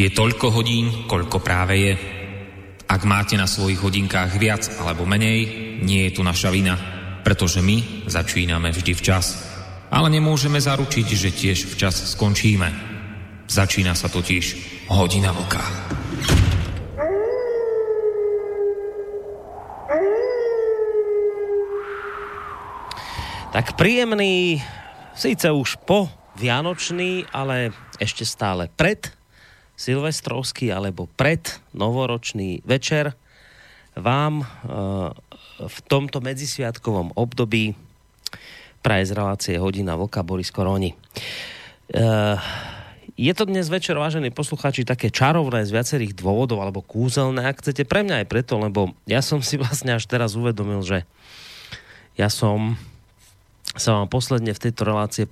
Je toľko hodín, koľko práve je. Ak máte na svojich hodinkách viac alebo menej, nie je tu naša vina, pretože my začíname vždy včas. Ale nemôžeme zaručiť, že tiež včas skončíme. Začína sa totiž hodina vlka. Tak príjemný, síce už po Vianočný, ale ešte stále pred Silvestrovský alebo pred novoročný večer vám e, v tomto medzisviatkovom období praje z relácie Hodina Vlka Boris Koroni. E, je to dnes večer, vážení poslucháči, také čarovné z viacerých dôvodov, alebo kúzelné, ak chcete. Pre mňa aj preto, lebo ja som si vlastne až teraz uvedomil, že ja som sa vám posledne v tejto relácie,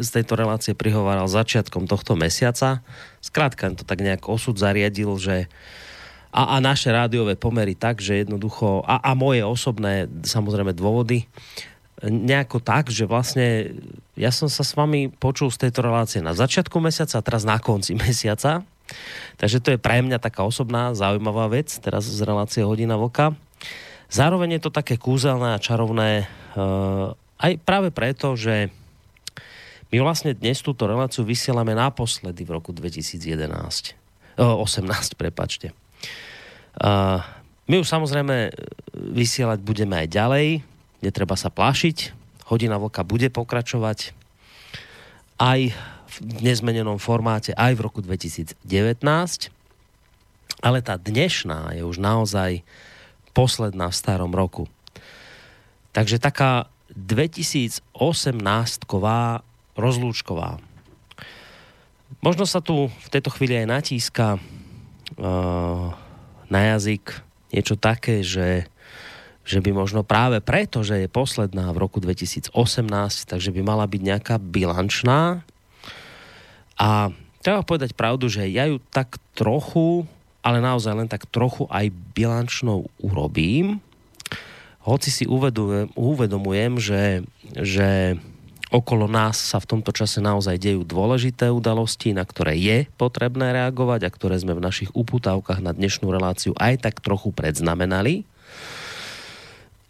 z tejto relácie prihováral začiatkom tohto mesiaca. Skrátka to tak nejak osud zariadil, že a, a naše rádiové pomery tak, že jednoducho, a, a moje osobné samozrejme dôvody, nejako tak, že vlastne ja som sa s vami počul z tejto relácie na začiatku mesiaca a teraz na konci mesiaca. Takže to je pre mňa taká osobná, zaujímavá vec, teraz z relácie Hodina Voka. Zároveň je to také kúzelné a čarovné uh, aj práve preto, že my vlastne dnes túto reláciu vysielame naposledy v roku 2011. O, 18, prepačte. My už samozrejme vysielať budeme aj ďalej, netreba sa plášiť. Hodina vlka bude pokračovať aj v nezmenenom formáte aj v roku 2019. Ale tá dnešná je už naozaj posledná v starom roku. Takže taká 2018-ková rozlúčková. Možno sa tu v tejto chvíli aj natíska uh, na jazyk niečo také, že, že by možno práve preto, že je posledná v roku 2018, takže by mala byť nejaká bilančná. A treba povedať pravdu, že ja ju tak trochu, ale naozaj len tak trochu aj bilančnou urobím, hoci si uvedomujem, uvedomujem že, že okolo nás sa v tomto čase naozaj dejú dôležité udalosti, na ktoré je potrebné reagovať a ktoré sme v našich uputávkach na dnešnú reláciu aj tak trochu predznamenali.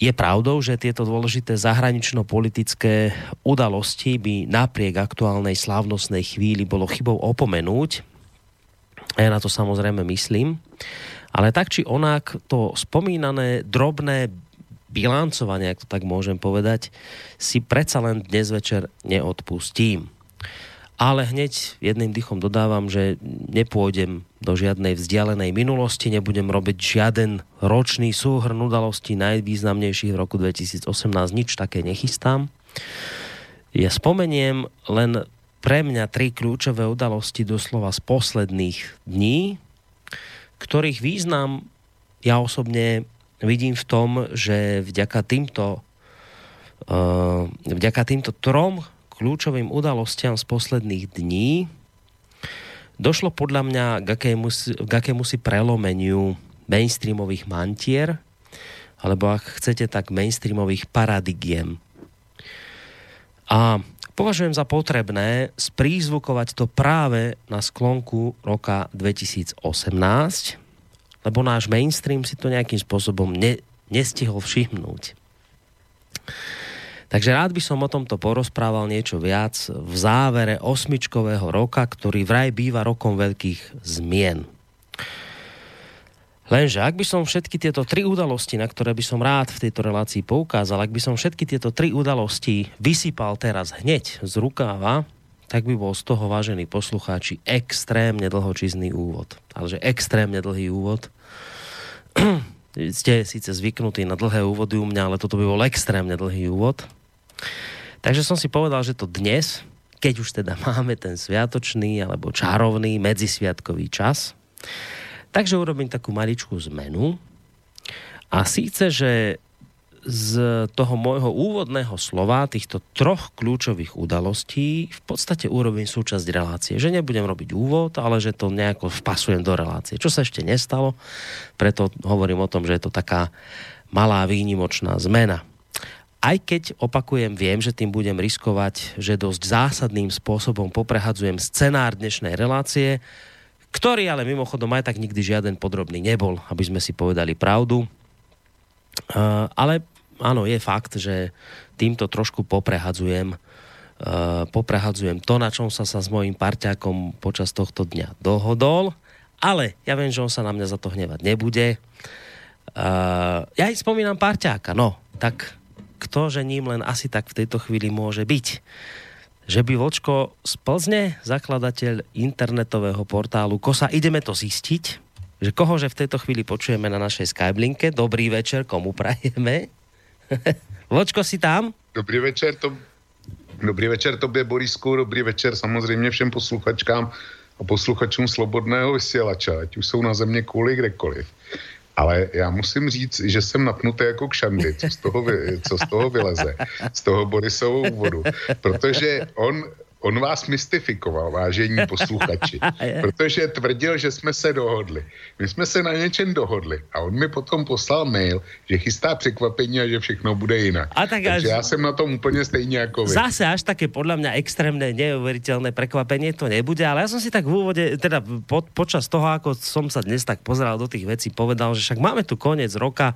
Je pravdou, že tieto dôležité zahranično-politické udalosti by napriek aktuálnej slávnostnej chvíli bolo chybou opomenúť. Ja na to samozrejme myslím. Ale tak či onak to spomínané drobné bilancovanie, ak to tak môžem povedať, si predsa len dnes večer neodpustím. Ale hneď jedným dychom dodávam, že nepôjdem do žiadnej vzdialenej minulosti, nebudem robiť žiaden ročný súhrn udalostí najvýznamnejších v roku 2018, nič také nechystám. Ja spomeniem len pre mňa tri kľúčové udalosti doslova z posledných dní, ktorých význam ja osobne vidím v tom, že vďaka týmto, uh, vďaka týmto trom kľúčovým udalostiam z posledných dní došlo podľa mňa k akému, k akému si prelomeniu mainstreamových mantier, alebo ak chcete, tak mainstreamových paradigiem. A považujem za potrebné sprízvukovať to práve na sklonku roka 2018, lebo náš mainstream si to nejakým spôsobom ne, nestihol všimnúť. Takže rád by som o tomto porozprával niečo viac v závere osmičkového roka, ktorý vraj býva rokom veľkých zmien. Lenže ak by som všetky tieto tri udalosti, na ktoré by som rád v tejto relácii poukázal, ak by som všetky tieto tri udalosti vysypal teraz hneď z rukáva, tak by bol z toho, vážení poslucháči, extrémne dlhočizný úvod. Ale že extrémne dlhý úvod. Ste síce zvyknutí na dlhé úvody u mňa, ale toto by bol extrémne dlhý úvod. Takže som si povedal, že to dnes, keď už teda máme ten sviatočný alebo čarovný medzisviatkový čas, takže urobím takú maličkú zmenu. A síce, že z toho môjho úvodného slova, týchto troch kľúčových udalostí, v podstate urobím súčasť relácie. Že nebudem robiť úvod, ale že to nejako vpasujem do relácie. Čo sa ešte nestalo, preto hovorím o tom, že je to taká malá výnimočná zmena. Aj keď, opakujem, viem, že tým budem riskovať, že dosť zásadným spôsobom poprehadzujem scenár dnešnej relácie, ktorý ale mimochodom aj tak nikdy žiaden podrobný nebol, aby sme si povedali pravdu. Uh, ale áno, je fakt, že týmto trošku poprehadzujem uh, poprehadzujem to, na čom sa sa s mojím parťákom počas tohto dňa dohodol, ale ja viem, že on sa na mňa za to hnevať nebude. Uh, ja aj spomínam parťáka, no, tak kto že ním len asi tak v tejto chvíli môže byť že by Vočko z Plzne, zakladateľ internetového portálu KOSA, ideme to zistiť, že koho že v tejto chvíli počujeme na našej Skyblinke. Dobrý večer, komu prajeme? Vočko, si tam? Dobrý večer, to... Dobrý večer tobě, Borisku, dobrý večer samozřejmě všem posluchačkám a posluchačům Slobodného vysílača, ať už jsou na země kvůli kdekoliv. Ale já musím říct, že jsem napnutý jako kšandy, co z toho, vy, co z toho vyleze, z toho Borisovou úvodu. Protože on on vás mystifikoval, vážení posluchači, protože tvrdil, že jsme se dohodli. My jsme se na něčem dohodli a on mi potom poslal mail, že chystá překvapení a že všechno bude jinak. A tak Takže až... já jsem na tom úplně stejně jako vy. Zase až také podľa mňa extrémne neuveriteľné prekvapenie to nebude, ale ja som si tak v úvode, teda po, počas toho, ako som sa dnes tak pozeral do tých vecí, povedal, že však máme tu koniec roka,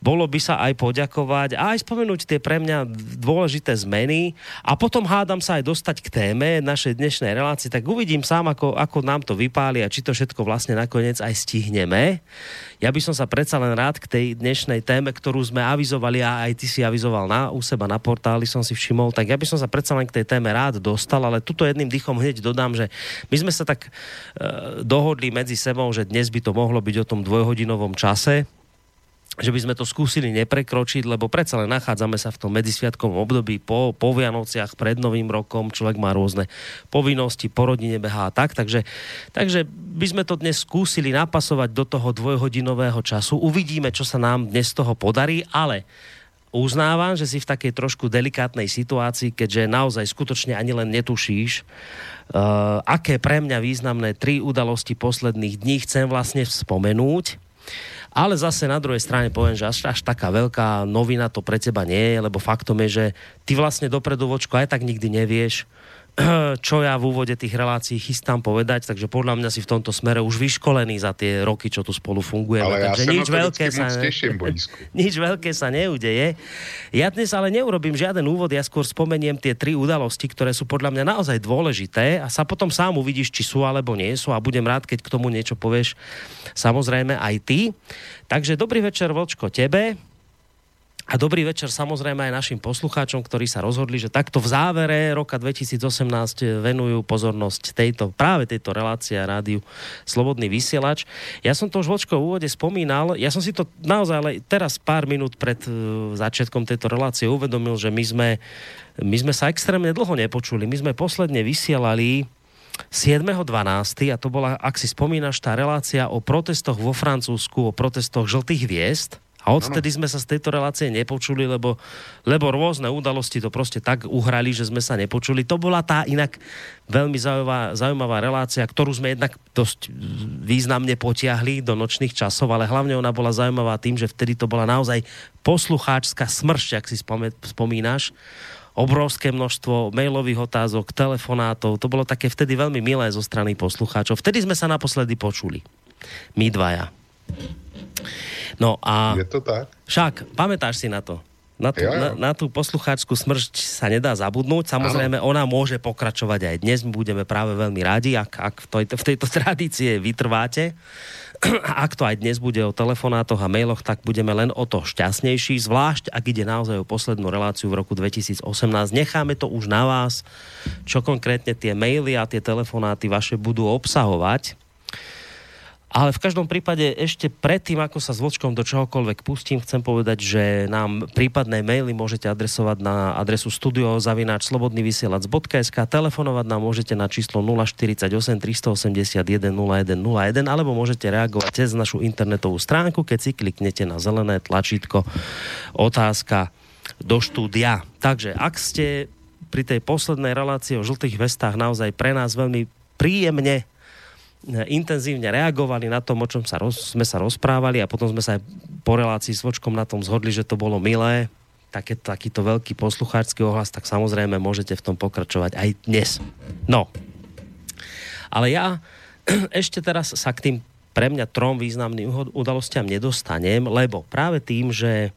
bolo by sa aj poďakovať a aj spomenúť tie pre mňa dôležité zmeny a potom hádam sa aj dostať k téme našej dnešnej relácie, tak uvidím sám, ako, ako nám to vypáli a či to všetko vlastne nakoniec aj stihneme. Ja by som sa predsa len rád k tej dnešnej téme, ktorú sme avizovali a aj ty si avizoval na, u seba na portáli, som si všimol, tak ja by som sa predsa len k tej téme rád dostal, ale tuto jedným dychom hneď dodám, že my sme sa tak e, dohodli medzi sebou, že dnes by to mohlo byť o tom dvojhodinovom čase, že by sme to skúsili neprekročiť, lebo predsa len nachádzame sa v tom medzisviatkovom období po, po Vianociach, pred Novým rokom, človek má rôzne povinnosti, po rodine behá a tak, takže, takže by sme to dnes skúsili napasovať do toho dvojhodinového času. Uvidíme, čo sa nám dnes z toho podarí, ale uznávam, že si v takej trošku delikátnej situácii, keďže naozaj skutočne ani len netušíš, uh, aké pre mňa významné tri udalosti posledných dní chcem vlastne spomenúť ale zase na druhej strane poviem, že až, až taká veľká novina to pre teba nie je, lebo faktom je, že ty vlastne dopredu vočko aj tak nikdy nevieš, čo ja v úvode tých relácií chystám povedať, takže podľa mňa si v tomto smere už vyškolený za tie roky, čo tu spolu fungujeme. Ale takže ja nič veľké sa teším, nič veľké sa neudeje. Ja dnes ale neurobím žiaden úvod, ja skôr spomeniem tie tri udalosti, ktoré sú podľa mňa naozaj dôležité a sa potom sám uvidíš, či sú alebo nie sú a budem rád, keď k tomu niečo povieš samozrejme aj ty. Takže dobrý večer, Vočko, tebe. A dobrý večer samozrejme aj našim poslucháčom, ktorí sa rozhodli, že takto v závere roka 2018 venujú pozornosť tejto, práve tejto relácie a rádiu Slobodný vysielač. Ja som to už vočko v úvode spomínal, ja som si to naozaj ale teraz pár minút pred uh, začiatkom tejto relácie uvedomil, že my sme, my sme sa extrémne dlho nepočuli. My sme posledne vysielali 7.12. a to bola, ak si spomínaš, tá relácia o protestoch vo Francúzsku, o protestoch žltých hviezd a odtedy sme sa z tejto relácie nepočuli, lebo, lebo rôzne udalosti to proste tak uhrali, že sme sa nepočuli. To bola tá inak veľmi zaujímavá, zaujímavá relácia, ktorú sme jednak dosť významne potiahli do nočných časov, ale hlavne ona bola zaujímavá tým, že vtedy to bola naozaj poslucháčská smršť, ak si spomínaš obrovské množstvo mailových otázok, telefonátov. To bolo také vtedy veľmi milé zo strany poslucháčov. Vtedy sme sa naposledy počuli. My dvaja. No a... Je to tak? Však, pamätáš si na to? Na tú, ja. Na, na tú poslucháčskú smršť sa nedá zabudnúť. Samozrejme, ano. ona môže pokračovať aj dnes. My budeme práve veľmi radi, ak, ak v, tejto, v tejto tradície vytrváte. ak to aj dnes bude o telefonátoch a mailoch, tak budeme len o to šťastnejší. Zvlášť, ak ide naozaj o poslednú reláciu v roku 2018. Necháme to už na vás, čo konkrétne tie maily a tie telefonáty vaše budú obsahovať ale v každom prípade ešte predtým, ako sa s Vlčkom do čohokoľvek pustím, chcem povedať, že nám prípadné maily môžete adresovať na adresu studiozavináčslobodnyvysielac.sk telefonovať nám môžete na číslo 048 381 0101 alebo môžete reagovať cez našu internetovú stránku, keď si kliknete na zelené tlačítko otázka do štúdia. Takže ak ste pri tej poslednej relácii o žltých vestách naozaj pre nás veľmi príjemne intenzívne reagovali na tom, o čom sa roz, sme sa rozprávali a potom sme sa aj po relácii s Vočkom na tom zhodli, že to bolo milé, také, takýto veľký poslucháčsky ohlas, tak samozrejme môžete v tom pokračovať aj dnes. No, ale ja ešte teraz sa k tým pre mňa trom významným udalostiam nedostanem, lebo práve tým, že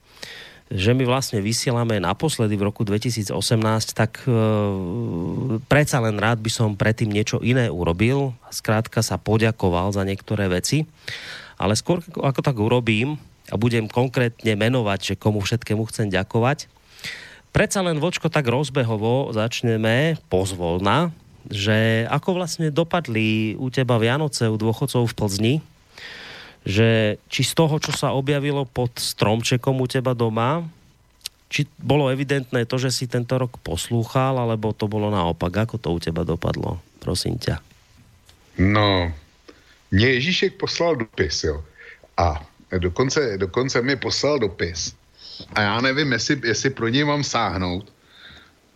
že my vlastne vysielame naposledy v roku 2018, tak e, predsa len rád by som predtým niečo iné urobil. Skrátka sa poďakoval za niektoré veci. Ale skôr ako tak urobím a budem konkrétne menovať, že komu všetkému chcem ďakovať, predsa len vočko tak rozbehovo začneme pozvolna, že ako vlastne dopadli u teba Vianoce u dôchodcov v Plzni, že či z toho, čo sa objavilo pod stromčekom u teba doma, či bolo evidentné to, že si tento rok poslúchal, alebo to bolo naopak? Ako to u teba dopadlo? Prosím ťa. No, mě Ježíšek poslal dopis, jo. A dokonce, dokonce mi poslal dopis. A já nevím, jestli, jestli pro něj mám sáhnout,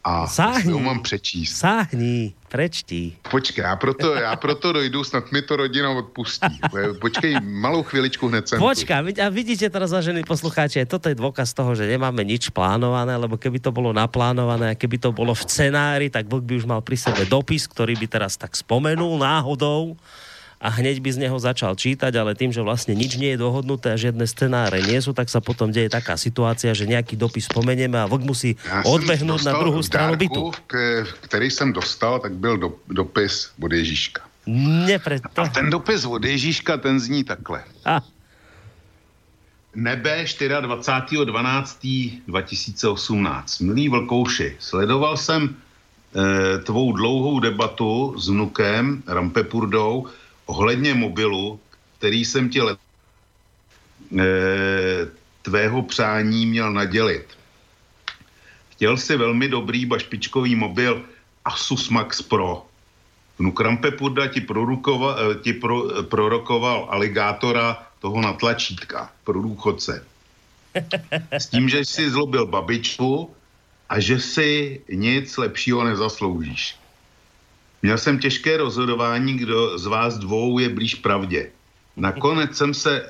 a Sáhni. ho mám přečíst. Sáhni, prečti. Počkej, já proto, já proto dojdu, snad mi to rodina odpustí. Počkej, malou chviličku hned sem Počkaj, a vidíte teraz, vážení poslucháči, toto je dôkaz toho, že nemáme nič plánované, lebo keby to bolo naplánované, keby to bolo v scenári, tak Boh by už mal pri sebe dopis, ktorý by teraz tak spomenul náhodou a hneď by z neho začal čítať, ale tým, že vlastne nič nie je dohodnuté a žiadne scenáre nie sú, tak sa potom deje taká situácia, že nejaký dopis spomenieme a vlk musí ja odbehnúť na druhú stranu bytu. Který jsem dostal, tak byl do, dopis od Ježíška. Nepreto. A ten dopis od Ježíška, ten zní takhle. A. Nebe 24.12.2018. Milý Vlkouši, sledoval jsem e, tvou dlouhou debatu s vnukem Rampepurdou ohledně mobilu, který jsem ti let, e, tvého přání měl nadělit. Chtěl si velmi dobrý bašpičkový mobil Asus Max Pro. Vnuk Rampepurda ti, prorokoval, eh, ti pro, prorokoval aligátora toho na pro důchodce. S tím, že jsi zlobil babičku a že si nic lepšího nezasloužíš. Měl jsem těžké rozhodování, kdo z vás dvou je blíž pravdě. Nakonec jsem se e,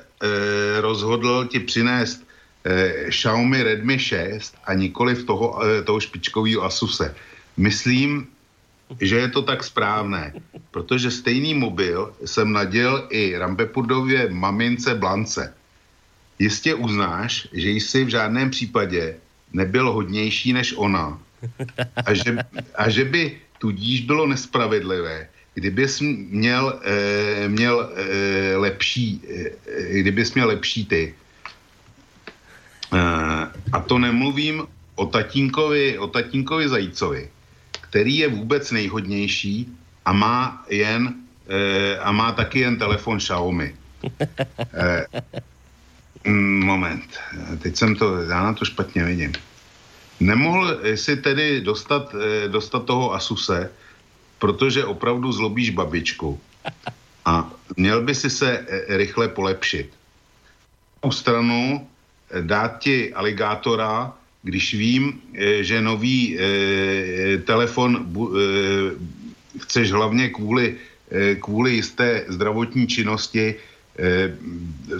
rozhodl ti přinést e, Xiaomi Redmi 6 a nikoli v toho, e, toho špičkového Asuse. Myslím, že je to tak správné, protože stejný mobil jsem naděl i Rampepudově mamince Blance. Jistě uznáš, že jsi v žádném případě nebyl hodnější než ona a že, a že by tudíž bylo nespravedlivé, kdybys měl, e, měl e, lepší, e, kdybys měl lepší ty. E, a to nemluvím o tatínkovi, o tatínkovi Zajícovi, který je vůbec nejhodnější a má jen e, a má taky jen telefon Xiaomi. E, moment, teď jsem to, já na to špatně vidím. Nemohl si tedy dostat, eh, dostat toho Asuse, protože opravdu zlobíš babičku a měl by si se eh, rychle polepšit. Na stranu eh, dát ti aligátora, když vím, že nový telefon chceš hlavně kvůli, kvůli jisté zdravotní činnosti,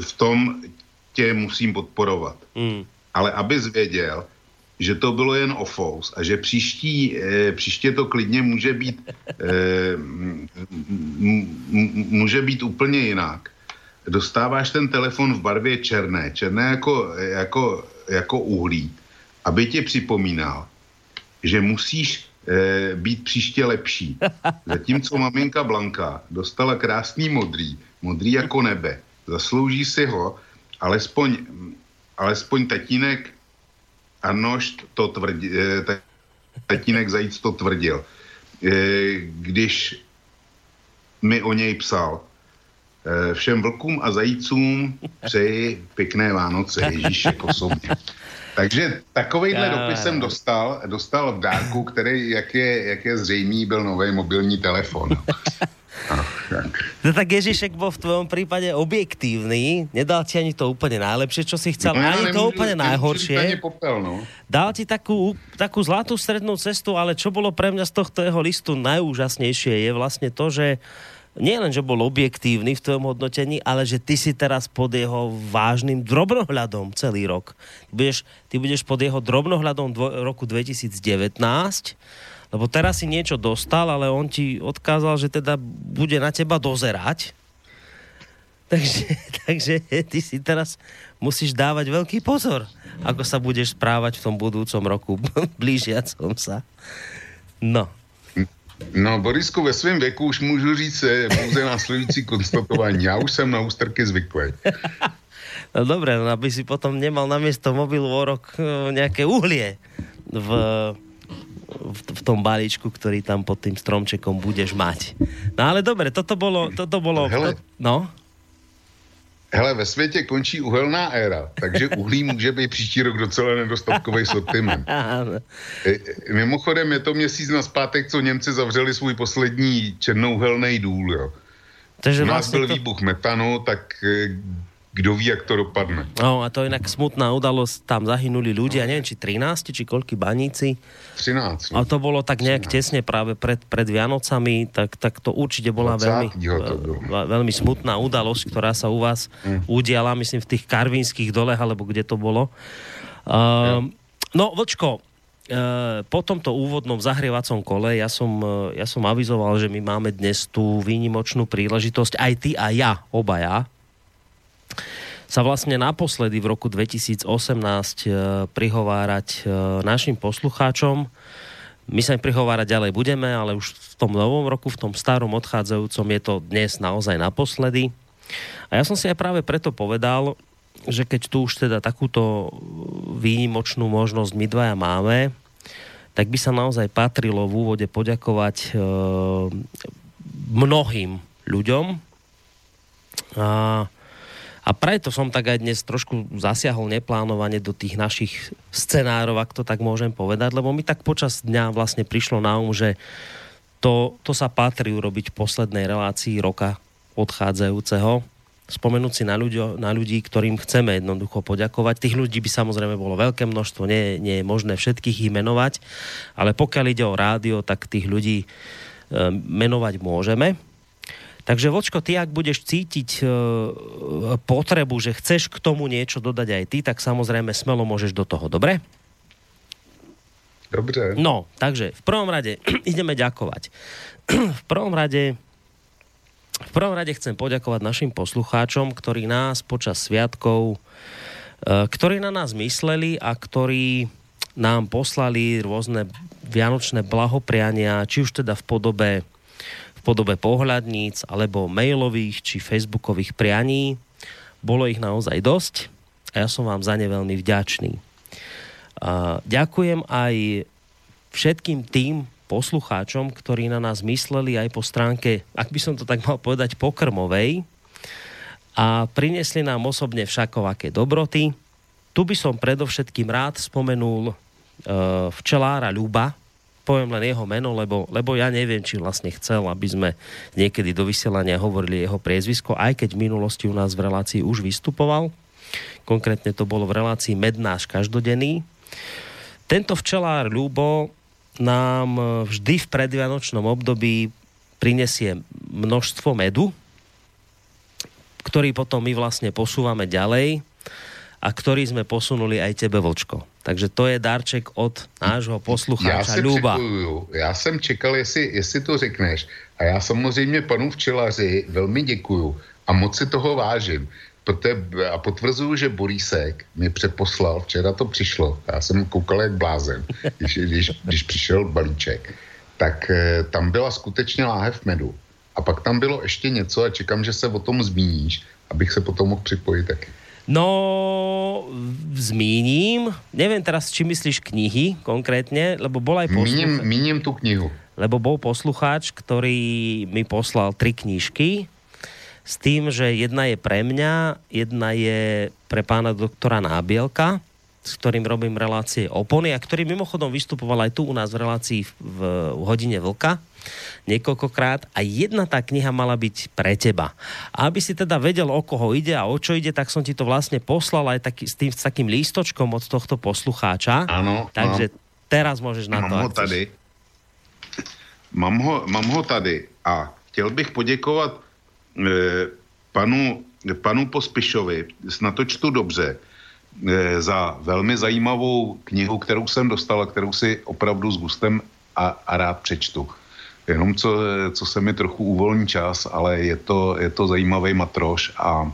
v tom tě musím podporovat. Mm. Ale abys věděl, že to bylo jen o fous a že příští, e, příště to klidně může být, e, může být úplně jinak. Dostáváš ten telefon v barvě černé, černé jako, jako, jako uhlí, aby ti připomínal, že musíš e, být příště lepší. Zatímco maminka Blanka dostala krásný modrý, modrý jako nebe. Zaslouží si ho, alespoň, alespoň tatínek Arnošt to tvrdí, eh, tatínek Zajíc to tvrdil, eh, když mi o něj psal. Eh, všem vlkům a zajícům přeji pěkné Vánoce, Ježíše osobně. Takže takovýhle dopis jsem dostal, dostal v dárku, který, jak je, jak je zřejmý, byl nový mobilní telefon. No tak Ježišek bol v tvojom prípade objektívny, nedal ti ani to úplne najlepšie, čo si chcel, no, ani to úplne najhoršie. Popel, no. Dal ti takú, takú zlatú strednú cestu, ale čo bolo pre mňa z tohto jeho listu najúžasnejšie je vlastne to, že nie len, že bol objektívny v tvojom hodnotení, ale že ty si teraz pod jeho vážnym drobnohľadom celý rok. Ty budeš, ty budeš pod jeho drobnohľadom dvo, roku 2019 Lebo teraz si niečo dostal, ale on ti odkázal, že teda bude na teba dozerať. Takže, takže ty si teraz musíš dávať veľký pozor, ako sa budeš správať v tom budúcom roku, blížiacom sa. No. No, Borisku, ve svém věku už můžu říct pouze následující konstatování. Já už jsem na ústrky zvyklý. No dobre, no aby si potom nemal na miesto mobilu o rok eh, nejaké uhlie v, v, v tom balíčku, ktorý tam pod tým stromčekom budeš mať. No ale dobre, toto bolo... Toto bolo Hele, to, no? Hele, ve světě končí uhelná éra, takže uhlí může být příští rok docela nedostatkový sortiment. E, mimochodem je to měsíc na zpátek, co Němci zavřeli svůj poslední černouhelný důl. Jo. Takže nás vlastně byl to... výbuch metanu, tak e, kdo ví, jak to dopadne. No a to je inak smutná udalosť, tam zahynuli ľudia, neviem, či 13, či koľky baníci. 13. No. A to bolo tak nejak 13. tesne práve pred, pred Vianocami, tak, tak to určite bola veľmi, veľmi smutná udalosť, ktorá sa u vás mm. udiala, myslím, v tých karvínskych dolech, alebo kde to bolo. Uh, no, Vlčko, Uh, po tomto úvodnom zahrievacom kole ja som, uh, ja som avizoval, že my máme dnes tú výnimočnú príležitosť, aj ty a ja, obaja, sa vlastne naposledy v roku 2018 e, prihovárať e, našim poslucháčom. My sa im prihovárať ďalej budeme, ale už v tom novom roku, v tom starom odchádzajúcom je to dnes naozaj naposledy. A ja som si aj práve preto povedal, že keď tu už teda takúto výnimočnú možnosť my dvaja máme, tak by sa naozaj patrilo v úvode poďakovať e, mnohým ľuďom. A a preto som tak aj dnes trošku zasiahol neplánovane do tých našich scenárov, ak to tak môžem povedať, lebo mi tak počas dňa vlastne prišlo na um, že to, to sa patrí urobiť v poslednej relácii roka odchádzajúceho. Spomenúť si na, ľudio, na ľudí, ktorým chceme jednoducho poďakovať. Tých ľudí by samozrejme bolo veľké množstvo, nie, nie je možné všetkých ich menovať, ale pokiaľ ide o rádio, tak tých ľudí e, menovať môžeme. Takže Vočko, ty ak budeš cítiť e, potrebu, že chceš k tomu niečo dodať aj ty, tak samozrejme smelo môžeš do toho, dobre? Dobre. No, takže v prvom rade ideme ďakovať. v prvom rade v prvom rade chcem poďakovať našim poslucháčom, ktorí nás počas sviatkov, e, ktorí na nás mysleli a ktorí nám poslali rôzne vianočné blahopriania, či už teda v podobe podobe pohľadníc alebo mailových či facebookových prianí. Bolo ich naozaj dosť a ja som vám za ne veľmi vďačný. Ďakujem aj všetkým tým poslucháčom, ktorí na nás mysleli aj po stránke, ak by som to tak mal povedať, pokrmovej a priniesli nám osobne všakovaké dobroty. Tu by som predovšetkým rád spomenul e, včelára Ľuba, poviem len jeho meno, lebo, lebo ja neviem, či vlastne chcel, aby sme niekedy do vysielania hovorili jeho priezvisko, aj keď v minulosti u nás v relácii už vystupoval. Konkrétne to bolo v relácii Mednáš každodenný. Tento včelár Ľubo nám vždy v predvianočnom období prinesie množstvo medu, ktorý potom my vlastne posúvame ďalej a ktorý sme posunuli aj tebe, Vlčko. Takže to je darček od nášho poslucháča Ľuba. Já jsem čekal, jestli, jestli to řekneš. A já samozřejmě panu včelaři velmi děkuju a moc si toho vážím. Proto, a potvrzuju, že Borísek mi přeposlal, včera to přišlo, já jsem koukal jak blázen, když, když, když přišel balíček, tak e, tam byla skutečně láhev medu. A pak tam bylo ještě něco a čekám, že se o tom zmíníš, abych se potom mohl připojit taky. No, zmíním, neviem teraz, či myslíš knihy konkrétne, lebo bol aj poslucháč... Mínim, tú knihu. Lebo bol poslucháč, ktorý mi poslal tri knižky s tým, že jedna je pre mňa, jedna je pre pána doktora Nábielka, s ktorým robím relácie opony a ktorý mimochodom vystupoval aj tu u nás v relácii v, v, hodine vlka niekoľkokrát a jedna tá kniha mala byť pre teba. A aby si teda vedel, o koho ide a o čo ide, tak som ti to vlastne poslal aj taký, s, tým, s takým lístočkom od tohto poslucháča. Áno. Takže no. teraz môžeš na mám to. Ho tady. Mám ho, mám ho tady a chtěl bych poděkovat e, panu, panu Pospišovi, snad to čtu dobře, za velmi zajímavou knihu, kterou jsem dostal a kterou si opravdu s gustem a, a rád přečtu. Jenom co, co se mi trochu uvolní čas, ale je to, je to zajímavý matroš a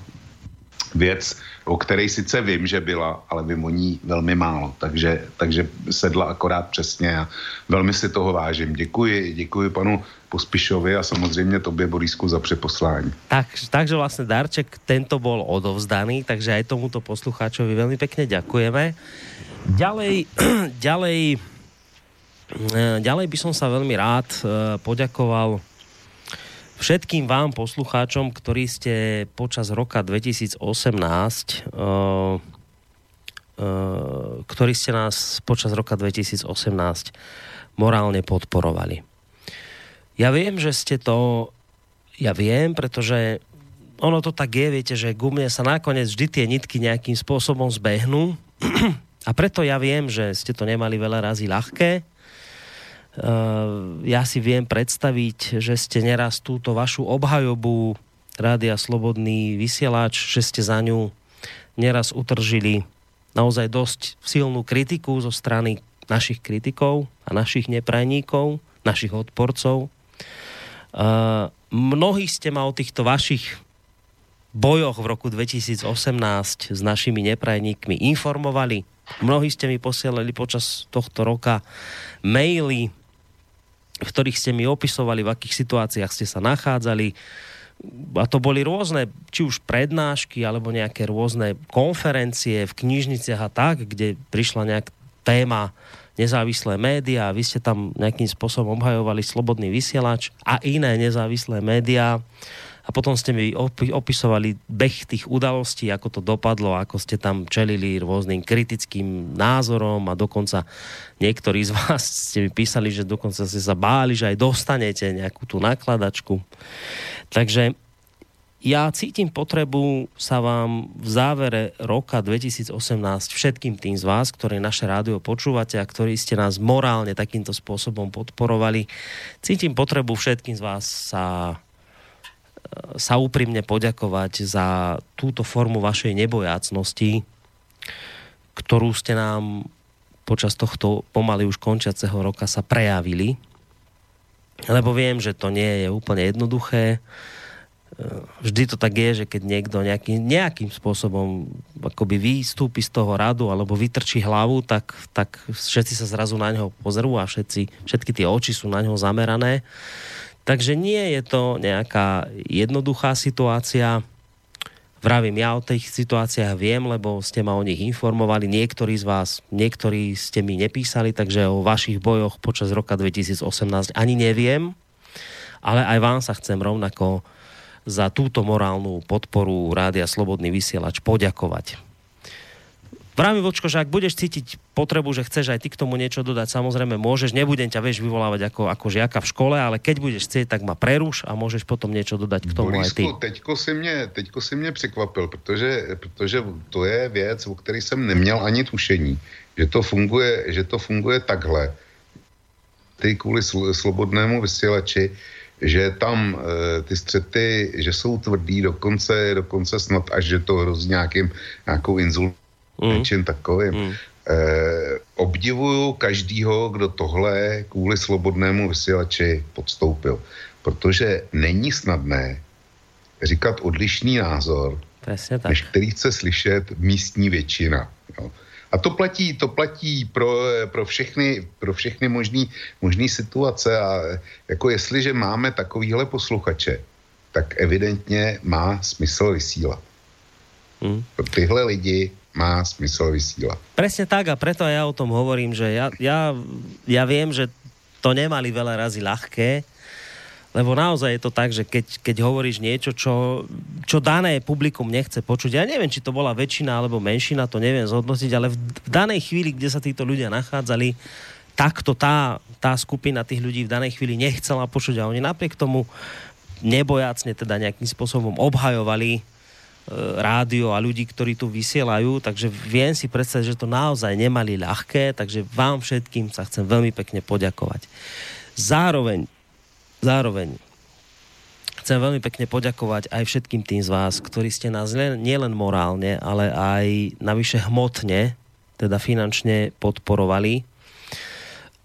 věc, o které sice vím, že byla, ale vím o ní velmi málo, takže, takže sedla akorát přesně a velmi si toho vážím. Děkuji, děkuji panu Pospišovi a samozřejmě tobě, Borisku, za přeposlání. Tak, takže vlastně darček tento bol odovzdaný, takže aj tomuto poslucháčovi veľmi pekne ďakujeme. Ďalej, ďalej, eh, ďalej by som sa veľmi rád eh, poďakoval všetkým vám poslucháčom, ktorí ste počas roka 2018 uh, uh, ktorí ste nás počas roka 2018 morálne podporovali. Ja viem, že ste to ja viem, pretože ono to tak je, viete, že ku mne sa nakoniec vždy tie nitky nejakým spôsobom zbehnú a preto ja viem, že ste to nemali veľa razy ľahké Eh, ja si viem predstaviť, že ste neraz túto vašu obhajobu Rádia Slobodný vysielač, že ste za ňu neraz utržili naozaj dosť silnú kritiku zo strany našich kritikov a našich neprajníkov, našich odporcov. Uh, mnohí ste ma o týchto vašich bojoch v roku 2018 s našimi neprajníkmi informovali. Mnohí ste mi posielali počas tohto roka maily v ktorých ste mi opisovali, v akých situáciách ste sa nachádzali. A to boli rôzne, či už prednášky, alebo nejaké rôzne konferencie v knižniciach a tak, kde prišla nejak téma nezávislé médiá vy ste tam nejakým spôsobom obhajovali slobodný vysielač a iné nezávislé médiá a potom ste mi opisovali beh tých udalostí, ako to dopadlo, ako ste tam čelili rôznym kritickým názorom a dokonca niektorí z vás ste mi písali, že dokonca ste sa báli, že aj dostanete nejakú tú nakladačku. Takže ja cítim potrebu sa vám v závere roka 2018 všetkým tým z vás, ktorí naše rádio počúvate a ktorí ste nás morálne takýmto spôsobom podporovali, cítim potrebu všetkým z vás sa sa úprimne poďakovať za túto formu vašej nebojácnosti, ktorú ste nám počas tohto pomaly už končiaceho roka sa prejavili. Lebo viem, že to nie je úplne jednoduché. Vždy to tak je, že keď niekto nejaký, nejakým spôsobom akoby vystúpi z toho radu alebo vytrčí hlavu, tak, tak všetci sa zrazu na neho pozerú a všetci, všetky tie oči sú na neho zamerané. Takže nie je to nejaká jednoduchá situácia. Vravím, ja o tých situáciách viem, lebo ste ma o nich informovali. Niektorí z vás, niektorí ste mi nepísali, takže o vašich bojoch počas roka 2018 ani neviem. Ale aj vám sa chcem rovnako za túto morálnu podporu Rádia Slobodný vysielač poďakovať. Vrámi Vočko, že ak budeš cítiť potrebu, že chceš aj ty k tomu niečo dodať, samozrejme môžeš, nebudem ťa vieš vyvolávať ako, ako žiaka v škole, ale keď budeš chcieť, tak ma preruš a môžeš potom niečo dodať k tomu Borisku, aj ty. Teďko si, mě, teďko si mě překvapil, protože, protože to je věc, o které jsem neměl ani tušení, že to funguje, že to funguje takhle. Ty kvůli slobodnému vysílači, že tam e, ty střety, že jsou tvrdý, dokonce, dokonce snad až, že to hrozí nějakým, nějakou inzul mm. takovým. Mm. Eh, obdivuju každýho, kdo tohle kvůli slobodnému vysílači podstoupil. Protože není snadné říkat odlišný názor, tak. než který chce slyšet místní většina. Jo. A to platí, to platí pro, pro všechny, pro všechny možný, možný situace a jako jestliže máme takovýhle posluchače, tak evidentně má smysl vysílat. Hmm. Pro tyhle lidi má smysl vysílať. Presne tak a preto ja o tom hovorím, že ja, ja, ja viem, že to nemali veľa razy ľahké, lebo naozaj je to tak, že keď, keď hovoríš niečo, čo, čo dané publikum nechce počuť, ja neviem, či to bola väčšina alebo menšina, to neviem zhodnotiť, ale v, v danej chvíli, kde sa títo ľudia nachádzali, takto tá, tá skupina tých ľudí v danej chvíli nechcela počuť a oni napriek tomu nebojácne teda nejakým spôsobom obhajovali E, rádio a ľudí, ktorí tu vysielajú, takže viem si predstaviť, že to naozaj nemali ľahké, takže vám všetkým sa chcem veľmi pekne poďakovať. Zároveň, zároveň chcem veľmi pekne poďakovať aj všetkým tým z vás, ktorí ste nás nielen morálne, ale aj navyše hmotne, teda finančne podporovali.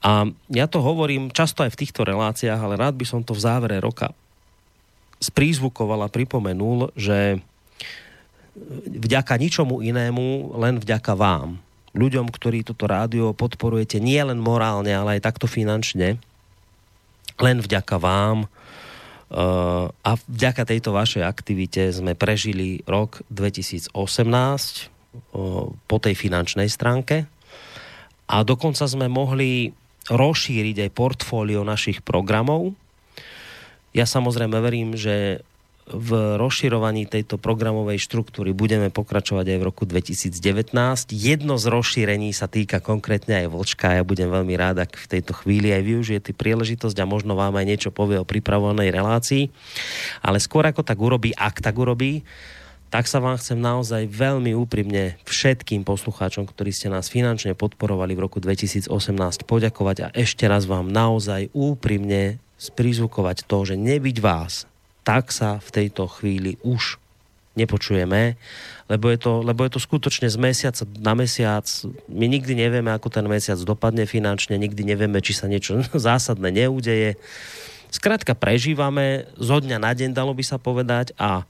A ja to hovorím často aj v týchto reláciách, ale rád by som to v závere roka sprízvukoval a pripomenul, že vďaka ničomu inému, len vďaka vám, ľuďom, ktorí toto rádio podporujete nie len morálne, ale aj takto finančne, len vďaka vám uh, a vďaka tejto vašej aktivite sme prežili rok 2018 uh, po tej finančnej stránke a dokonca sme mohli rozšíriť aj portfólio našich programov. Ja samozrejme verím, že v rozširovaní tejto programovej štruktúry budeme pokračovať aj v roku 2019. Jedno z rozšírení sa týka konkrétne aj Vlčka. Ja budem veľmi rád, ak v tejto chvíli aj využijete príležitosť a možno vám aj niečo povie o pripravovanej relácii. Ale skôr ako tak urobí, ak tak urobí, tak sa vám chcem naozaj veľmi úprimne všetkým poslucháčom, ktorí ste nás finančne podporovali v roku 2018 poďakovať a ešte raz vám naozaj úprimne sprizvukovať to, že nebyť vás, tak sa v tejto chvíli už nepočujeme, lebo je, to, lebo je to skutočne z mesiaca na mesiac. My nikdy nevieme, ako ten mesiac dopadne finančne, nikdy nevieme, či sa niečo zásadné neudeje. Skrátka prežívame zo dňa na deň, dalo by sa povedať, a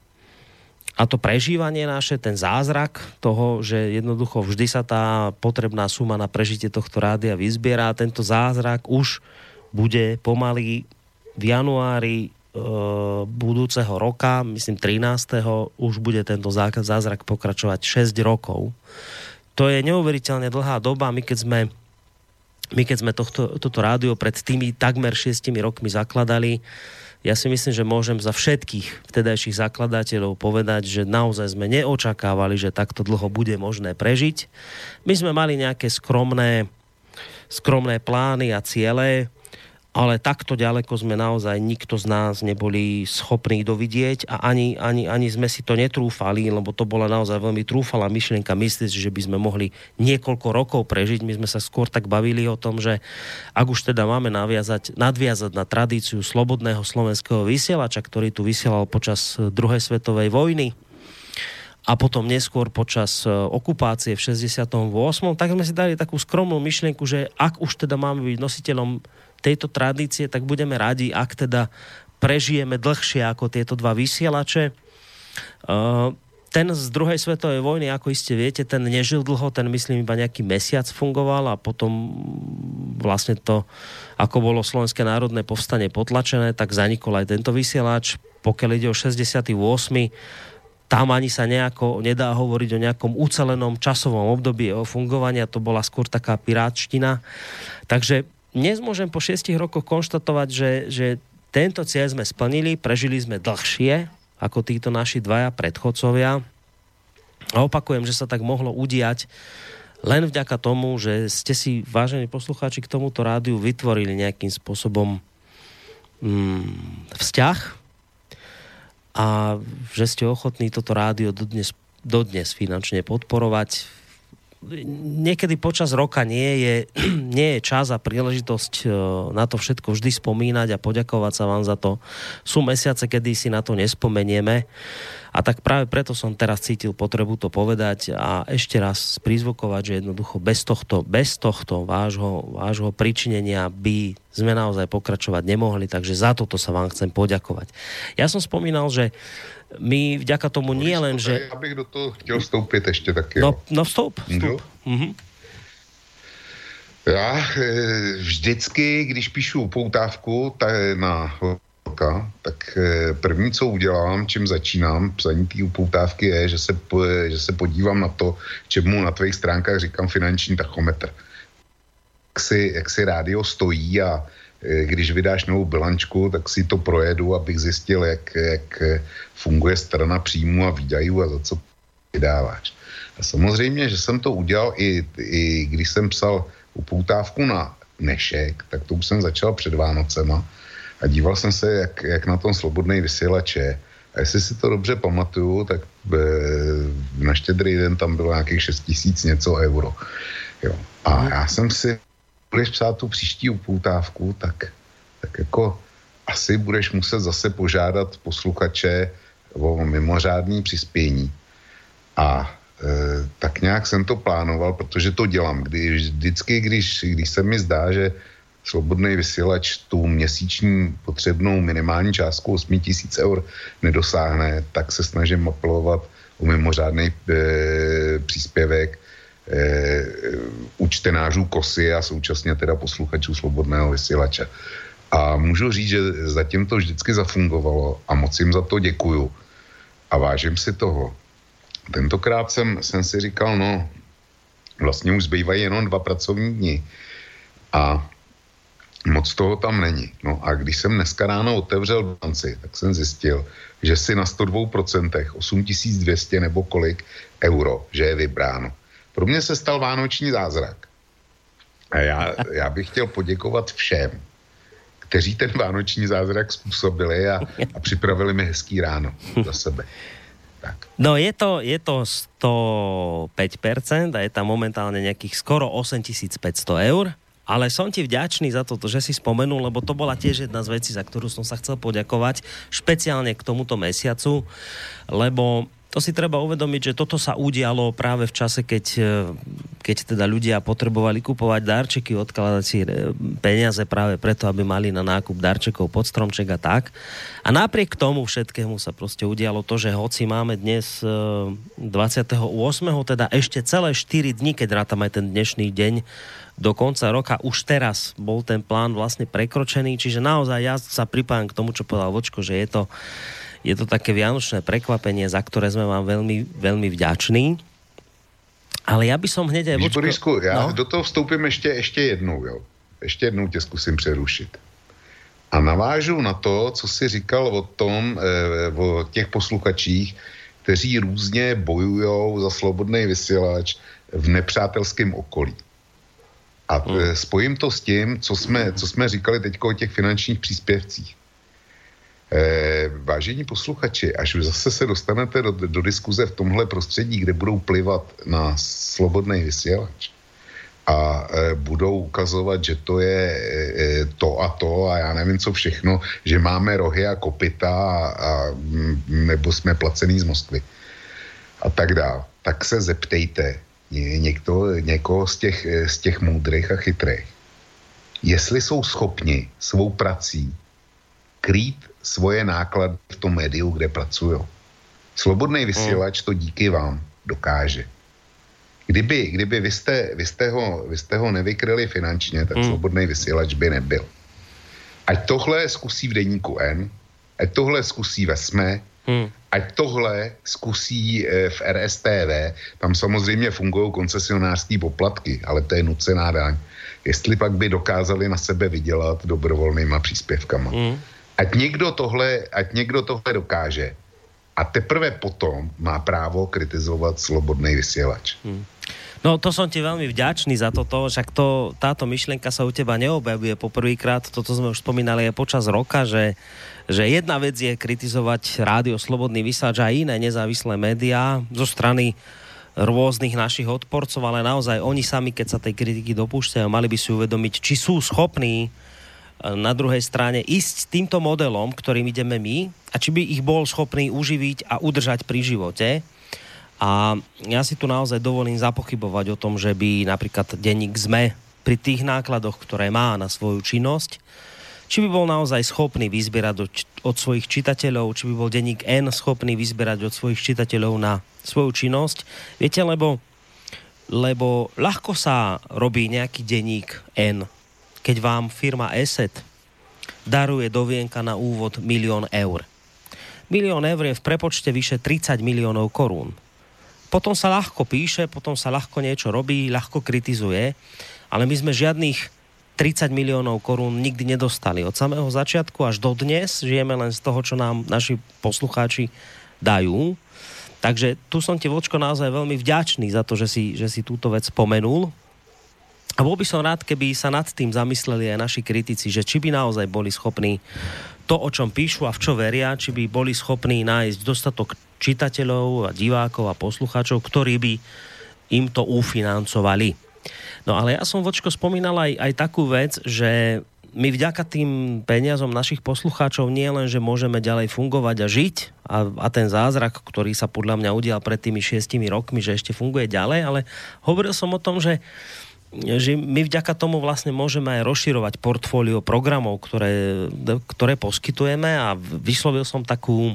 a to prežívanie naše, ten zázrak toho, že jednoducho vždy sa tá potrebná suma na prežitie tohto rádia vyzbiera, tento zázrak už bude pomaly v januári budúceho roka, myslím 13. už bude tento zázrak pokračovať 6 rokov. To je neuveriteľne dlhá doba. My keď sme, my keď sme tohto, toto rádio pred tými takmer 6 rokmi zakladali, ja si myslím, že môžem za všetkých vtedajších zakladateľov povedať, že naozaj sme neočakávali, že takto dlho bude možné prežiť. My sme mali nejaké skromné, skromné plány a ciele, ale takto ďaleko sme naozaj nikto z nás neboli schopní dovidieť a ani, ani, ani sme si to netrúfali, lebo to bola naozaj veľmi trúfalá myšlienka myslieť, že by sme mohli niekoľko rokov prežiť. My sme sa skôr tak bavili o tom, že ak už teda máme naviazať, nadviazať na tradíciu slobodného slovenského vysielača, ktorý tu vysielal počas druhej svetovej vojny, a potom neskôr počas e, okupácie v 68. tak sme si dali takú skromnú myšlienku, že ak už teda máme byť nositeľom tejto tradície, tak budeme radi, ak teda prežijeme dlhšie ako tieto dva vysielače. Ten z druhej svetovej vojny, ako iste viete, ten nežil dlho, ten myslím iba nejaký mesiac fungoval a potom vlastne to, ako bolo Slovenské národné povstanie potlačené, tak zanikol aj tento vysielač. Pokiaľ ide o 68 tam ani sa nejako nedá hovoriť o nejakom ucelenom časovom období o fungovania, to bola skôr taká pirátština. Takže dnes môžem po šiestich rokoch konštatovať, že, že tento cieľ sme splnili, prežili sme dlhšie ako títo naši dvaja predchodcovia. A opakujem, že sa tak mohlo udiať len vďaka tomu, že ste si, vážení poslucháči, k tomuto rádiu vytvorili nejakým spôsobom mm, vzťah a že ste ochotní toto rádio dodnes, dodnes finančne podporovať niekedy počas roka nie je, nie je čas a príležitosť e, na to všetko vždy spomínať a poďakovať sa vám za to. Sú mesiace, kedy si na to nespomenieme a tak práve preto som teraz cítil potrebu to povedať a ešte raz prizvukovať, že jednoducho bez tohto, bez tohto vášho, vášho pričinenia by sme naozaj pokračovať nemohli, takže za toto sa vám chcem poďakovať. Ja som spomínal, že my vďaka tomu nie len, že... Ja bych do toho chtěl vstoupit ještě taky. No, no vstup, vstup. Mhm. Já e, vždycky, když píšu poutávku tak na roka, tak e, první, co udělám, čím začínám psaní té upoutávky, je, že se, že se podívám na to, čemu na tvých stránkách říkám finanční tachometr. Jak si, jak si rádio stojí a Eh, když vydáš novou bilančku, tak si to projedu, abych zjistil, jak, jak funguje strana příjmu a výdajů a za co vydáváš. A samozřejmě, že jsem to udělal i, i když jsem psal upoutávku na dnešek, tak to už jsem začal před Vánocema a díval jsem se, jak, jak na tom slobodný vysílač je. A jestli si to dobře pamatuju, tak eh, na štědrý den tam bylo nějakých 6 tisíc něco euro. Jo. A mhm. já jsem si budeš psát tu příští upoutávku, tak, tak jako asi budeš muset zase požádat posluchače o mimořádný přispění. A e, tak nějak jsem to plánoval, protože to dělám. Kdy, vždycky, když, když se mi zdá, že slobodný vysílač tu měsíční potřebnou minimální částku 8 tisíc eur nedosáhne, tak se snažím apelovat o mimořádný e, příspěvek e, u čtenářů KOSY a současně teda posluchačů slobodného vysílače. A můžu říct, že zatím to vždycky zafungovalo a moc jim za to děkuju. A vážím si toho. Tentokrát jsem, jsem si říkal, no, vlastně už zbývají jenom dva pracovní dny. A moc toho tam není. No a když jsem dneska ráno otevřel banci, tak jsem zjistil, že si na 102% 8200 nebo kolik euro, že je vybráno. Pro mě se stal vánoční zázrak. A já, já bych chtěl poděkovat všem, kteří ten vánoční zázrak způsobili a, a připravili mi hezký ráno za sebe. Tak. No je to, je to 105% a je tam momentálne nejakých skoro 8500 eur. Ale som ti vďačný za to, že si spomenul, lebo to bola tiež jedna z vecí, za ktorú som sa chcel poďakovať, špeciálne k tomuto mesiacu, lebo to si treba uvedomiť, že toto sa udialo práve v čase, keď, e, keď teda ľudia potrebovali kupovať darčeky, odkladať si e, peniaze práve preto, aby mali na nákup darčekov pod stromček a tak. A napriek tomu všetkému sa proste udialo to, že hoci máme dnes 28. E, teda ešte celé 4 dní, keď rátam aj ten dnešný deň, do konca roka už teraz bol ten plán vlastne prekročený, čiže naozaj ja sa pripájam k tomu, čo povedal Vočko, že je to je to také vianočné prekvapenie, za ktoré sme vám veľmi, veľmi vďační. Ale ja by som hneď aj... Vočko... Borisku, já no? do toho vstoupím ještě, ještě jednou, jo. Ještě jednou tě zkusím přerušit. A navážu na to, co jsi říkal o tom, e, o těch posluchačích, kteří různě bojují za slobodný vysílač v nepřátelském okolí. A hmm. spojím to s tím, co jsme, co jsme říkali teď o těch finančních příspěvcích. Eh, vážení posluchači, až zase se dostanete do, do diskuze v tomhle prostředí, kde budou plivat na slobodný vysílač a eh, budou ukazovat, že to je eh, to a to a já nevím co všechno, že máme rohy a kopita a, a mm, nebo jsme placený z Moskvy a tak dále, tak se zeptejte někdo, někoho z těch, z těch moudrých a chytrých, jestli jsou schopni svou prací krýt svoje náklady v tom médiu, kde pracují. Slobodný vysílač to díky vám dokáže. Kdyby, kdyby vy, jste, vy, jste ho, vy jste ho nevykryli finančně, tak hmm. slobodný vysílač by nebyl. Ať tohle zkusí v deníku N, ať tohle zkusí ve SME, hmm. Ať tohle zkusí e, v RSTV, tam samozřejmě fungují koncesionářské poplatky, ale to je nucená daň. Jestli pak by dokázali na sebe vydělat dobrovolnýma příspěvkama. Hmm. Ať někdo tohle, ať někdo tohle dokáže. A teprve potom má právo kritizovat slobodný vysielač. Hmm. No to som ti veľmi vďačný za toto, však to, táto myšlienka sa u teba neobjavuje poprvýkrát, toto sme už spomínali aj počas roka, že, že jedna vec je kritizovať rádio Slobodný vysáč a iné nezávislé médiá zo strany rôznych našich odporcov, ale naozaj oni sami, keď sa tej kritiky dopúšťajú, mali by si uvedomiť, či sú schopní na druhej strane ísť týmto modelom, ktorým ideme my a či by ich bol schopný uživiť a udržať pri živote. A ja si tu naozaj dovolím zapochybovať o tom, že by napríklad denník ZME pri tých nákladoch, ktoré má na svoju činnosť, či by bol naozaj schopný vyzbierať od, svojich čitateľov, či by bol denník N schopný vyzbierať od svojich čitateľov na svoju činnosť. Viete, lebo, lebo ľahko sa robí nejaký denník N, keď vám firma ESET daruje do vienka na úvod milión eur. Milión eur je v prepočte vyše 30 miliónov korún. Potom sa ľahko píše, potom sa ľahko niečo robí, ľahko kritizuje, ale my sme žiadnych 30 miliónov korún nikdy nedostali. Od samého začiatku až do dnes žijeme len z toho, čo nám naši poslucháči dajú. Takže tu som ti, Vočko, naozaj veľmi vďačný za to, že si, že si túto vec spomenul, a bol by som rád, keby sa nad tým zamysleli aj naši kritici, že či by naozaj boli schopní to, o čom píšu a v čo veria, či by boli schopní nájsť dostatok čitateľov a divákov a poslucháčov, ktorí by im to ufinancovali. No ale ja som, Vočko, spomínal aj, aj takú vec, že my vďaka tým peniazom našich poslucháčov nie len, že môžeme ďalej fungovať a žiť a, a ten zázrak, ktorý sa podľa mňa udial pred tými šiestimi rokmi, že ešte funguje ďalej, ale hovoril som o tom, že že my vďaka tomu vlastne môžeme aj rozširovať portfólio programov, ktoré, ktoré poskytujeme a vyslovil som takú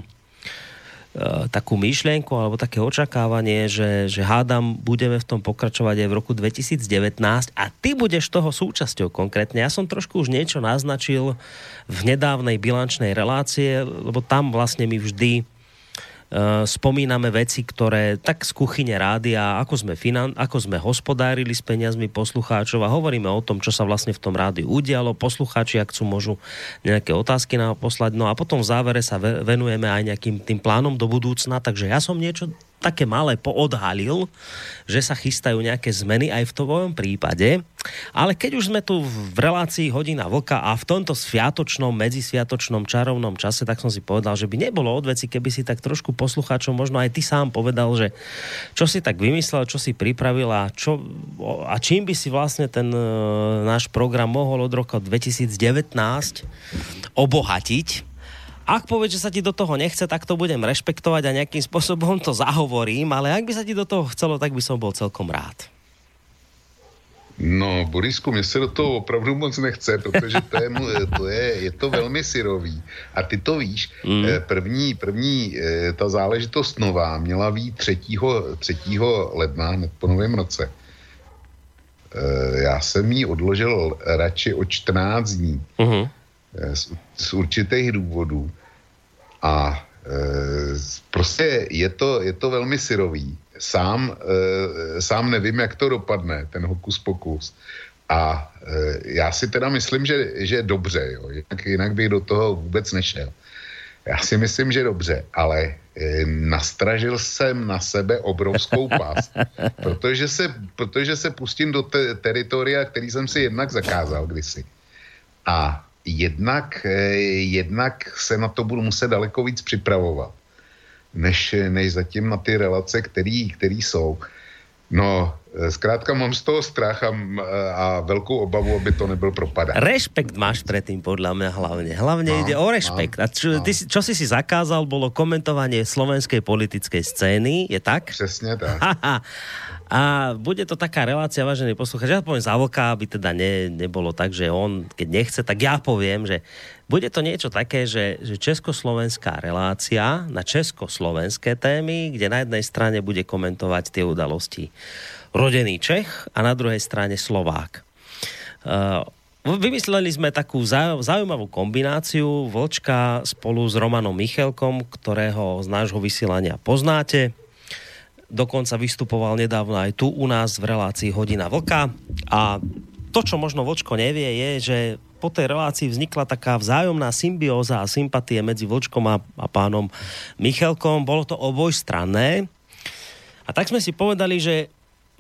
takú myšlienku alebo také očakávanie, že, že hádam, budeme v tom pokračovať aj v roku 2019 a ty budeš toho súčasťou konkrétne. Ja som trošku už niečo naznačil v nedávnej bilančnej relácie, lebo tam vlastne mi vždy spomíname veci, ktoré tak z kuchyne rádia, ako sme, finan- ako sme hospodárili s peniazmi poslucháčov a hovoríme o tom, čo sa vlastne v tom rádiu udialo. Poslucháči, ak chcú, môžu nejaké otázky nám poslať. No a potom v závere sa venujeme aj nejakým tým plánom do budúcna, takže ja som niečo také malé poodhalil, že sa chystajú nejaké zmeny aj v tvojom prípade. Ale keď už sme tu v relácii hodina vlka a v tomto sviatočnom, medzisviatočnom, čarovnom čase, tak som si povedal, že by nebolo od veci, keby si tak trošku poslucháčom, možno aj ty sám povedal, že čo si tak vymyslel, čo si pripravil a, čo, a čím by si vlastne ten e, náš program mohol od roka 2019 obohatiť ak povieš, že sa ti do toho nechce, tak to budem rešpektovať a nejakým spôsobom to zahovorím, ale ak by sa ti do toho chcelo, tak by som bol celkom rád. No, Borisku, mě se do toho opravdu moc nechce, protože to je, to je, je to velmi syrový. A ty to víš, mm. první, první eh, ta záležitost nová měla být 3. 3. ledna, hned po novém roce. Eh, já jsem ji odložil radši o 14 dní. Mm-hmm. Z, z určitých důvodů. A e, prostě je to, je to velmi syrový. Sám, e, sám nevím, jak to dopadne, ten hokus pokus. A e, já si teda myslím, že, že dobře, jo. Jinak, jinak bych do toho vůbec nešel. Já si myslím, že dobře, ale e, nastražil jsem na sebe obrovskou pás, protože se, protože se pustím do te, teritoria, který jsem si jednak zakázal kdysi. A jednak, eh, jednak se na to budu muset daleko víc připravovat, než, než zatím na ty relace, který, který jsou. No, eh, zkrátka mám z toho strach a, a veľkú obavu, aby to nebyl propadák. Rešpekt máš predtým, podľa mňa hlavne. Hlavne no, ide o rešpekt. No, a čo, no. ty, čo si si zakázal, bolo komentovanie slovenskej politickej scény, je tak? Přesně tak. A bude to taká relácia, vážený poslucháč, ja poviem za vlka, aby teda ne, nebolo tak, že on, keď nechce, tak ja poviem, že bude to niečo také, že, že československá relácia na československé témy, kde na jednej strane bude komentovať tie udalosti rodený Čech a na druhej strane Slovák. Uh, Vymysleli sme takú zaujímavú kombináciu Vlčka spolu s Romanom Michelkom, ktorého z nášho vysielania poznáte dokonca vystupoval nedávno aj tu u nás v relácii Hodina Vlka a to, čo možno Vočko nevie, je, že po tej relácii vznikla taká vzájomná symbióza a sympatie medzi Vočkom a, a pánom Michalkom. Bolo to obojstranné. A tak sme si povedali, že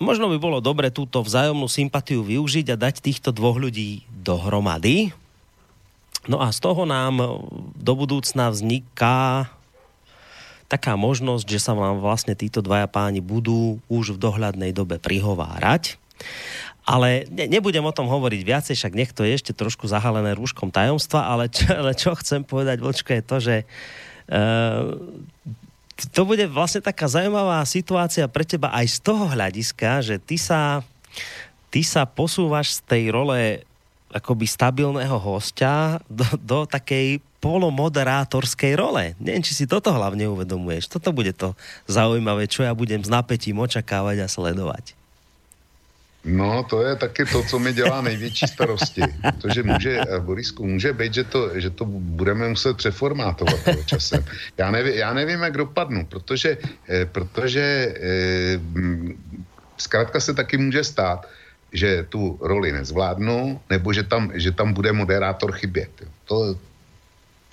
možno by bolo dobre túto vzájomnú sympatiu využiť a dať týchto dvoch ľudí dohromady. No a z toho nám do budúcna vzniká taká možnosť, že sa vám vlastne títo dvaja páni budú už v dohľadnej dobe prihovárať. Ale ne, nebudem o tom hovoriť viacej, však nech to je ešte trošku zahalené rúškom tajomstva, ale čo, ale čo chcem povedať, Vlčko, je to, že uh, to bude vlastne taká zaujímavá situácia pre teba aj z toho hľadiska, že ty sa, ty sa posúvaš z tej role akoby stabilného hostia do, do takej polomoderátorskej role. Neviem, či si toto hlavne uvedomuješ. Toto bude to zaujímavé, čo ja budem s napätím očakávať a sledovať. No, to je taky to, co mi dělá největší starosti. Protože může, eh, Borisku, může být, že to, že to budeme muset přeformátovat časem. Já nevím, já nevím, jak dopadnu, protože, eh, protože eh, zkrátka se taky může stát, že tu roli nezvládnu, nebo že tam, že tam bude moderátor chybět. To,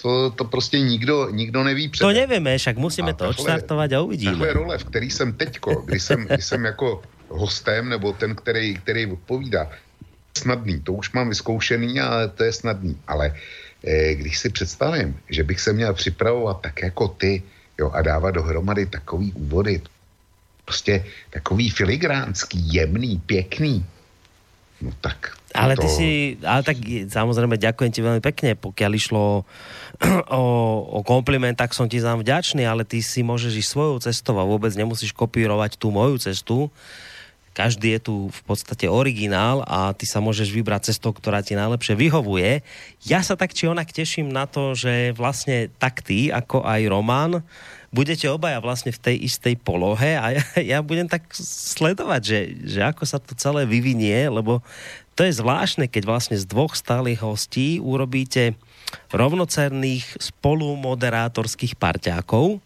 to, to prostě nikdo, nikdo neví předem. To nevíme, však musíme a to odstartovat a uvidíme. Takhle role, v který jsem teďko, když jsem, když jsem jako hostem, nebo ten, který, který odpovídá, snadný, to už mám vyzkoušený a to je snadný, ale eh, když si představím, že bych se měl připravovat tak jako ty, jo, a dávat dohromady takový úvody, prostě takový filigránský, jemný, pěkný, no tak ale ty si, ale tak samozrejme ďakujem ti veľmi pekne, pokiaľ išlo o, o kompliment, tak som ti zám vďačný, ale ty si môžeš ísť svojou cestou a vôbec nemusíš kopírovať tú moju cestu. každý je tu v podstate originál a ty sa môžeš vybrať cestou, ktorá ti najlepšie vyhovuje. Ja sa tak či onak teším na to, že vlastne tak ty, ako aj Roman, budete obaja vlastne v tej istej polohe a ja, ja budem tak sledovať, že, že ako sa to celé vyvinie, lebo to je zvláštne, keď vlastne z dvoch stálych hostí urobíte rovnocerných spolumoderátorských parťákov.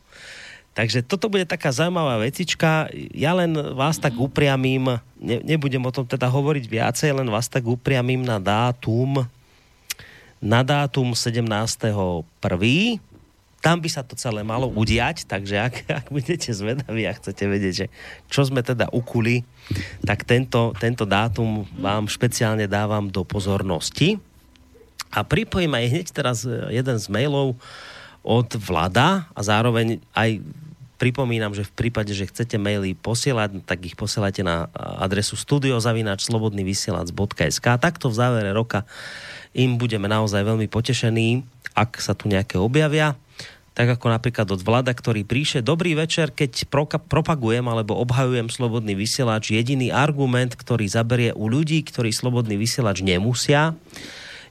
Takže toto bude taká zaujímavá vecička. Ja len vás tak upriamím, ne, nebudem o tom teda hovoriť viacej, len vás tak upriamím na dátum na dátum 17.1 tam by sa to celé malo udiať, takže ak, ak budete zvedaví a chcete vedieť, že čo sme teda ukuli, tak tento, tento dátum vám špeciálne dávam do pozornosti. A pripojím aj hneď teraz e, jeden z mailov od Vlada a zároveň aj pripomínam, že v prípade, že chcete maily posielať, tak ich posielajte na adresu studiozavinač.slobodnyvysielac.sk Takto v závere roka im budeme naozaj veľmi potešení, ak sa tu nejaké objavia tak ako napríklad od vláda, ktorý príše. Dobrý večer, keď propagujem alebo obhajujem slobodný vysielač, jediný argument, ktorý zaberie u ľudí, ktorí slobodný vysielač nemusia,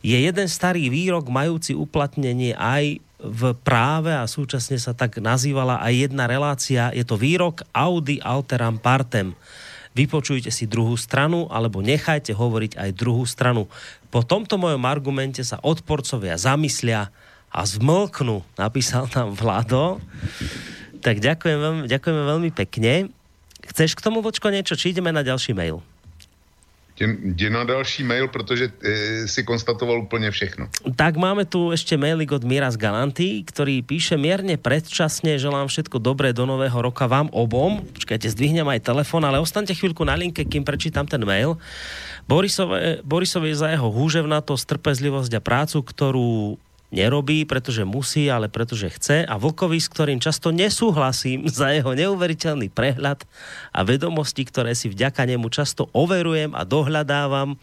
je jeden starý výrok majúci uplatnenie aj v práve a súčasne sa tak nazývala aj jedna relácia. Je to výrok Audi alteram partem. Vypočujte si druhú stranu alebo nechajte hovoriť aj druhú stranu. Po tomto mojom argumente sa odporcovia zamyslia a zmlknú, napísal nám Vlado. Tak ďakujem veľmi, ďakujeme veľmi pekne. Chceš k tomu, Vočko, niečo, či ideme na ďalší mail? Jde na další mail, protože e, si konstatoval úplne všechno. Tak máme tu ešte mailik od Mira z Galanty, ktorý píše mierne predčasne, želám všetko dobré do nového roka vám obom. Počkajte, zdvihnem aj telefon, ale ostaňte chvíľku na linke, kým prečítam ten mail. Borisovi za jeho húževnatosť, trpezlivosť a prácu, ktorú nerobí, pretože musí, ale pretože chce a Vlkovi, s ktorým často nesúhlasím za jeho neuveriteľný prehľad a vedomosti, ktoré si vďaka nemu často overujem a dohľadávam,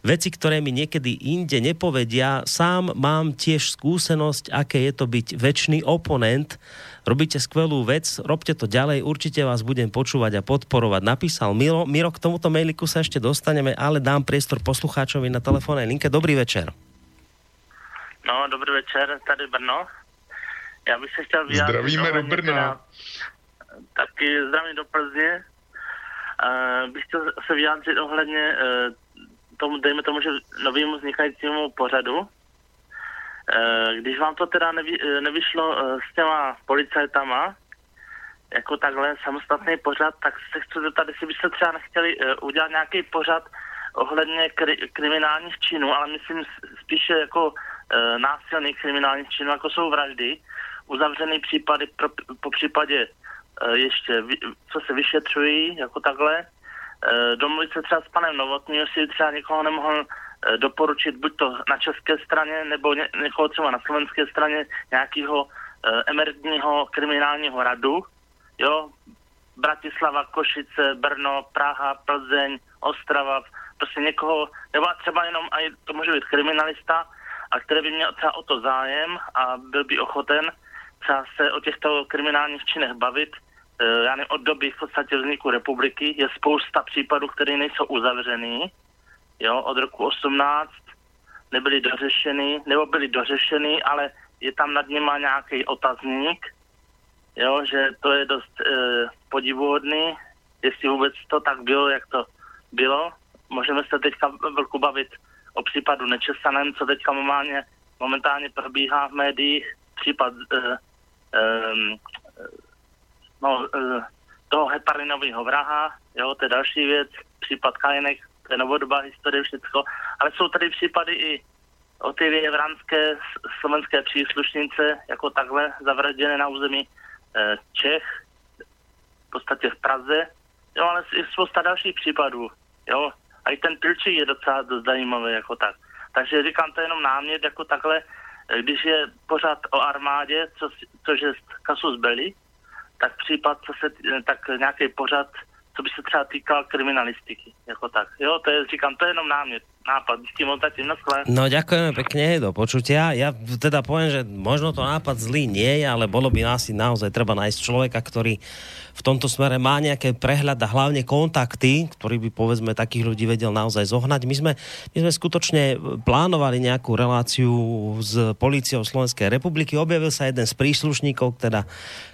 veci, ktoré mi niekedy inde nepovedia, sám mám tiež skúsenosť, aké je to byť väčší oponent, robíte skvelú vec, robte to ďalej, určite vás budem počúvať a podporovať. Napísal Miro, Miro k tomuto mailiku sa ešte dostaneme, ale dám priestor poslucháčovi na telefónnej linke. Dobrý večer. No, dobrý večer, tady Brno. Já bych se chtěl vyjádřit... Zdravíme do Brna. Teda, taky zdravím do Plzně. Uh, bych chtěl se vyjádřit ohledně uh, tomu, dejme tomu, že novému vznikajícímu pořadu. Uh, když vám to teda nevy, nevyšlo uh, s těma policajtama, jako takhle samostatný pořad, tak se chci zeptat, jestli byste třeba nechtěli uh, udělat nějaký pořad ohledně kri- kriminálních činů, ale myslím spíše jako násilných kriminálních činů, jako jsou vraždy, uzavřený případy pro, po případě e, ještě, co se vyšetřují, jako takhle, e, domluvit se třeba s panem Novotným, jestli třeba někoho nemohl e, doporučit buď to na české straně, nebo ně, někoho třeba na slovenské straně nějakého e, emeritního kriminálního radu, jo, Bratislava, Košice, Brno, Praha, Plzeň, Ostrava, prostě někoho, nebo třeba jenom, aj to může být kriminalista, a který by měl třeba o to zájem a byl by ochoten se o těchto kriminálních činech bavit. E, já nevím, od doby v podstatě vzniku republiky je spousta případů, které nejsou uzavřený. Jo, od roku 18 nebyly dořešeny, nebo byly dořešeny, ale je tam nad nima nějaký otazník, jo, že to je dost e, podivuhodný, jestli vůbec to tak bylo, jak to bylo. Můžeme se teďka velkou bavit o případu Nečesaném, co teďka momentálně, momentálně probíhá v médiích, případ uh, um, no, uh, toho heparinového vraha, jo, to je další věc, případ Kajenek, to je novodobá historie, všecko, ale jsou tady případy i o ty věvranské slovenské příslušnice, jako takhle zavražděné na území uh, Čech, v podstatě v Praze, jo, ale i spousta dalších případů, jo, a i ten pilčí je docela zajímavý jako tak. Takže říkám to jenom námět jako takhle, když je pořád o armádě, co, což je kasus belli, tak případ, co se, tak nějaký pořad, co by se třeba týkal kriminalistiky, jako tak. Jo, to je, říkám, to je jenom námět. Nápad. Díky moc zatím, No ďakujeme pekne, do počutia. Ja teda poviem, že možno to nápad zlý nie je, ale bolo by asi naozaj treba nájsť človeka, ktorý v tomto smere má nejaké prehľad a hlavne kontakty, ktorý by povedzme takých ľudí vedel naozaj zohnať. My sme, my sme skutočne plánovali nejakú reláciu s políciou Slovenskej republiky. Objavil sa jeden z príslušníkov, teda,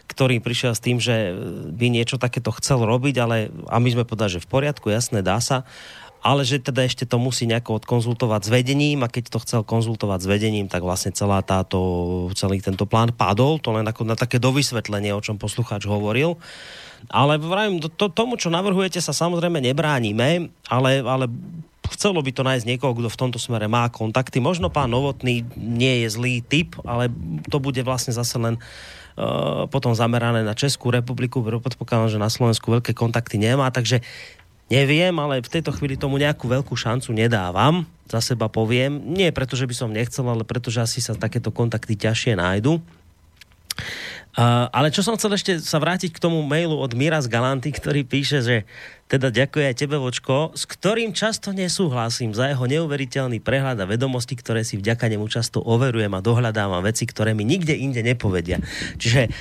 ktorý prišiel s tým, že by niečo takéto chcel robiť, ale a my sme povedali, že v poriadku, jasné, dá sa ale že teda ešte to musí nejako odkonzultovať s vedením a keď to chcel konzultovať s vedením, tak vlastne celá táto, celý tento plán padol, to len ako na také dovysvetlenie, o čom poslucháč hovoril. Ale vravím, to, tomu, čo navrhujete, sa samozrejme nebránime, ale, ale chcelo by to nájsť niekoho, kto v tomto smere má kontakty. Možno pán Novotný nie je zlý typ, ale to bude vlastne zase len uh, potom zamerané na Českú republiku, predpokladám, že na Slovensku veľké kontakty nemá, takže Neviem, ale v tejto chvíli tomu nejakú veľkú šancu nedávam. Za seba poviem. Nie preto, že by som nechcel, ale preto, že asi sa takéto kontakty ťažšie nájdu. Uh, ale čo som chcel ešte sa vrátiť k tomu mailu od Mira z Galanty, ktorý píše, že teda ďakuje aj tebe, Vočko, s ktorým často nesúhlasím za jeho neuveriteľný prehľad a vedomosti, ktoré si vďaka nemu často overujem a dohľadávam veci, ktoré mi nikde inde nepovedia. Čiže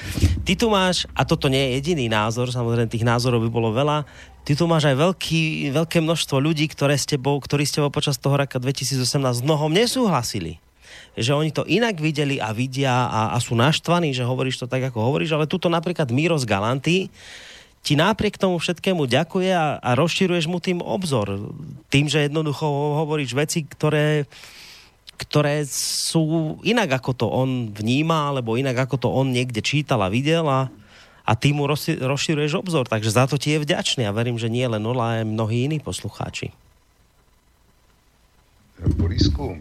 ty tu máš, a toto nie je jediný názor, samozrejme tých názorov by bolo veľa, ty tu máš aj veľký, veľké množstvo ľudí, ktoré s tebou, ktorí s tebou počas toho roka 2018 mnohom nesúhlasili že oni to inak videli a vidia a, a sú naštvaní, že hovoríš to tak, ako hovoríš, ale tuto napríklad Miro z Galanty ti napriek tomu všetkému ďakuje a, a rozširuješ mu tým obzor. Tým, že jednoducho hovoríš veci, ktoré, ktoré sú inak, ako to on vníma, alebo inak, ako to on niekde čítal a videl a, a ty mu rozširuješ obzor. Takže za to ti je vďačný a verím, že nie len Ola, aj mnohí iní poslucháči. Borisku,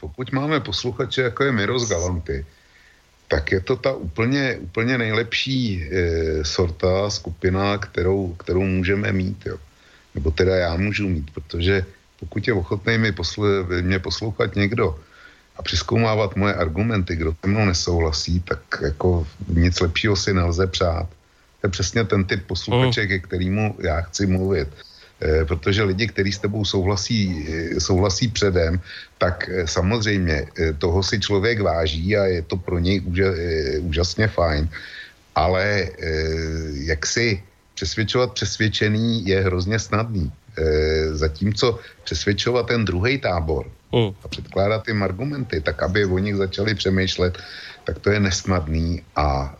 pokud máme posluchače, jako je Miros Galanty, tak je to ta úplně, úplně nejlepší e, sorta, skupina, kterou, kterou můžeme mít. Jo. Nebo teda já můžu mít, protože pokud je ochotný mi poslu, mě poslouchat někdo a přeskoumávat moje argumenty, kdo se mnou nesouhlasí, tak jako nic lepšího si nelze přát. To je přesně ten typ posluchače, mm. ke kterému já chci mluvit. Eh, protože lidi, kteří s tebou souhlasí, eh, souhlasí předem, tak eh, samozřejmě toho si člověk váží a je to pro něj úžasně fajn. Ale jak si přesvědčovat přesvědčený je hrozně snadný. Zatímco přesvědčovat ten druhý tábor mm. a předkládat jim argumenty, tak aby o nich začali přemýšlet, tak to je nesnadný a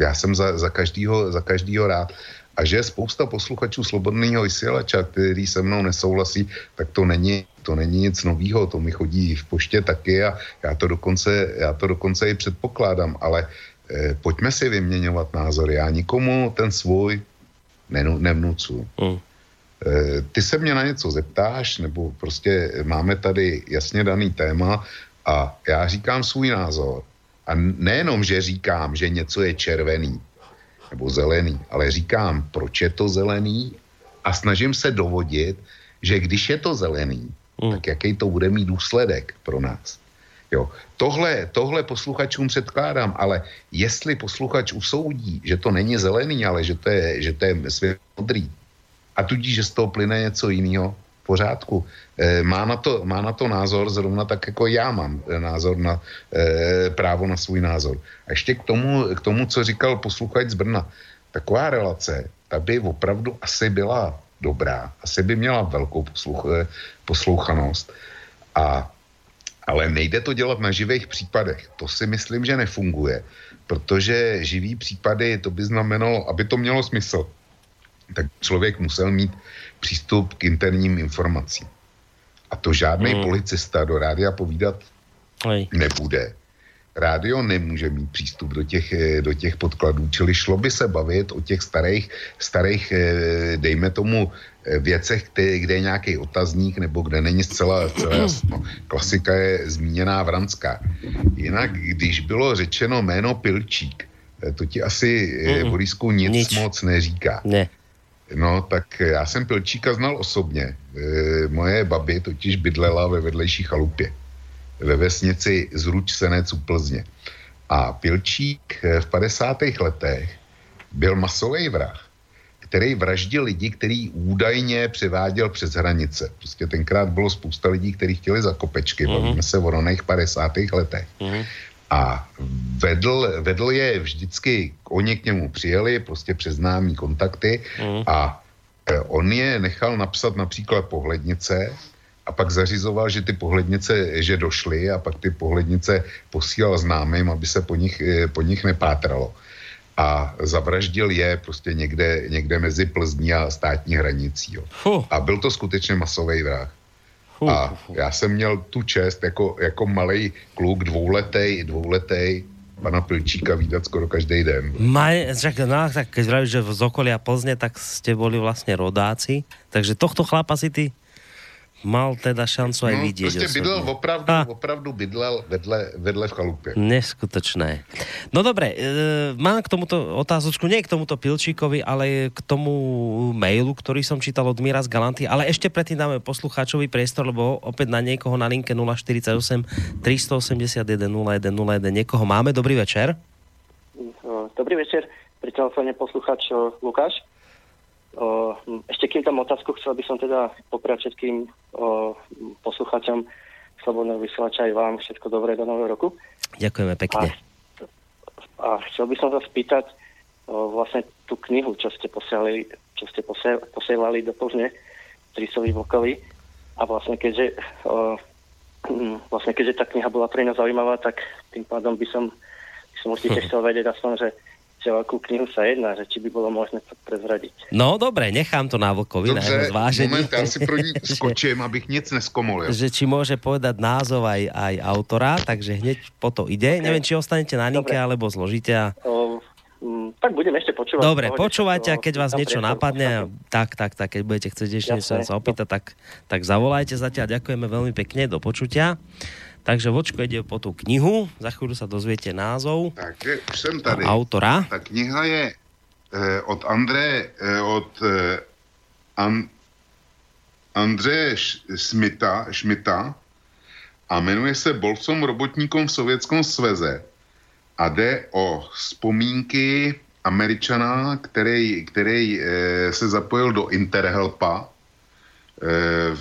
já jsem za, za, každýho, za každýho rád a že je spousta posluchačů slobodného vysílača, který se mnou nesouhlasí, tak to není, to není nic nového, to mi chodí v poště taky a já to dokonce, já to dokonce i předpokládám, ale eh, pojďme si vyměňovat názory. Já nikomu ten svůj nenu, nevnucu. Mm. Eh, ty se mě na něco zeptáš, nebo prostě máme tady jasně daný téma a já říkám svůj názor. A nejenom, že říkám, že něco je červený, nebo zelený, ale říkám, proč je to zelený a snažím se dovodit, že když je to zelený, mm. tak jaký to bude mít důsledek pro nás. Jo. Tohle, tohle posluchačům předkládám, ale jestli posluchač usoudí, že to není zelený, ale že to je, že to je svět modrý, a tudíž, že z toho plyne něco jiného, pořádku. E, má, na to, má na to názor zrovna tak, jako já mám e, názor na e, právo na svůj názor. A ještě k tomu, k tomu, co říkal posluchač z Brna. Taková relace, ta by opravdu asi byla dobrá. Asi by měla velkou posluch, e, poslouchanost. A, ale nejde to dělat na živých případech. To si myslím, že nefunguje. Protože živý případy, to by znamenalo, aby to mělo smysl, tak člověk musel mít přístup k interním informacím. A to žádný mm. policista do rádia povídat Oj. nebude. Rádio nemůže mít přístup do těch, eh, do těch podkladů, čili šlo by se bavit o těch starých, starých eh, dejme tomu, eh, věcech, kde, kde je nějaký otazník nebo kde není zcela, zcela jasno. Klasika je zmíněná Vranská. Jinak, když bylo řečeno jméno Pilčík, to ti asi, mm. Borisku, nic, nic moc neříká. Ne. No, tak já jsem Pilčíka znal osobně. E, moje babi totiž bydlela ve vedlejší chalupě. Ve vesnici Zruč Senec u Plzně. A Pilčík e, v 50. letech byl masový vrah, který vraždil lidi, který údajně převáděl přes hranice. Prostě tenkrát bylo spousta lidí, kteří chtěli za kopečky, mm-hmm. bavíme se o ronejch 50. letech. Mm-hmm. A vedl, vedl je vždycky, oni k němu přijeli, prostě přes známý kontakty mm. a e, on je nechal napsat například pohlednice a pak zařizoval, že ty pohlednice, že došly a pak ty pohlednice posílal známým, aby se po nich, e, po nich nepátralo. A zavraždil je prostě někde, někde mezi Plzní a státní hranicí. Jo. A byl to skutečně masový vrah. A já jsem měl tu čest jako, jako malý kluk, dvouletej, dvouletej, pana Pilčíka výdat skoro každý den. Maj, však, no, tak keď vravíš, že z okolia Plzne, tak ste boli vlastne rodáci, takže tohto chlapa si ty mal teda šancu aj no, vidieť. Prostě bydlel opravdu, a. opravdu bydlel vedle, vedle v chalupě. Neskutočné. No dobre, e, mám k tomuto otázočku, nie k tomuto Pilčíkovi, ale k tomu mailu, ktorý som čítal od Mira z Galanty, ale ešte predtým dáme poslucháčový priestor, lebo opäť na niekoho na linke 048 381 0101 niekoho máme. Dobrý večer. Dobrý večer. Pri telefóne poslucháč Lukáš. Ešte kým tam otázku, chcel by som teda popriať všetkým poslucháčom Slobodného vysielača aj vám všetko dobré do nového roku. Ďakujeme pekne. A, a chcel by som sa spýtať vlastne tú knihu, čo ste posielali, čo ste posielali do Plzne, Trisovi Vlkovi. A vlastne keďže, o, vlastne keďže tá kniha bola pre nás zaujímavá, tak tým pádom by som, by som určite chcel vedieť aspoň, že že o akú knihu sa jedná, že či by bolo možné to prezradiť. No dobre, nechám to na Vlkovi Dobře, na zvážení. moment, ja si pro ní skočím, abych nic neskomolil. Že či môže povedať názov aj, aj autora, takže hneď po to ide. Okay. Neviem, či ostanete na linke, alebo zložíte. A... O, m, mm, tak budem ešte počúvať. Dobre, počúvajte a keď vás niečo napadne, tak, tak, tak, keď budete chcieť ešte niečo sa opýtať, tak, tak zavolajte zatiaľ. Ďakujeme veľmi pekne, do počutia. Takže Vočko ide po tú knihu, za chvíľu sa dozviete názov. Takže už jsem tady. Autora. Ta kniha je eh, od André, eh, od eh, An, Andreje Šmita, Šmita a jmenuje se Bolcom robotníkom v Sovětskom sveze a jde o vzpomínky Američana, který, který eh, se zapojil do Interhelpa, Eh,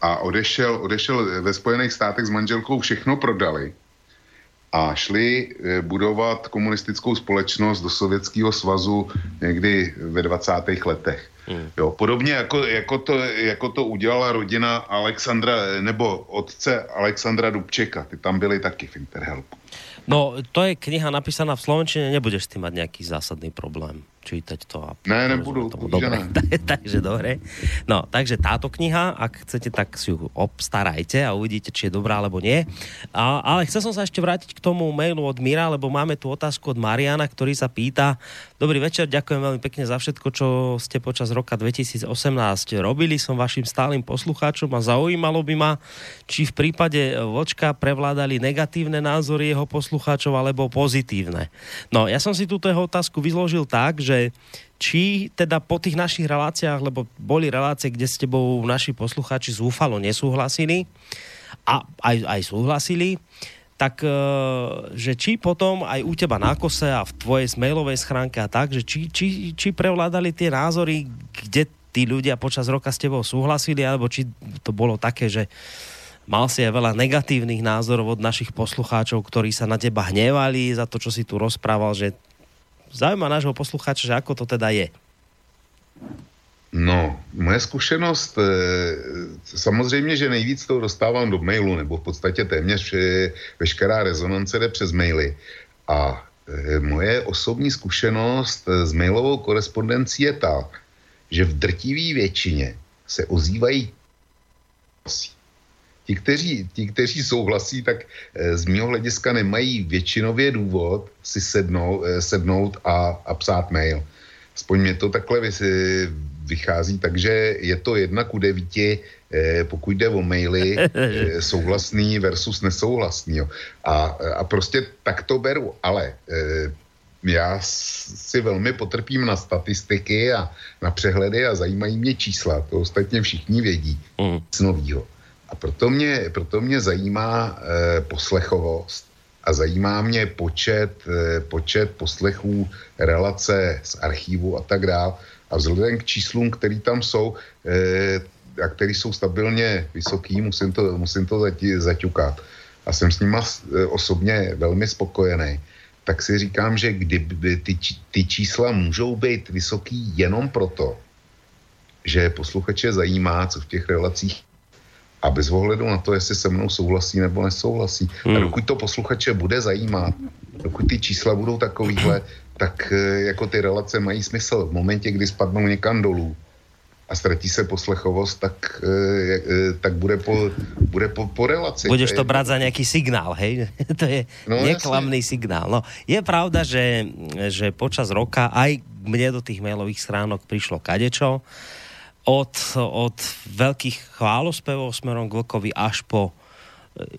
a odešel, odešel ve Spojených státech s manželkou, všechno prodali a šli eh, budovat komunistickou společnost do Sovětského svazu někdy ve 20. letech. Hmm. Jo, podobně jako, jako, to, jako to udělala rodina Alexandra, nebo otce Alexandra Dubčeka. Ty tam byli taky v Interhelpu. No, to je kniha napísaná v Slovenčine, nebudeš s tým mať nejaký zásadný problém čítať to. A ne, nebudú. Tomu. Dobre, ne. takže dobre. No, takže táto kniha, ak chcete, tak si ju obstarajte a uvidíte, či je dobrá alebo nie. A, ale chcel som sa ešte vrátiť k tomu mailu od Mira, lebo máme tu otázku od Mariana, ktorý sa pýta, Dobrý večer, ďakujem veľmi pekne za všetko, čo ste počas roka 2018 robili. Som vašim stálym poslucháčom a zaujímalo by ma, či v prípade Vočka prevládali negatívne názory jeho poslucháčov alebo pozitívne. No, ja som si túto jeho otázku vyzložil tak, že či teda po tých našich reláciách, lebo boli relácie, kde s tebou naši poslucháči zúfalo nesúhlasili a aj, aj súhlasili, tak e, že či potom aj u teba na kose a v tvojej mailovej schránke a tak, že či, či, či prevládali tie názory, kde tí ľudia počas roka s tebou súhlasili, alebo či to bolo také, že mal si aj veľa negatívnych názorov od našich poslucháčov, ktorí sa na teba hnevali za to, čo si tu rozprával, že zaujíma nášho poslucháča, že ako to teda je. No, moje zkušenost, eh, samozřejmě, že nejvíc toho dostávám do mailu, nebo v podstatě téměř veškerá rezonance jde přes maily. A eh, moje osobní zkušenost s mailovou korespondencí je ta, že v drtivé většině se ozývají ti, kteří, ti, kteří souhlasí, tak eh, z mého hlediska nemají většinově důvod si sednout, sednout a, a psát mail. Aspoň mě to takhle vychází, takže je to jedna ku devíti, eh, pokud jde o maily, eh, souhlasný versus nesouhlasný. A, a prostě tak to beru, ale eh, já si velmi potrpím na statistiky a na přehledy a zajímají mě čísla, to ostatně všichni vědí, mm. z novýho. A proto mě, proto mě zajímá eh, poslechovost a zajímá mě počet, eh, počet poslechů, relace z archívu a tak dále A vzhledem k číslům, který tam jsou, eh, a který jsou stabilně vysoký, musím to, musím to zaťukat. A jsem s nima eh, osobně velmi spokojený. Tak si říkám, že kdyby ty, ty čísla můžou být vysoký jenom proto, že posluchače zajímá, co v těch relacích a bez ohledu na to, jestli se mnou souhlasí nebo nesouhlasí. Hmm. A dokud to posluchače bude zajímat, dokud ty čísla budou takovýhle, tak eh, jako ty relace mají smysl. V momentě, kdy spadnou někam dolů a ztratí se poslechovost, tak, eh, eh, tak bude, po, bude po, po relaci. Budeš to brát za nějaký signál, hej? to je no, neklamný jasne. signál. No, je pravda, že, že počas roka aj mne do tých mailových stránok prišlo kadečo od, od veľkých chválospevov smerom k Vlkovi až po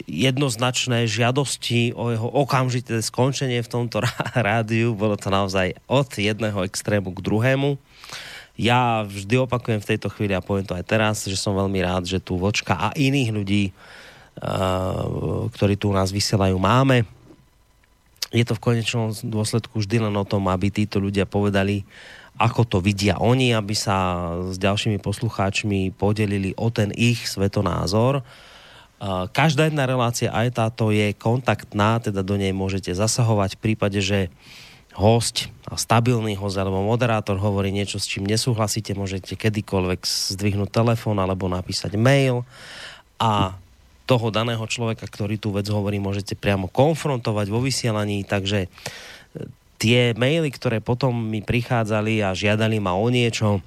jednoznačné žiadosti o jeho okamžité skončenie v tomto rádiu. Bolo to naozaj od jedného extrému k druhému. Ja vždy opakujem v tejto chvíli a poviem to aj teraz, že som veľmi rád, že tu Vočka a iných ľudí, uh, ktorí tu u nás vysielajú, máme. Je to v konečnom dôsledku vždy len o tom, aby títo ľudia povedali, ako to vidia oni, aby sa s ďalšími poslucháčmi podelili o ten ich svetonázor. Každá jedna relácia, aj táto, je kontaktná, teda do nej môžete zasahovať v prípade, že host, stabilný host alebo moderátor hovorí niečo, s čím nesúhlasíte, môžete kedykoľvek zdvihnúť telefón alebo napísať mail a toho daného človeka, ktorý tú vec hovorí, môžete priamo konfrontovať vo vysielaní, takže e, tie maily, ktoré potom mi prichádzali a žiadali ma o niečo,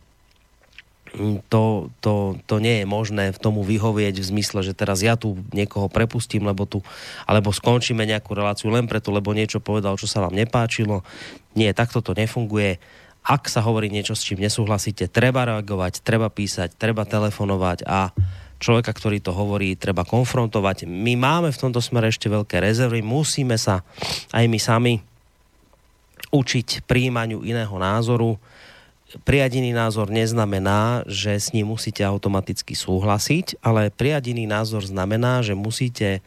to, to, to nie je možné v tomu vyhovieť v zmysle, že teraz ja tu niekoho prepustím, lebo tu, alebo skončíme nejakú reláciu len preto, lebo niečo povedal, čo sa vám nepáčilo. Nie, takto to nefunguje. Ak sa hovorí niečo, s čím nesúhlasíte, treba reagovať, treba písať, treba telefonovať a človeka, ktorý to hovorí, treba konfrontovať. My máme v tomto smere ešte veľké rezervy, musíme sa aj my sami učiť príjmaniu iného názoru, priadený názor neznamená, že s ním musíte automaticky súhlasiť, ale priadený názor znamená, že musíte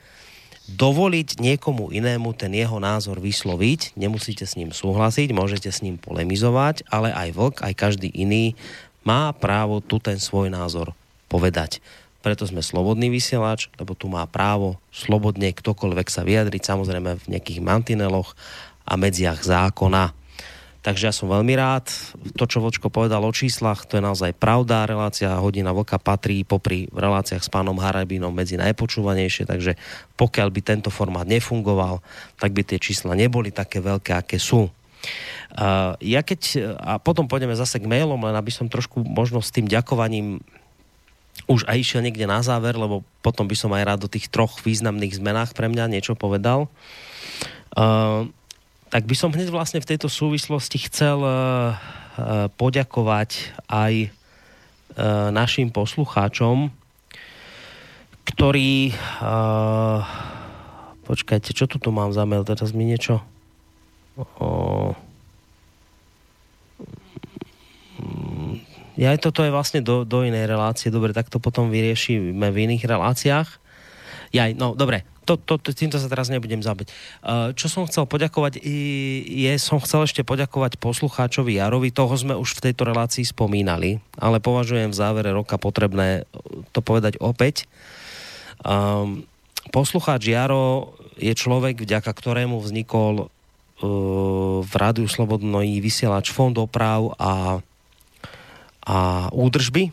dovoliť niekomu inému ten jeho názor vysloviť, nemusíte s ním súhlasiť, môžete s ním polemizovať, ale aj vlk, aj každý iný má právo tu ten svoj názor povedať. Preto sme slobodný vysielač, lebo tu má právo slobodne ktokoľvek sa vyjadriť, samozrejme v nejakých mantineloch a medziach zákona. Takže ja som veľmi rád. To, čo Vočko povedal o číslach, to je naozaj pravda. Relácia Hodina Vlka patrí popri reláciách s pánom Harabinom medzi najpočúvanejšie, takže pokiaľ by tento formát nefungoval, tak by tie čísla neboli také veľké, aké sú. Uh, ja keď, a potom pôjdeme zase k mailom, len aby som trošku možno s tým ďakovaním už aj išiel niekde na záver, lebo potom by som aj rád do tých troch významných zmenách pre mňa niečo povedal. Uh, tak by som hneď vlastne v tejto súvislosti chcel uh, poďakovať aj uh, našim poslucháčom, ktorí... Počkajte, čo tu mám za mail? Teraz mi niečo... Uh, ja toto je vlastne do, do inej relácie. Dobre, tak to potom vyriešime v iných reláciách. Ja, no dobre, to, to, týmto sa teraz nebudem zabiť. Čo som chcel poďakovať, je, som chcel ešte poďakovať poslucháčovi Jarovi, toho sme už v tejto relácii spomínali, ale považujem v závere roka potrebné to povedať opäť. Um, poslucháč Jaro je človek, vďaka ktorému vznikol uh, v Rádiu Slobodný vysielač Fond oprav a, a údržby.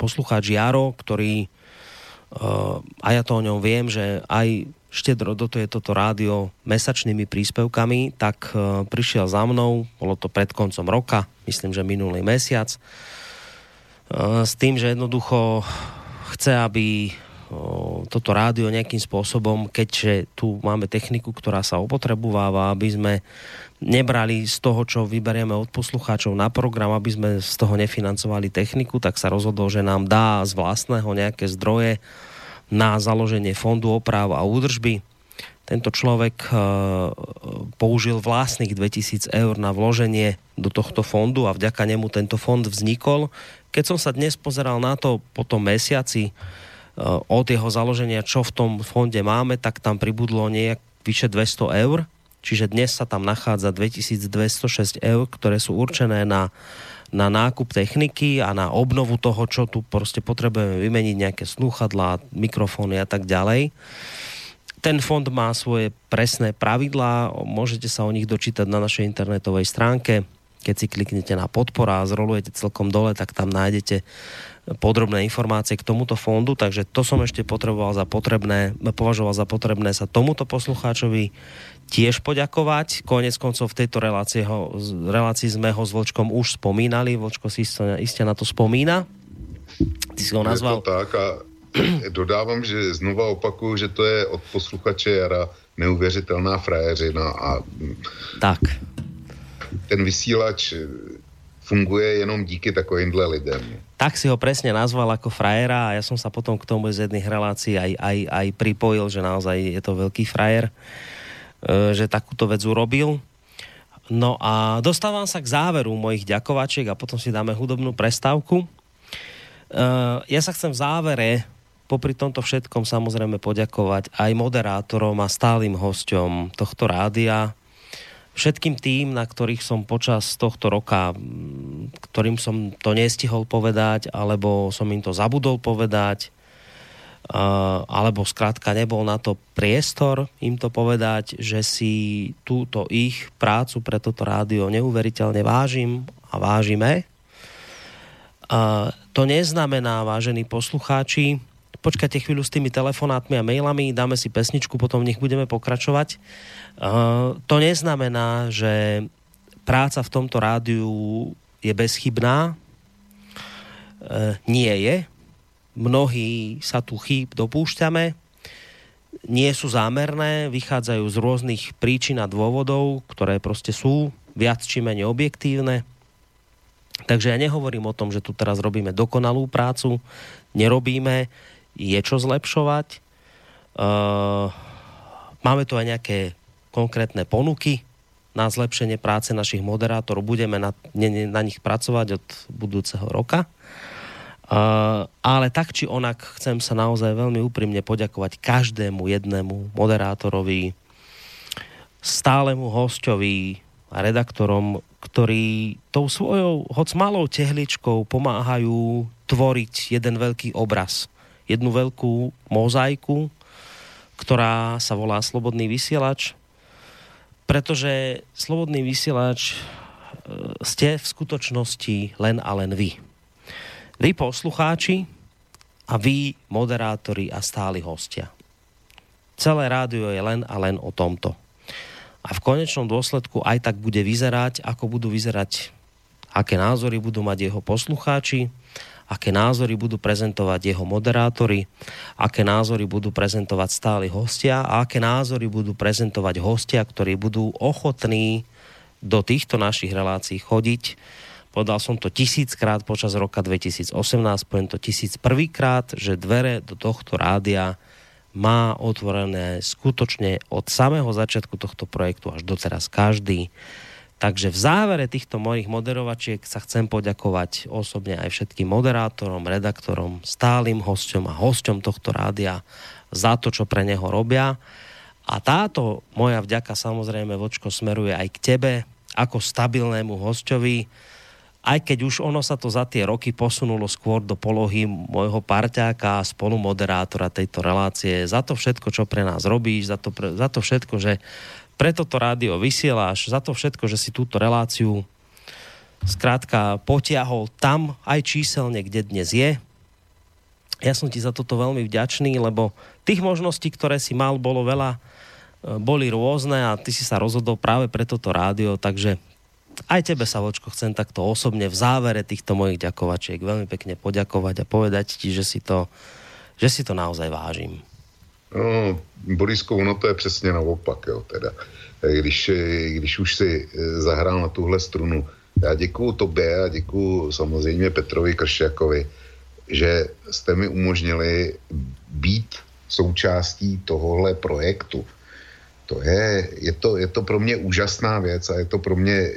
Poslucháč Jaro, ktorý a ja to o ňom viem, že aj štedro dotuje toto rádio mesačnými príspevkami, tak e, prišiel za mnou, bolo to pred koncom roka, myslím, že minulý mesiac, e, s tým, že jednoducho chce, aby toto rádio nejakým spôsobom, keďže tu máme techniku, ktorá sa opotrebováva, aby sme nebrali z toho, čo vyberieme od poslucháčov na program, aby sme z toho nefinancovali techniku, tak sa rozhodol, že nám dá z vlastného nejaké zdroje na založenie fondu oprav a údržby. Tento človek e, použil vlastných 2000 eur na vloženie do tohto fondu a vďaka nemu tento fond vznikol. Keď som sa dnes pozeral na to po tom mesiaci od jeho založenia, čo v tom fonde máme, tak tam pribudlo nejak vyše 200 eur čiže dnes sa tam nachádza 2206 eur, ktoré sú určené na, na nákup techniky a na obnovu toho, čo tu proste potrebujeme vymeniť, nejaké slúchadlá, mikrofóny a tak ďalej. Ten fond má svoje presné pravidlá, môžete sa o nich dočítať na našej internetovej stránke. Keď si kliknete na podpora a zrolujete celkom dole, tak tam nájdete podrobné informácie k tomuto fondu, takže to som ešte potreboval za potrebné, považoval za potrebné sa tomuto poslucháčovi tiež poďakovať. Konec koncov v tejto relácii, ho, relácii sme ho s Vlčkom už spomínali. Vlčko si iste na to spomína. Ty si ho nazval... Je to tak a dodávám, že znova opakuju, že to je od posluchače Jara neuvěřitelná frajeřina a tak. ten vysílač funguje jenom díky takovýmhle lidem. Tak si ho presne nazval ako frajera a ja som sa potom k tomu z jedných relácií aj, aj, aj pripojil, že naozaj je to veľký frajer, e, že takúto vec urobil. No a dostávam sa k záveru mojich ďakovačiek a potom si dáme hudobnú prestávku. E, ja sa chcem v závere popri tomto všetkom samozrejme poďakovať aj moderátorom a stálym hosťom tohto rádia, všetkým tým, na ktorých som počas tohto roka, ktorým som to nestihol povedať, alebo som im to zabudol povedať, alebo skrátka nebol na to priestor im to povedať, že si túto ich prácu pre toto rádio neuveriteľne vážim a vážime. To neznamená, vážení poslucháči, počkajte chvíľu s tými telefonátmi a mailami, dáme si pesničku, potom v nich budeme pokračovať. Uh, to neznamená, že práca v tomto rádiu je bezchybná. Uh, nie je. Mnohí sa tu chýb dopúšťame. Nie sú zámerné, vychádzajú z rôznych príčin a dôvodov, ktoré proste sú viac či menej objektívne. Takže ja nehovorím o tom, že tu teraz robíme dokonalú prácu, nerobíme je čo zlepšovať. Uh, máme tu aj nejaké konkrétne ponuky na zlepšenie práce našich moderátorov. Budeme na, ne, na nich pracovať od budúceho roka. Uh, ale tak či onak chcem sa naozaj veľmi úprimne poďakovať každému jednému moderátorovi, stálemu hostovi a redaktorom, ktorí tou svojou, hoc malou tehličkou pomáhajú tvoriť jeden veľký obraz jednu veľkú mozaiku, ktorá sa volá Slobodný vysielač, pretože Slobodný vysielač e, ste v skutočnosti len a len vy. Vy poslucháči a vy moderátori a stáli hostia. Celé rádio je len a len o tomto. A v konečnom dôsledku aj tak bude vyzerať, ako budú vyzerať, aké názory budú mať jeho poslucháči, aké názory budú prezentovať jeho moderátori, aké názory budú prezentovať stáli hostia? A aké názory budú prezentovať hostia, ktorí budú ochotní do týchto našich relácií chodiť. Podal som to tisíckrát počas roka 2018, poviem to tisíc prvýkrát, že dvere do tohto rádia má otvorené skutočne od samého začiatku tohto projektu až doteraz každý Takže v závere týchto mojich moderovačiek sa chcem poďakovať osobne aj všetkým moderátorom, redaktorom, stálym hosťom a hosťom tohto rádia za to, čo pre neho robia. A táto moja vďaka samozrejme, Vočko, smeruje aj k tebe ako stabilnému hostovi, aj keď už ono sa to za tie roky posunulo skôr do polohy môjho parťáka a spolumoderátora tejto relácie. Za to všetko, čo pre nás robíš, za to, za to všetko, že preto to rádio vysieláš, za to všetko, že si túto reláciu skrátka potiahol tam aj číselne, kde dnes je. Ja som ti za toto veľmi vďačný, lebo tých možností, ktoré si mal, bolo veľa, e, boli rôzne a ty si sa rozhodol práve pre toto rádio, takže aj tebe sa, Vočko, chcem takto osobne v závere týchto mojich ďakovačiek veľmi pekne poďakovať a povedať ti, že si to, že si to naozaj vážim. No, Borisko, ono to je přesně naopak, jo, teda. Když, když už si eh, zahrál na tuhle strunu. Já děkuju tobě a děkuju samozřejmě Petrovi Kršakovi, že jste mi umožnili být součástí tohohle projektu. To je, je, to, je to pro mě úžasná věc a je to pro mě e,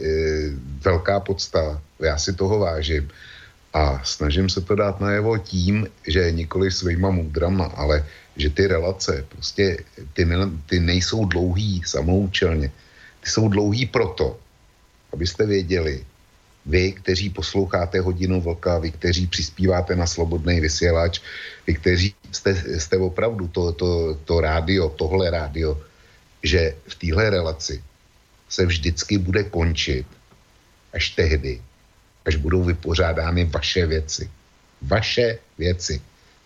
velká podsta. Já si toho vážím. A snažím se to dát najevo tím, že nikoli svýma můdrama, ale že ty relace prostě ty, ty nejsou dlouhý samoučelně. Ty jsou dlouhý proto, abyste věděli, vy, kteří posloucháte hodinu vlka, vy, kteří přispíváte na slobodný vysílač, vy, kteří jste, jste opravdu to, to, to rádio, tohle rádio, že v téhle relaci se vždycky bude končit až tehdy, až budou vypořádány vaše věci. Vaše věci.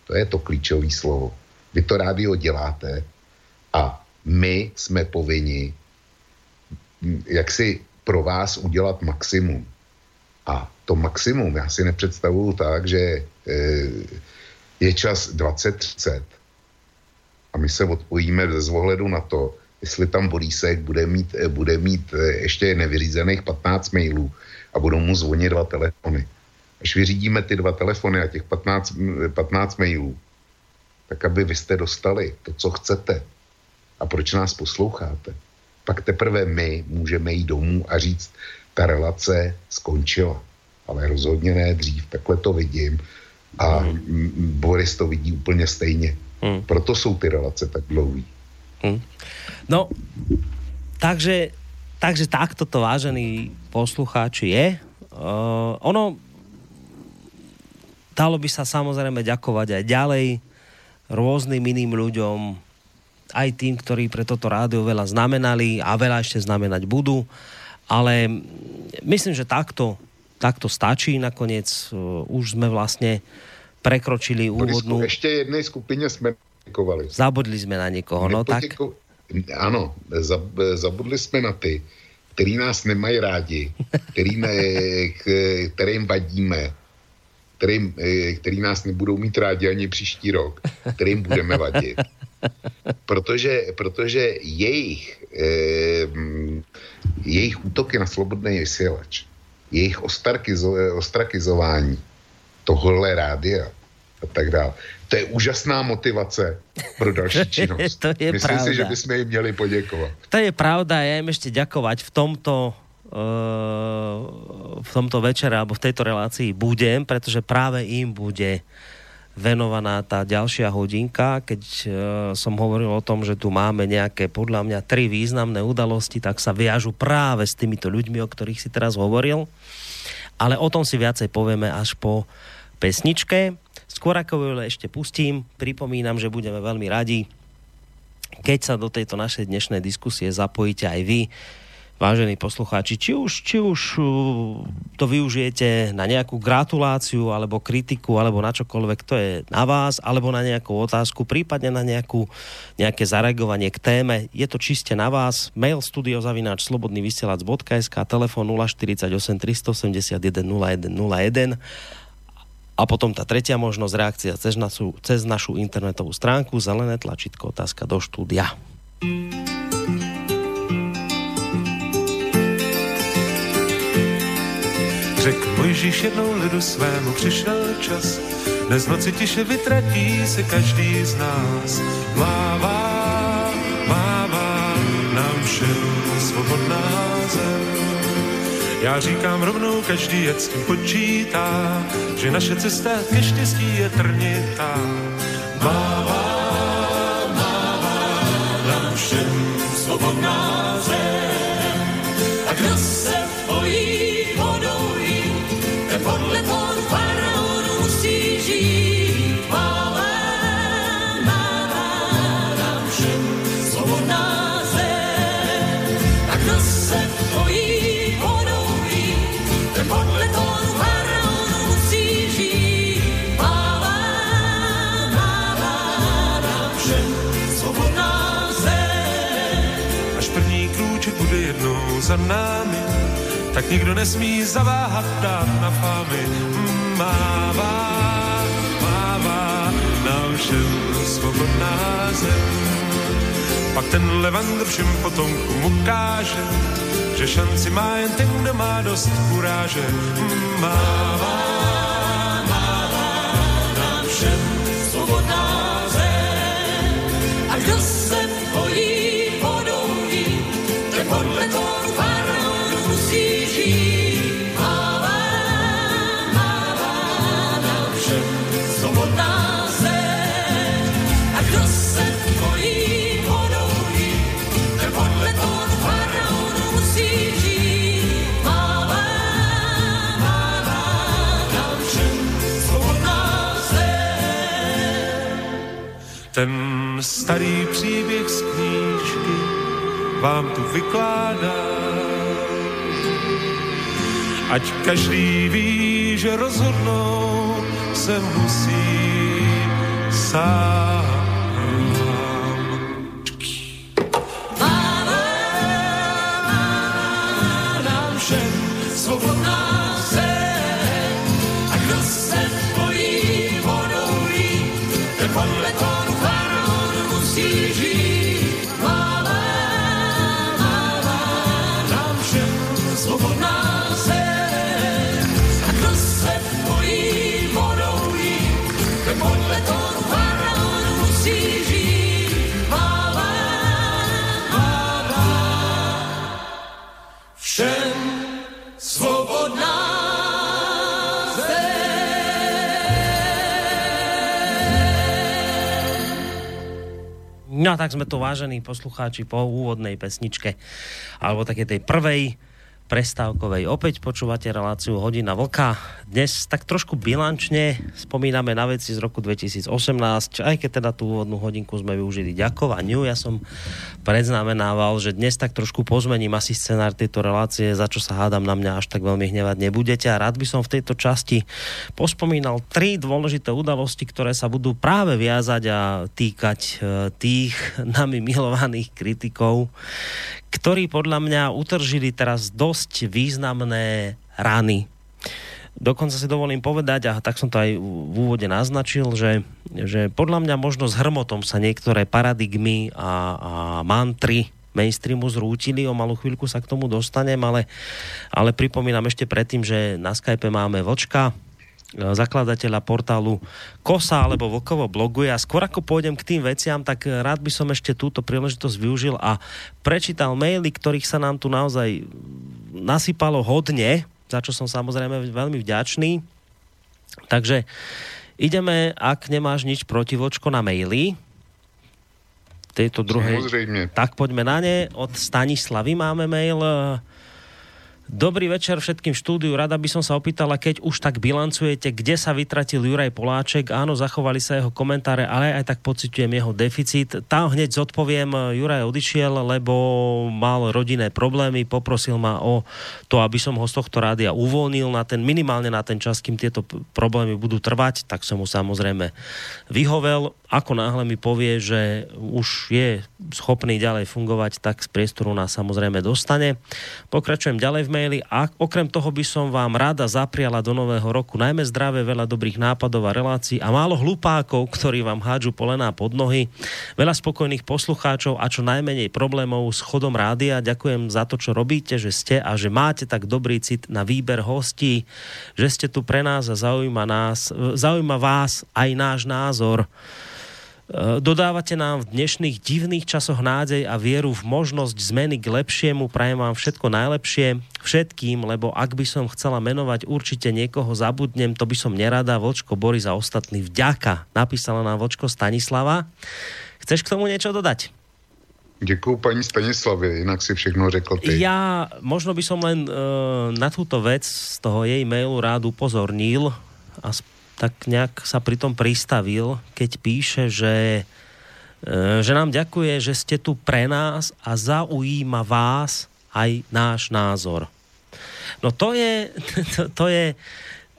To je to klíčové slovo. Vy to rádio děláte a my jsme povinni jak si pro vás udělat maximum. A to maximum já si nepředstavuju tak, že e, je čas 20.30 a my se odpojíme bez ohledu na to, jestli tam Borísek bude mít, e, bude mít e, ještě nevyřízených 15 mailů a budou mu zvonit dva telefony. Až vyřídíme ty dva telefony a těch 15, 15 mailů, tak aby vy jste dostali to, co chcete a proč nás posloucháte, pak teprve my můžeme jít domů a říct, ta relace skončila. Ale rozhodně ne dřív, takhle to vidím. A mm. Boris to vidí úplně stejně. Mm. Proto jsou ty relace tak dlouhé. Mm. No, takže, takže takto to, vážení poslucháči, je. Uh, ono dalo by sa samozrejme ďakovať aj ďalej rôznym iným ľuďom, aj tým, ktorí pre toto rádio veľa znamenali a veľa ešte znamenať budú ale myslím, že takto, takto stačí. Nakoniec uh, už sme vlastne prekročili úvodnú... Ešte jednej skupine sme poděkovali. Zabudli sme na niekoho, no tak... Ano, zab, zabudli jsme na ty, který nás nemají rádi, který ne, kterým vadíme, kterým, který nás nebudou mít rádi ani příští rok, kterým budeme vadit. Protože, protože jejich, eh, jejich útoky na slobodný vysílač, jejich ostarkizo, ostrakizování tohle rádia a tak dále. To je úžasná motivace pro další činnost. to je Myslím pravda. si, že bychom jim měli poděkovat. To je pravda, ja im ešte ďakovať v tomto v tomto večere alebo v tejto relácii budem, pretože práve im bude venovaná tá ďalšia hodinka. Keď uh, som hovoril o tom, že tu máme nejaké podľa mňa tri významné udalosti, tak sa viažu práve s týmito ľuďmi, o ktorých si teraz hovoril. Ale o tom si viacej povieme až po pesničke. Skôr ako ju ešte pustím, pripomínam, že budeme veľmi radi, keď sa do tejto našej dnešnej diskusie zapojíte aj vy vážení poslucháči, či už, či už uh, to využijete na nejakú gratuláciu, alebo kritiku, alebo na čokoľvek, to je na vás, alebo na nejakú otázku, prípadne na nejakú, nejaké zareagovanie k téme. Je to čiste na vás. Mail studiozavináč slobodnyvysielac.sk, telefon 048 381 0101 a potom tá tretia možnosť reakcia cez našu, cez našu internetovú stránku zelené tlačítko otázka do štúdia. Řek Mojžíš jednou lidu svému přišel čas, dnes noci tiše vytratí se každý z nás. Mává, mává nám všem svobodná zem. Já říkám rovnou, každý ať s tím počítá, že naše cesta ke štěstí je trnitá. Mává, mává nám všem svobodná zem. Za námi, tak nikdo nesmí zaváhat dát na fámy. Mává, mává nám všem svobodná zem. Pak ten Levandr všem potomkům ukáže, že šanci má jen ten, kdo má dost kuráže. Mává, mává nám všem ten starý příběh z knížky vám tu vykládá. Ať každý ví, že rozhodnout se musí sám. No tak sme tu vážení poslucháči po úvodnej pesničke, alebo také tej prvej prestávkovej. Opäť počúvate reláciu Hodina Vlka. Dnes tak trošku bilančne spomíname na veci z roku 2018, aj keď teda tú úvodnú hodinku sme využili ďakovaniu. Ja som predznamenával, že dnes tak trošku pozmením asi scenár tejto relácie, za čo sa hádam na mňa až tak veľmi hnevať nebudete. A rád by som v tejto časti pospomínal tri dôležité udalosti, ktoré sa budú práve viazať a týkať e, tých nami milovaných kritikov, ktorí podľa mňa utržili teraz dosť významné rany. Dokonca si dovolím povedať, a tak som to aj v úvode naznačil, že, že podľa mňa možno s hrmotom sa niektoré paradigmy a, a mantry mainstreamu zrútili, o malú chvíľku sa k tomu dostanem, ale, ale pripomínam ešte predtým, že na Skype máme Vočka, zakladateľa portálu Kosa alebo Vlkovo bloguje a skôr ako pôjdem k tým veciam, tak rád by som ešte túto príležitosť využil a prečítal maily, ktorých sa nám tu naozaj nasypalo hodne, za čo som samozrejme veľmi vďačný. Takže ideme, ak nemáš nič proti vočko na maily, tejto druhej. Samozrejme. Tak poďme na ne. Od Stanislavy máme mail. Dobrý večer všetkým štúdiu. Rada by som sa opýtala, keď už tak bilancujete, kde sa vytratil Juraj Poláček. Áno, zachovali sa jeho komentáre, ale aj tak pociťujem jeho deficit. Tam hneď zodpoviem, Juraj odišiel, lebo mal rodinné problémy, poprosil ma o to, aby som ho z tohto rádia uvoľnil na ten, minimálne na ten čas, kým tieto problémy budú trvať, tak som mu samozrejme vyhovel. Ako náhle mi povie, že už je schopný ďalej fungovať, tak z priestoru nás samozrejme dostane. Pokračujem ďalej v maili a okrem toho by som vám rada zapriala do nového roku najmä zdravé, veľa dobrých nápadov a relácií a málo hlupákov, ktorí vám hádžu polená pod nohy, veľa spokojných poslucháčov a čo najmenej problémov s chodom rádia. Ďakujem za to, čo robíte, že ste a že máte tak dobrý cit na výber hostí, že ste tu pre nás a zaujíma, nás, zaujíma vás aj náš názor. Eh, dodávate nám v dnešných divných časoch nádej a vieru v možnosť zmeny k lepšiemu. Prajem vám všetko najlepšie všetkým, lebo ak by som chcela menovať určite niekoho zabudnem, to by som nerada. Vočko Boris a ostatný vďaka. Napísala nám Vočko Stanislava. Chceš k tomu niečo dodať? Děkuji paní Stanislavě, jinak si všechno řekl ty. Ja možno by som len uh, na túto vec z toho jej mailu rád upozornil a tak nejak sa pri tom pristavil, keď píše, že, e, že nám ďakuje, že ste tu pre nás a zaujíma vás aj náš názor. No to je, to, to je,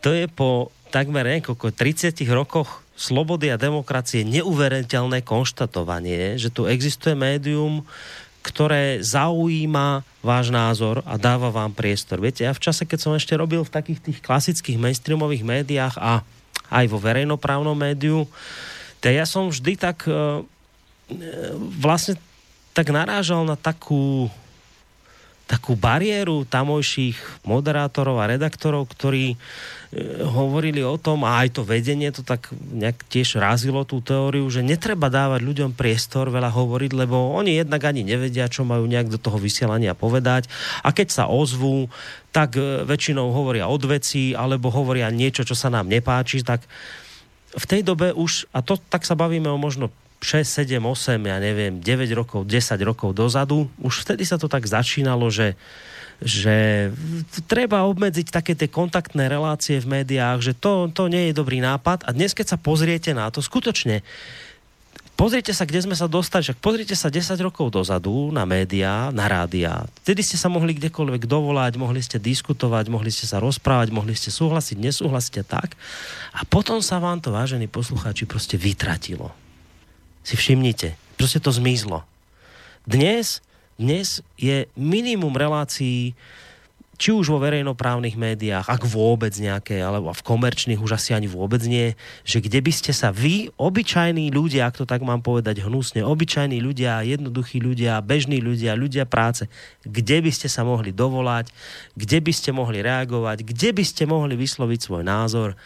to je po takmer niekoľko 30 rokoch slobody a demokracie neuveriteľné konštatovanie, že tu existuje médium, ktoré zaujíma váš názor a dáva vám priestor. Viete, ja v čase, keď som ešte robil v takých tých klasických mainstreamových médiách a aj vo verejnoprávnom médiu. Tak ja som vždy tak e, e, vlastne tak narážal na takú takú bariéru tamojších moderátorov a redaktorov, ktorí e, hovorili o tom, a aj to vedenie to tak nejak tiež razilo tú teóriu, že netreba dávať ľuďom priestor veľa hovoriť, lebo oni jednak ani nevedia, čo majú nejak do toho vysielania povedať. A keď sa ozvú, tak e, väčšinou hovoria od veci, alebo hovoria niečo, čo sa nám nepáči, tak v tej dobe už, a to tak sa bavíme o možno 6, 7, 8, ja neviem, 9 rokov, 10 rokov dozadu, už vtedy sa to tak začínalo, že že treba obmedziť také tie kontaktné relácie v médiách, že to, to nie je dobrý nápad. A dnes, keď sa pozriete na to, skutočne pozrite sa, kde sme sa dostali, však pozrite sa 10 rokov dozadu na médiá, na rádia. Vtedy ste sa mohli kdekoľvek dovolať, mohli ste diskutovať, mohli ste sa rozprávať, mohli ste súhlasiť, nesúhlasiť tak. A potom sa vám to, vážení poslucháči, proste vytratilo. Si všimnite, proste to zmizlo. Dnes, dnes je minimum relácií či už vo verejnoprávnych médiách, ak vôbec nejaké, alebo v komerčných už asi ani vôbec nie, že kde by ste sa vy, obyčajní ľudia, ak to tak mám povedať hnusne, obyčajní ľudia, jednoduchí ľudia, bežní ľudia, ľudia práce, kde by ste sa mohli dovolať, kde by ste mohli reagovať, kde by ste mohli vysloviť svoj názor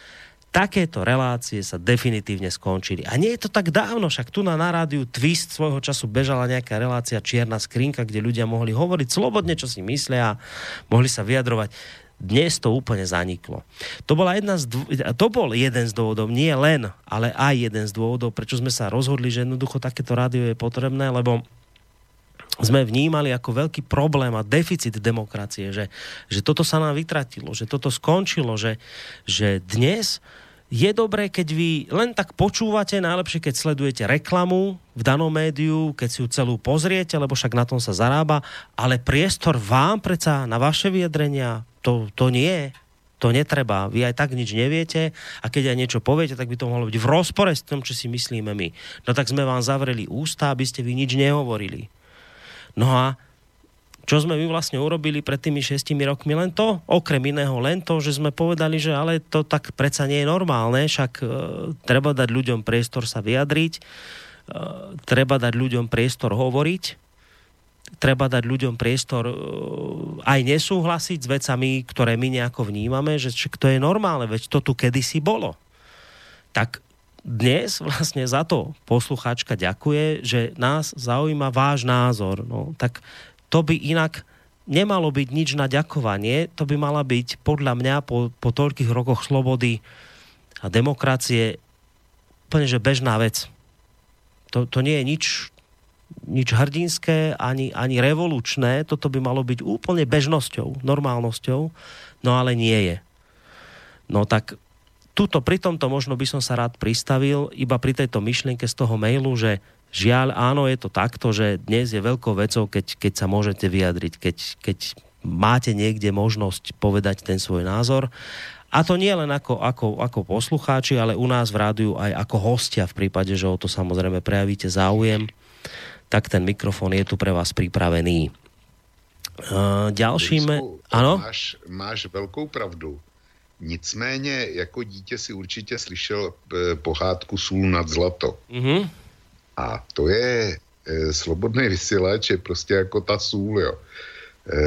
takéto relácie sa definitívne skončili. A nie je to tak dávno, však tu na, na rádiu Twist svojho času bežala nejaká relácia Čierna skrinka, kde ľudia mohli hovoriť slobodne, čo si myslia, mohli sa vyjadrovať. Dnes to úplne zaniklo. To, bola jedna z dvo- to bol jeden z dôvodov, nie len, ale aj jeden z dôvodov, prečo sme sa rozhodli, že jednoducho takéto rádio je potrebné, lebo sme vnímali ako veľký problém a deficit demokracie, že, že toto sa nám vytratilo, že toto skončilo, že, že dnes je dobré, keď vy len tak počúvate, najlepšie, keď sledujete reklamu v danom médiu, keď si ju celú pozriete, lebo však na tom sa zarába, ale priestor vám predsa na vaše vyjadrenia, to, to nie. To netreba. Vy aj tak nič neviete a keď aj niečo poviete, tak by to mohlo byť v rozpore s tom, čo si myslíme my. No tak sme vám zavreli ústa, aby ste vy nič nehovorili. No a čo sme my vlastne urobili pred tými šestimi rokmi? Len to, okrem iného, len to, že sme povedali, že ale to tak predsa nie je normálne, však e, treba dať ľuďom priestor sa vyjadriť, e, treba dať ľuďom priestor hovoriť, treba dať ľuďom priestor e, aj nesúhlasiť s vecami, ktoré my nejako vnímame, že to je normálne, veď to tu kedysi bolo. Tak dnes vlastne za to poslucháčka ďakuje, že nás zaujíma váš názor. No, tak to by inak nemalo byť nič na ďakovanie, to by mala byť podľa mňa po, po toľkých rokoch slobody a demokracie úplne že bežná vec. To, to nie je nič, nič hrdinské ani, ani revolučné, toto by malo byť úplne bežnosťou, normálnosťou, no ale nie je. No tak tuto, pri tomto možno by som sa rád pristavil, iba pri tejto myšlienke z toho mailu, že Žiaľ, áno, je to takto, že dnes je veľkou vecou, keď, keď sa môžete vyjadriť, keď, keď máte niekde možnosť povedať ten svoj názor. A to nie len ako, ako, ako poslucháči, ale u nás v rádiu aj ako hostia v prípade, že o to samozrejme prejavíte záujem, tak ten mikrofón je tu pre vás pripravený. Uh, ďalším... Ano? Máš, máš velkou pravdu. Nicméně jako dítě si určitě slyšel eh, pohádku Sůl nad zlato. Uh-huh. A to je e, slobodný vysílač, je prostě jako ta sůl, jo. E,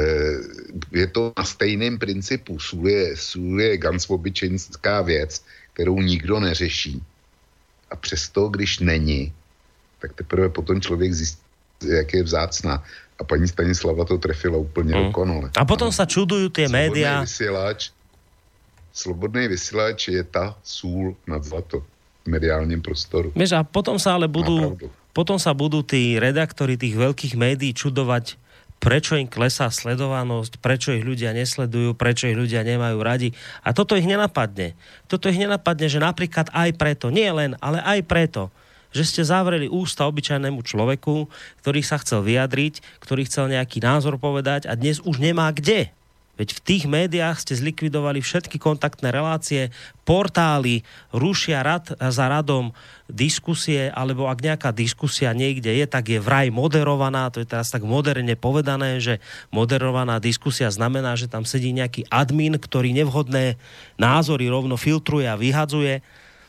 je to na stejném principu. Sůl je, sůl je ganz obyčejnská věc, kterou nikdo neřeší. A přesto, když není, tak teprve potom člověk zjistí, jak je vzácná. A paní Stanislava to trefila úplně hmm. dokonale. A potom sa čudujú tie médiá. Vysielač, slobodný vysielač je ta sůl nad zlato mediálnym prostoru. Vieš, a potom sa ale budú, potom sa budú tí redaktori tých veľkých médií čudovať, prečo im klesá sledovanosť, prečo ich ľudia nesledujú, prečo ich ľudia nemajú radi. A toto ich nenapadne. Toto ich nenapadne, že napríklad aj preto, nie len, ale aj preto, že ste zavreli ústa obyčajnému človeku, ktorý sa chcel vyjadriť, ktorý chcel nejaký názor povedať a dnes už nemá kde. Veď v tých médiách ste zlikvidovali všetky kontaktné relácie, portály, rušia rad za radom diskusie, alebo ak nejaká diskusia niekde je, tak je vraj moderovaná, to je teraz tak moderne povedané, že moderovaná diskusia znamená, že tam sedí nejaký admin, ktorý nevhodné názory rovno filtruje a vyhadzuje.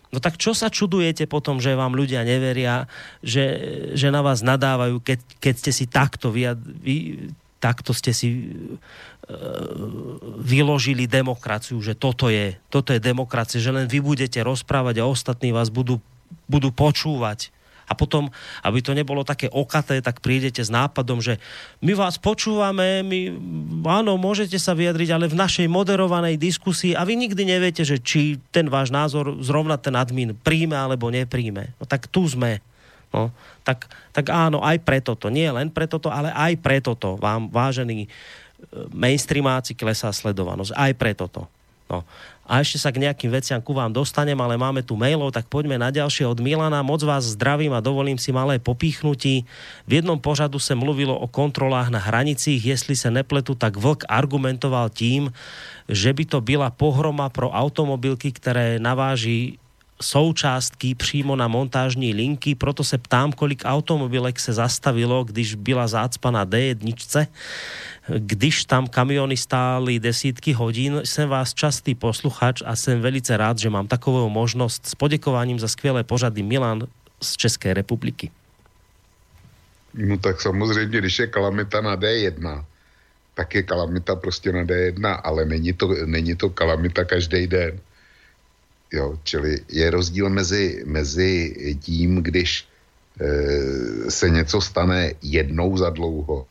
No tak čo sa čudujete potom, že vám ľudia neveria, že, že na vás nadávajú, keď, keď ste si takto vy, vy, takto ste si e, vyložili demokraciu, že toto je, toto je demokracia, že len vy budete rozprávať a ostatní vás budú, budú počúvať. A potom, aby to nebolo také okaté, tak prídete s nápadom, že my vás počúvame, my, áno, môžete sa vyjadriť, ale v našej moderovanej diskusii a vy nikdy neviete, že či ten váš názor zrovna ten admin príjme alebo nepríjme. No tak tu sme. No, tak, tak áno, aj preto to. Nie len preto to, ale aj preto to vám, vážení e, mainstreamáci, klesá sledovanosť. Aj preto to. No. A ešte sa k nejakým veciam ku vám dostanem, ale máme tu mailov, tak poďme na ďalšie od Milana. Moc vás zdravím a dovolím si malé popíchnutí. V jednom pořadu sa mluvilo o kontrolách na hranicích. Jestli sa nepletu, tak Vlk argumentoval tím, že by to byla pohroma pro automobilky, ktoré naváží součástky přímo na montážní linky, proto se ptám, kolik automobilek se zastavilo, když byla zácpa na D1, když tam kamiony stály desítky hodín. Jsem vás častý posluchač a jsem velice rád, že mám takovou možnost s poděkováním za skvělé pořady Milan z České republiky. No tak samozřejmě, když je kalamita na D1, tak je kalamita prostě na D1, ale není to, není to kalamita každý den. Jo, čili je rozdíl mezi, mezi tím, když e, se něco stane jednou za dlouho,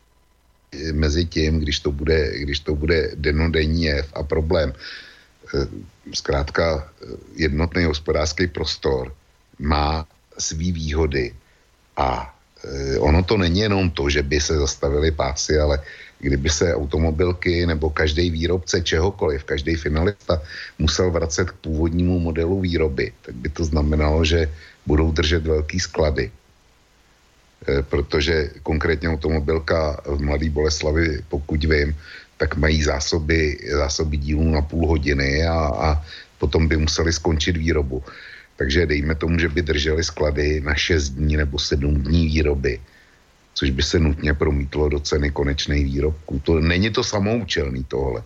mezi tím, když to bude, když to bude denodenní jev a problém. E, zkrátka jednotný hospodářský prostor má svý výhody a e, ono to není jenom to, že by se zastavili pásy, ale kdyby se automobilky nebo každý výrobce čehokoliv, každý finalista musel vracet k původnímu modelu výroby, tak by to znamenalo, že budou držet velký sklady. E, protože konkrétně automobilka v Mladé Boleslavi, pokud vím, tak mají zásoby, zásoby dílů na půl hodiny a, a potom by museli skončit výrobu. Takže dejme tomu, že by drželi sklady na 6 dní nebo 7 dní výroby což by se nutně promítlo do ceny konečných výrobků. To, není to samoučelný tohle.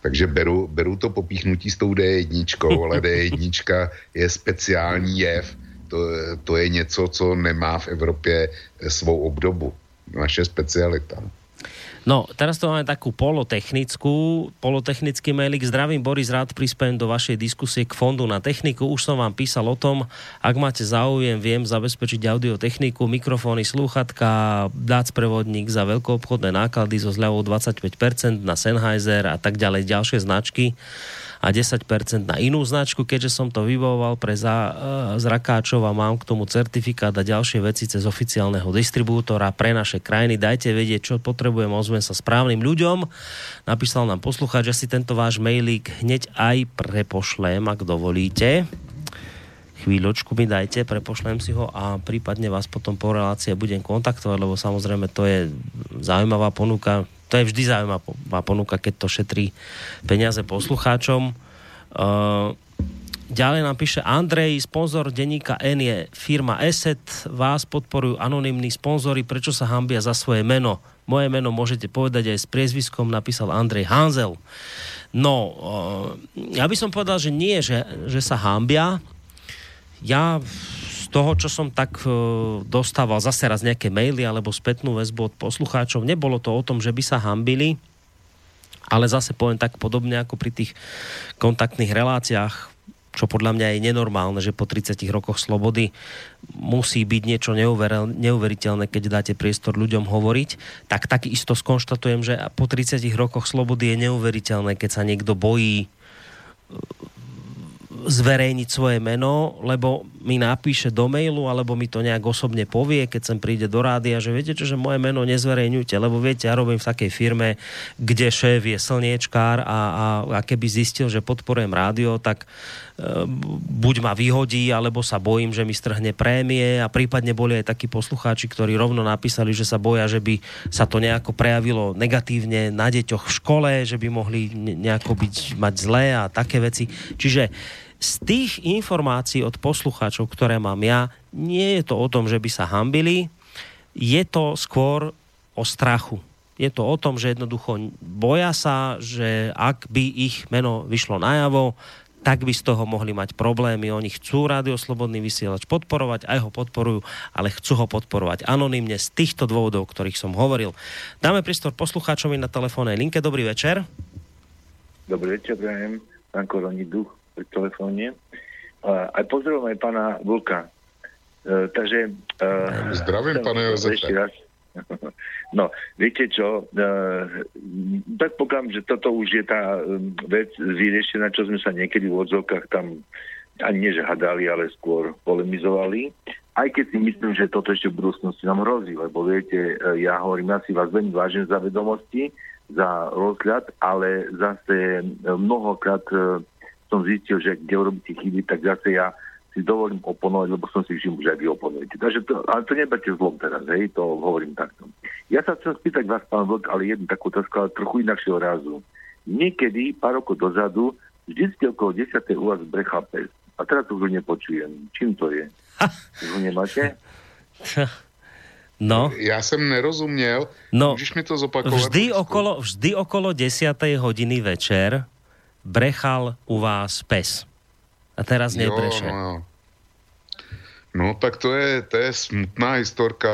Takže beru, beru to popíchnutí s tou D1, ale D1 je speciální jev. To, to je něco, co nemá v Evropě svou obdobu. Naše specialita. No, teraz to máme takú polotechnickú, polotechnický mailik. Zdravím, Boris, rád prispiem do vašej diskusie k fondu na techniku. Už som vám písal o tom, ak máte záujem, viem zabezpečiť audiotechniku, mikrofóny, slúchatka, dát prevodník za veľkoobchodné náklady so zľavou 25% na Sennheiser a tak ďalej, ďalšie značky a 10% na inú značku, keďže som to vybavoval pre za, e, zrakáčov a mám k tomu certifikát a ďalšie veci cez oficiálneho distribútora pre naše krajiny. Dajte vedieť, čo potrebujem, ozvem sa správnym ľuďom. Napísal nám poslucháč, že si tento váš mailík hneď aj prepošlem, ak dovolíte chvíľočku mi dajte, prepošlem si ho a prípadne vás potom po relácii budem kontaktovať, lebo samozrejme to je zaujímavá ponuka to je vždy zaujímavá ponuka, keď to šetrí peniaze poslucháčom. Uh, Ďalej nám píše Andrej, sponzor denníka N je firma Eset, vás podporujú anonimní sponzory, prečo sa hambia za svoje meno? Moje meno môžete povedať aj s priezviskom, napísal Andrej Hanzel. No, uh, ja by som povedal, že nie, že, že sa hambia. Ja toho, čo som tak e, dostával zase raz nejaké maily alebo spätnú väzbu od poslucháčov, nebolo to o tom, že by sa hambili, ale zase poviem tak podobne ako pri tých kontaktných reláciách, čo podľa mňa je nenormálne, že po 30 rokoch slobody musí byť niečo neuveriteľné, keď dáte priestor ľuďom hovoriť, tak takisto skonštatujem, že po 30 rokoch slobody je neuveriteľné, keď sa niekto bojí zverejniť svoje meno, lebo mi napíše do mailu, alebo mi to nejak osobne povie, keď sem príde do rádia, že viete čo, že moje meno nezverejňujte, lebo viete, ja robím v takej firme, kde šéf je slniečkár a, a, a keby zistil, že podporujem rádio, tak e, buď ma vyhodí, alebo sa bojím, že mi strhne prémie a prípadne boli aj takí poslucháči, ktorí rovno napísali, že sa boja, že by sa to nejako prejavilo negatívne na deťoch v škole, že by mohli nejako byť, mať zlé a také veci. Čiže z tých informácií od poslucháčov, ktoré mám ja, nie je to o tom, že by sa hambili, je to skôr o strachu. Je to o tom, že jednoducho boja sa, že ak by ich meno vyšlo najavo, tak by z toho mohli mať problémy. Oni chcú Rádio Slobodný vysielač podporovať, aj ho podporujú, ale chcú ho podporovať anonymne z týchto dôvodov, o ktorých som hovoril. Dáme prístor poslucháčovi na telefónnej linke. Dobrý večer. Dobrý večer, prajem. Pán Koroni Duch pri telefóne. Aj pozdravujem aj pána Vlka. E, takže... E, Zdravím, pane Jozefe. No, viete čo, e, tak pokladám, že toto už je tá vec vyriešená, čo sme sa niekedy v odzovkách tam ani nie že hadali, ale skôr polemizovali. Aj keď si myslím, že toto ešte v budúcnosti nám hrozí, lebo viete, ja hovorím, ja si vás veľmi vážim za vedomosti, za rozhľad, ale zase mnohokrát som zistil, že kde urobíte chyby, tak zase ja si dovolím oponovať, lebo som si všimol, že aj vy oponujete. Takže to, ale to neberte zlom teraz, hej, to hovorím takto. Ja sa chcem spýtať vás, pán Vlk, ale jednu takú otázku, ale trochu inakšieho rázu. Niekedy, pár rokov dozadu, vždy okolo 10. u vás brecha pes. A teraz už ho nepočujem. Čím to je? Už ho nemáte? No. Já jsem nerozuměl. No, Můžeš mi to zopakovat? Vždy okolo, vždy okolo 10. hodiny večer brechal u vás pes. A teraz nebreše. Jo, no, jo. no tak to je, to je smutná historka.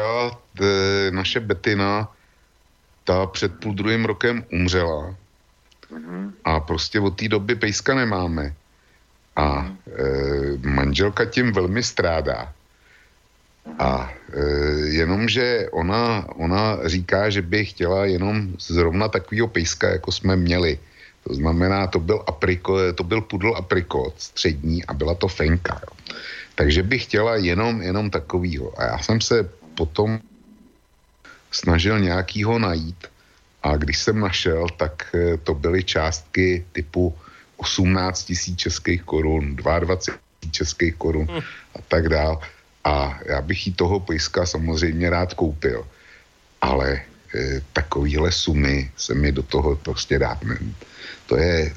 T, naše Betina, ta před půl druhým rokem umřela. Mhm. A prostě od té doby pejska nemáme. A e, manželka tím velmi strádá. A e, jenomže ona, ona říká, že by chtěla jenom zrovna takového pejska, jako jsme měli. To znamená, to byl, apriko, to byl pudl aprikot střední a byla to fenka. Jo. Takže bych chtěla jenom, jenom takovýho. A já jsem se potom snažil nějakýho najít a když jsem našel, tak eh, to byly částky typu 18 tisíc českých korun, 22 tisíc českých korun a tak dál. A já bych jí toho pejska samozřejmě rád koupil. Ale e, takovýhle sumy se mi do toho prostě dát ne. To je...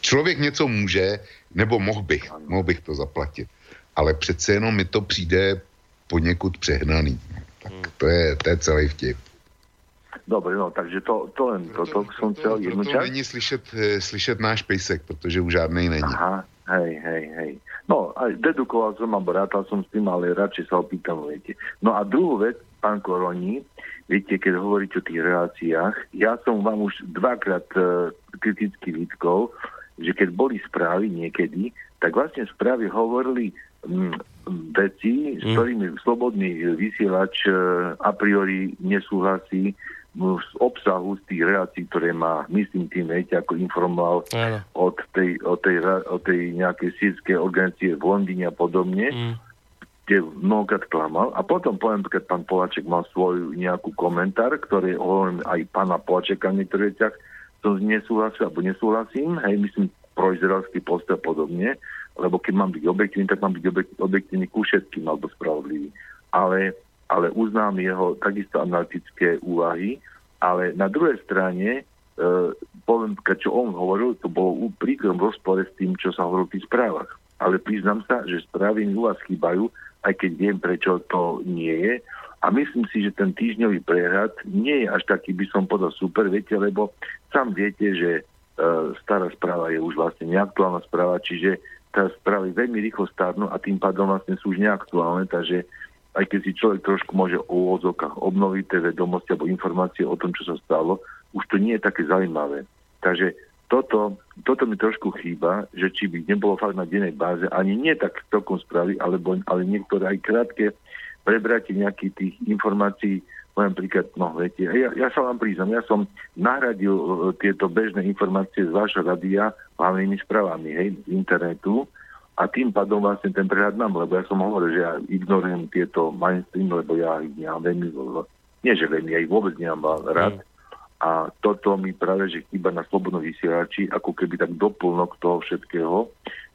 Člověk něco může, nebo mohl bych, mohl bych to zaplatit. Ale přece jenom mi to přijde poněkud přehnaný. Tak to je, to je celý vtip. Dobre, no, takže to, to len toto som chcel jednu proto časť. není slyšet, eh, slyšet náš pejsek, protože už žádnej není. Aha, hej, hej, hej. No, aj dedukoval som, alebo rátal som s tým, ale radšej sa opýtam, viete. No a druhú vec, pán Koroni, viete, keď hovoríte o tých reláciách, ja som vám už dvakrát e, kriticky vytkol, že keď boli správy niekedy, tak vlastne správy hovorili mm, veci, s ktorými slobodný vysielač e, a priori nesúhlasí m, z obsahu z tých relácií, ktoré má, myslím tým, viete, ako informoval od tej, od tej, od tej nejakej sírskej organizácie v Londýne a podobne, Mm. Kde mnohokrát klamal. A potom poviem, keď pán Polaček mal svoj nejakú komentár, ktorý hovorím aj pána Polačeka v niektorých veciach, som nesúhlasil, alebo nesúhlasím, hej, myslím proizraelský postoj podobne, lebo keď mám byť objektívny, tak mám byť objek- objektívny ku všetkým, alebo spravodlivý. Ale, ale uznám jeho takisto analytické úvahy, ale na druhej strane e, poviem, keď čo on hovoril, to bolo v rozpore s tým, čo sa hovorilo v tých správach. Ale priznám sa, že správy u vás chýbajú, aj keď viem, prečo to nie je. A myslím si, že ten týždňový prehľad nie je až taký, by som povedal, super, viete, lebo sám viete, že e, stará správa je už vlastne neaktuálna správa, čiže tá správy veľmi rýchlo starnú a tým pádom vlastne sú už neaktuálne, takže aj keď si človek trošku môže o úvodzokách obnoviť tie vedomosti alebo informácie o tom, čo sa stalo, už to nie je také zaujímavé. Takže toto, toto mi trošku chýba, že či by nebolo fakt na dennej báze, ani nie tak celkom správy, alebo, ale niektoré aj krátke prebratie nejakých tých informácií, poviem príklad, no viete, ja, ja sa vám priznam, ja som nahradil e, tieto bežné informácie z vášho radia hlavnými správami, hej, z internetu. A tým pádom vlastne ten prehľad mám, lebo ja som hovoril, že ja ignorujem tieto mainstream, lebo ja nemám veľmi, nie že veľmi, ja ich vôbec nemám rád. A toto mi práve, že chýba na slobodnom vysielači, ako keby tak doplnok toho všetkého,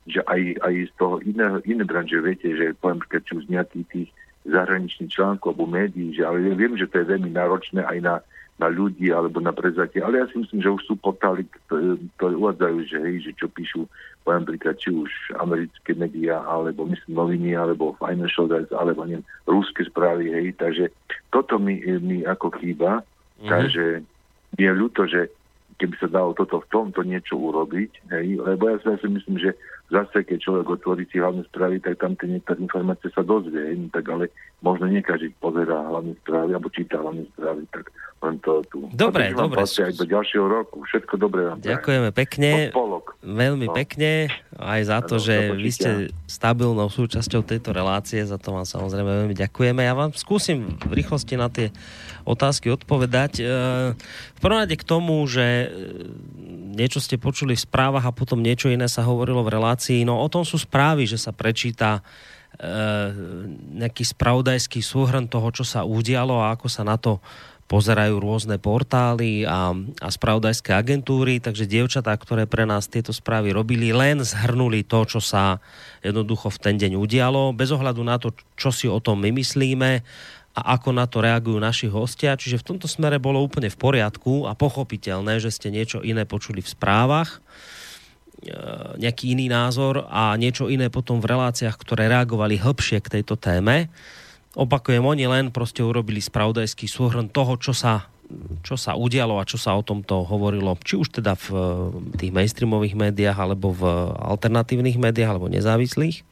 že aj, aj z toho iného, iné branže, viete, že poviem, keď či už z nejakých tých zahraničných článkov alebo médií, že ale ja viem, že to je veľmi náročné aj na, na ľudí alebo na prezatie, ale ja si myslím, že už sú portály, ktoré, uvádzajú, že hej, že čo píšu, poviem príklad, či už americké médiá, alebo myslím noviny, alebo Financial Times, alebo neviem, rúske správy, hej, takže toto mi, mi ako chýba, mm-hmm. takže je ľúto, že keby sa dalo toto v tomto niečo urobiť, hej, lebo ja si, myslím, že zase, keď človek otvorí si hlavné správy, tak tam tie niektoré informácie sa dozvie, hej, no tak ale možno nie každý pozerá hlavné správy, alebo číta hlavné správy, tak len to tu. Dobre, dobre. aj do ďalšieho roku. Všetko dobré vám prajem. Ďakujeme pekne. Veľmi No. pekne aj za to, Áno, že do vy ste stabilnou súčasťou tejto relácie, za to vám samozrejme veľmi ďakujeme. Ja vám skúsim v rýchlosti na tie otázky odpovedať. E, V prvom rade k tomu, že e, niečo ste počuli v správach a potom niečo iné sa hovorilo v relácii. No o tom sú správy, že sa prečíta e, nejaký spravodajský súhrn toho, čo sa udialo a ako sa na to pozerajú rôzne portály a, a spravodajské agentúry, takže dievčatá, ktoré pre nás tieto správy robili, len zhrnuli to, čo sa jednoducho v ten deň udialo, bez ohľadu na to, čo si o tom my myslíme a ako na to reagujú naši hostia. Čiže v tomto smere bolo úplne v poriadku a pochopiteľné, že ste niečo iné počuli v správach e, nejaký iný názor a niečo iné potom v reláciách, ktoré reagovali hĺbšie k tejto téme opakujem, oni len proste urobili spravodajský súhrn toho, čo sa, čo sa udialo a čo sa o tomto hovorilo, či už teda v tých mainstreamových médiách, alebo v alternatívnych médiách, alebo nezávislých.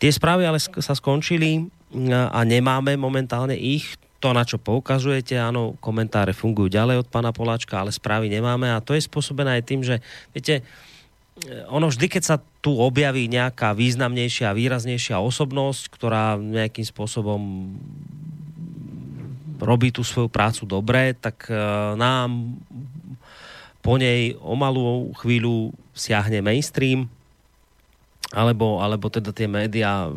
Tie správy ale sa skončili a nemáme momentálne ich. To, na čo poukazujete, áno, komentáre fungujú ďalej od pána Poláčka, ale správy nemáme a to je spôsobené aj tým, že viete, E, ono vždy, keď sa tu objaví nejaká významnejšia a výraznejšia osobnosť, ktorá nejakým spôsobom robí tú svoju prácu dobre, tak e, nám po nej o malú chvíľu siahne mainstream, alebo, alebo teda tie médiá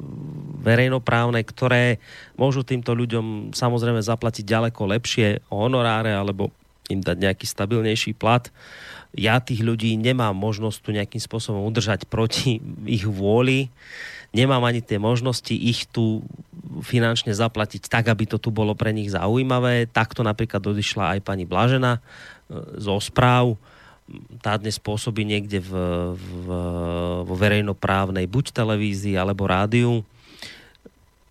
verejnoprávne, ktoré môžu týmto ľuďom samozrejme zaplatiť ďaleko lepšie honoráre, alebo im dať nejaký stabilnejší plat. Uh, ja tých ľudí nemám možnosť tu nejakým spôsobom udržať proti ich vôli. Nemám ani tie možnosti ich tu finančne zaplatiť tak, aby to tu bolo pre nich zaujímavé. Takto napríklad odišla aj pani Blažena e, zo správ. Tá dnes pôsobí niekde v, v, vo verejnoprávnej buď televízii alebo rádiu.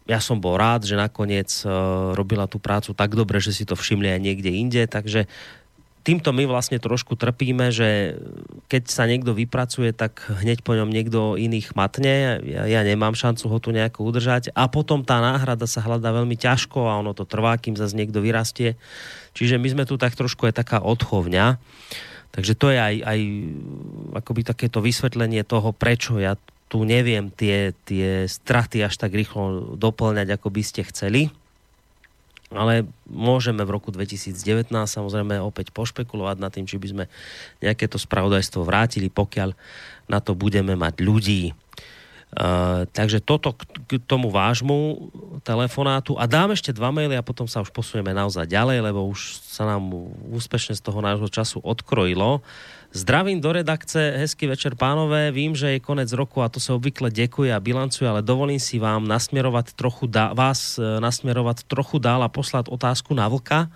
Ja som bol rád, že nakoniec uh, robila tú prácu tak dobre, že si to všimli aj niekde inde, takže týmto my vlastne trošku trpíme, že keď sa niekto vypracuje, tak hneď po ňom niekto iný chmatne. Ja, ja nemám šancu ho tu nejako udržať. A potom tá náhrada sa hľadá veľmi ťažko a ono to trvá, kým zase niekto vyrastie. Čiže my sme tu tak trošku je taká odchovňa. Takže to je aj, aj akoby takéto vysvetlenie toho, prečo ja tu neviem tie, tie straty až tak rýchlo doplňať, ako by ste chceli ale môžeme v roku 2019 samozrejme opäť pošpekulovať nad tým, či by sme nejaké to spravodajstvo vrátili, pokiaľ na to budeme mať ľudí. Uh, takže toto k, k tomu vášmu telefonátu a dám ešte dva maily a potom sa už posunieme naozaj ďalej, lebo už sa nám úspešne z toho nášho času odkrojilo. Uh, Zdravím do redakce, hezký večer pánové, vím, že je konec roku a to sa obvykle dekuje a bilancuje, ale dovolím si vám nasmerovať trochu dá, vás e, nasmerovať trochu dál a poslať otázku na Vlka.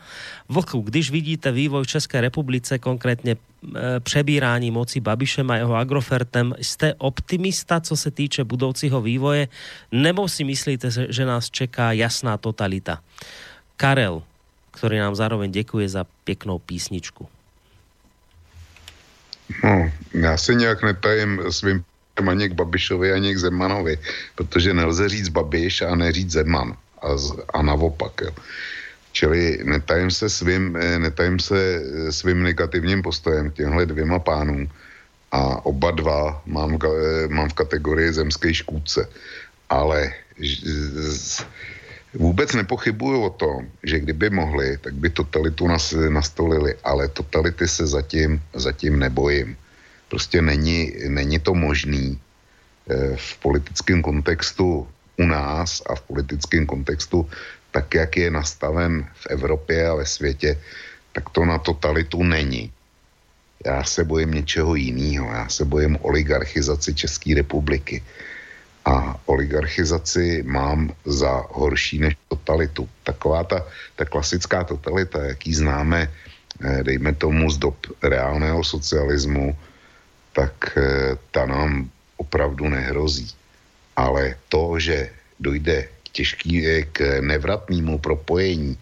Vlku, když vidíte vývoj v České republice, konkrétně e, přebírání moci Babišem a jeho Agrofertem, jste optimista, co se týče budoucího vývoje, nebo si myslíte, že nás čeká jasná totalita? Karel, ktorý nám zároveň děkuje za pěknou písničku. No, já se nějak netajím svým ani k Babišovi, ani k Zemanovi, protože nelze říct Babiš a neříct Zeman a, z, a naopak. Jo. Čili netajím se, svým, eh, netajím se eh, svým negativním postojem těmhle dvěma pánům a oba dva mám, eh, mám v kategorii zemské škůdce. Ale z, Vůbec nepochybuju o tom, že kdyby mohli, tak by totalitu nas, nastolili, ale totality se zatím, zatím nebojím. Prostě není, není to možný eh, v politickém kontextu u nás a v politickém kontextu tak, jak je nastaven v Evropě a ve světě, tak to na totalitu není. Já se bojím něčeho jiného. Já se bojím oligarchizaci České republiky a oligarchizaci mám za horší než totalitu. Taková ta, ta klasická totalita, jaký známe, eh, dejme tomu z dob reálného socialismu, tak eh, ta nám opravdu nehrozí. Ale to, že dojde k, těžký, eh, k nevratnému propojení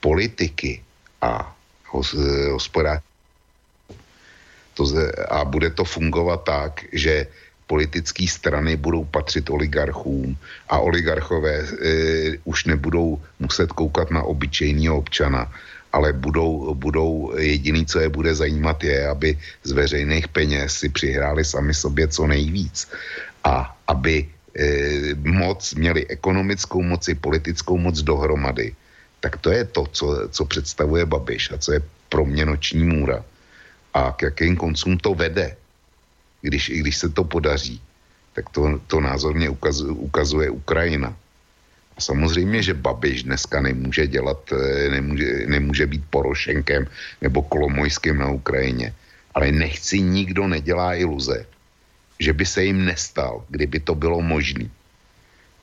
politiky a hospodářství, a bude to fungovat tak, že politické strany budou patřit oligarchům a oligarchové e, už nebudou muset koukat na obyčejného občana, ale budou, budou jediný, co je bude zajímat, je, aby z veřejných peněz si přihráli sami sobě co nejvíc. A aby e, moc, měli ekonomickou moc i politickou moc dohromady, tak to je to, co, co představuje Babiš a co je pro mě noční můra. A k jakým koncům to vede když, i když se to podaří, tak to, to názorně ukazuje, ukazuje Ukrajina. A samozřejmě, že Babiš dneska nemůže dělat, eh, nemůže, nemůže být Porošenkem nebo Kolomojským na Ukrajině. Ale nechci, nikdo nedělá iluze, že by se jim nestal, kdyby to bylo možné.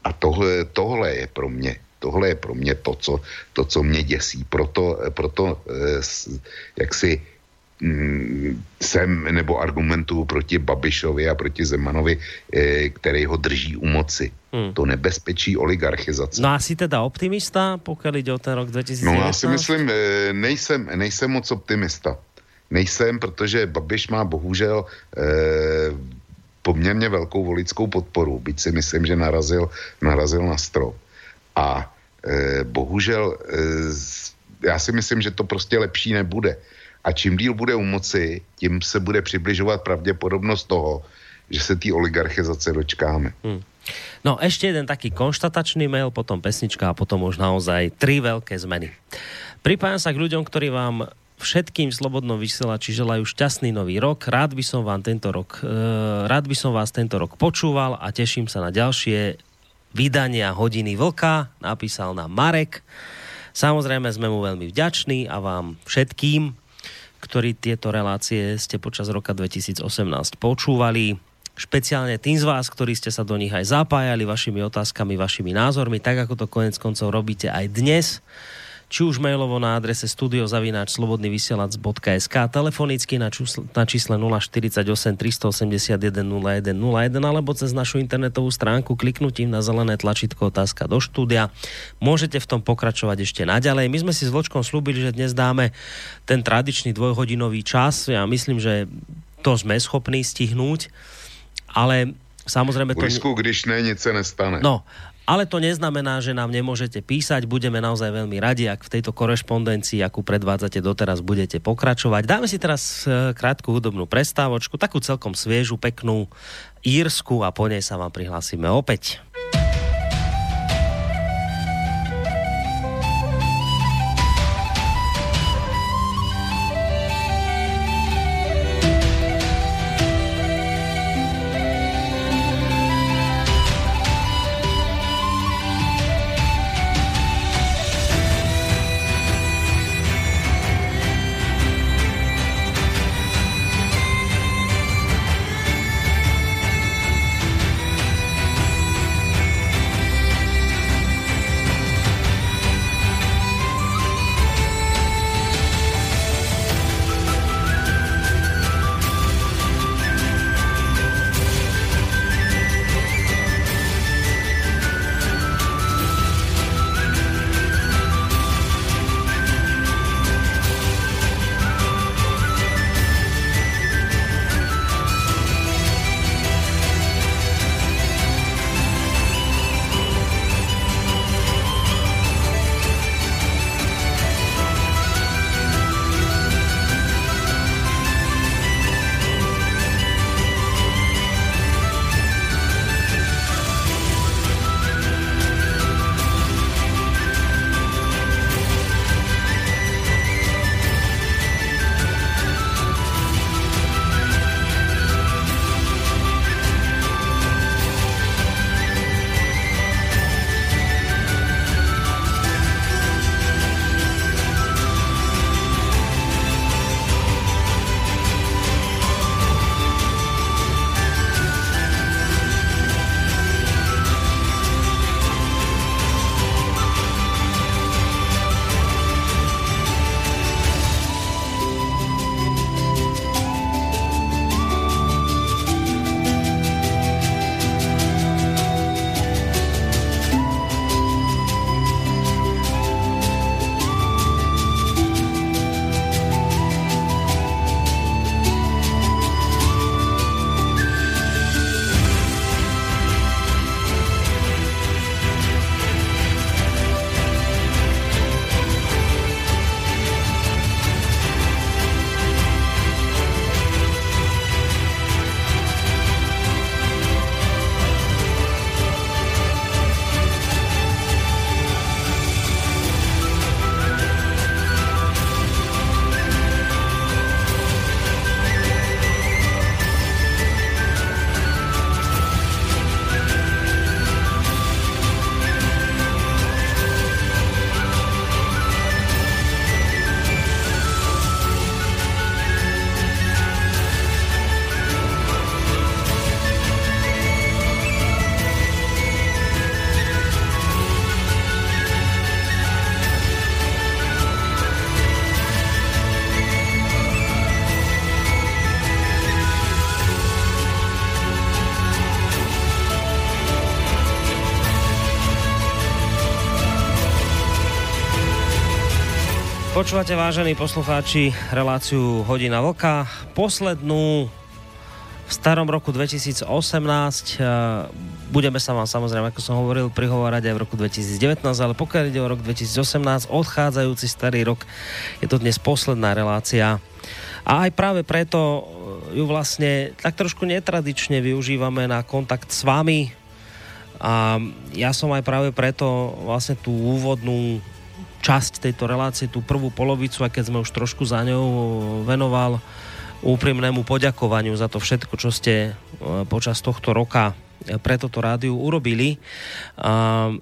A tohle, tohle je pro mě tohle je pro mě to, co, to, co mě děsí. Proto, proto eh, jak si mm, jsem nebo argumentuju proti Babišovi a proti Zemanovi, eh, který ho drží u moci. Hmm. To nebezpečí oligarchizace. No a si teda optimista, pokud jde o ten rok 2019? No já si myslím, eh, nejsem, nejsem moc optimista. Nejsem, protože Babiš má bohužel eh, poměrně velkou volickou podporu, byť si myslím, že narazil, narazil na strop. A e, bohužel e, já si myslím, že to prostě lepší nebude. A čím díl bude u moci, tím se bude přibližovat pravděpodobnost toho, že se té oligarchizace dočkáme. Hmm. No ešte jeden taký konštatačný mail, potom pesnička a potom už naozaj tri veľké zmeny. Pripájam sa k ľuďom, ktorí vám všetkým slobodnom vysielači želajú šťastný nový rok. Rád by som vám tento rok, e, rád by som vás tento rok počúval a teším sa na ďalšie vydania Hodiny Vlka. Napísal nám Marek. Samozrejme sme mu veľmi vďační a vám všetkým, ktorí tieto relácie ste počas roka 2018 počúvali. Špeciálne tým z vás, ktorí ste sa do nich aj zapájali vašimi otázkami, vašimi názormi, tak ako to konec koncov robíte aj dnes či už mailovo na adrese studiozavináč.slobodnyvysielac.sk telefonicky na, čísle, na čísle 048 381 0101 alebo cez našu internetovú stránku kliknutím na zelené tlačítko otázka do štúdia. Môžete v tom pokračovať ešte naďalej. My sme si s Vlčkom slúbili, že dnes dáme ten tradičný dvojhodinový čas. Ja myslím, že to sme schopní stihnúť, ale samozrejme... To... Borisku, když ne, nic se nestane. No, ale to neznamená, že nám nemôžete písať. Budeme naozaj veľmi radi, ak v tejto korešpondencii, akú predvádzate doteraz, budete pokračovať. Dáme si teraz e, krátku hudobnú prestávočku, takú celkom sviežu, peknú írsku a po nej sa vám prihlásime opäť. Počúvate, vážení poslucháči, reláciu Hodina Vlka. Poslednú v starom roku 2018. Budeme sa vám samozrejme, ako som hovoril, prihovárať aj v roku 2019, ale pokiaľ ide o rok 2018, odchádzajúci starý rok, je to dnes posledná relácia. A aj práve preto ju vlastne tak trošku netradične využívame na kontakt s vami. A ja som aj práve preto vlastne tú úvodnú časť tejto relácie, tú prvú polovicu, a keď sme už trošku za ňou venoval úprimnému poďakovaniu za to všetko, čo ste e, počas tohto roka pre toto rádiu urobili.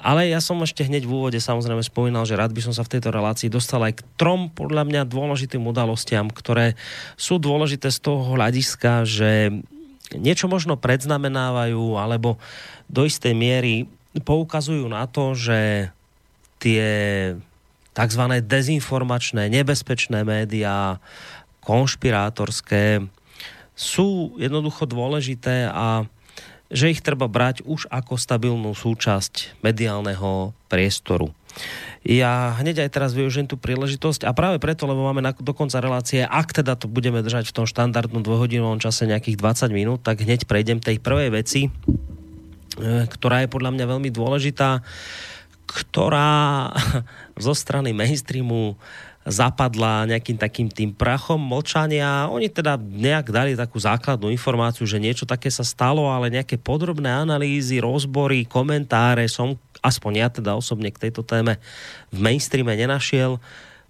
ale ja som ešte hneď v úvode samozrejme spomínal, že rád by som sa v tejto relácii dostal aj k trom podľa mňa dôležitým udalostiam, ktoré sú dôležité z toho hľadiska, že niečo možno predznamenávajú alebo do istej miery poukazujú na to, že tie tzv. dezinformačné, nebezpečné médiá, konšpirátorské, sú jednoducho dôležité a že ich treba brať už ako stabilnú súčasť mediálneho priestoru. Ja hneď aj teraz využijem tú príležitosť a práve preto, lebo máme na, do konca relácie, ak teda to budeme držať v tom štandardnom dvojhodinovom čase nejakých 20 minút, tak hneď prejdem tej prvej veci, e, ktorá je podľa mňa veľmi dôležitá ktorá zo strany mainstreamu zapadla nejakým takým tým prachom mlčania. Oni teda nejak dali takú základnú informáciu, že niečo také sa stalo, ale nejaké podrobné analýzy, rozbory, komentáre som, aspoň ja teda osobne k tejto téme v mainstreame nenašiel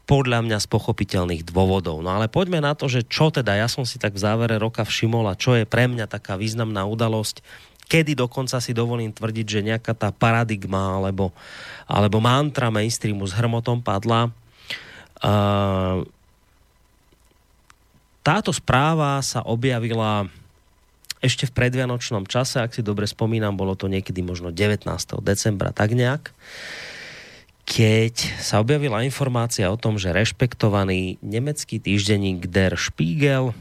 podľa mňa z pochopiteľných dôvodov. No ale poďme na to, že čo teda, ja som si tak v závere roka všimol a čo je pre mňa taká významná udalosť, kedy dokonca si dovolím tvrdiť, že nejaká tá paradigma alebo, alebo mantra mainstreamu s hrmotom padla. Uh, táto správa sa objavila ešte v predvianočnom čase, ak si dobre spomínam, bolo to niekedy možno 19. decembra, tak nejak, keď sa objavila informácia o tom, že rešpektovaný nemecký týždenník Der Spiegel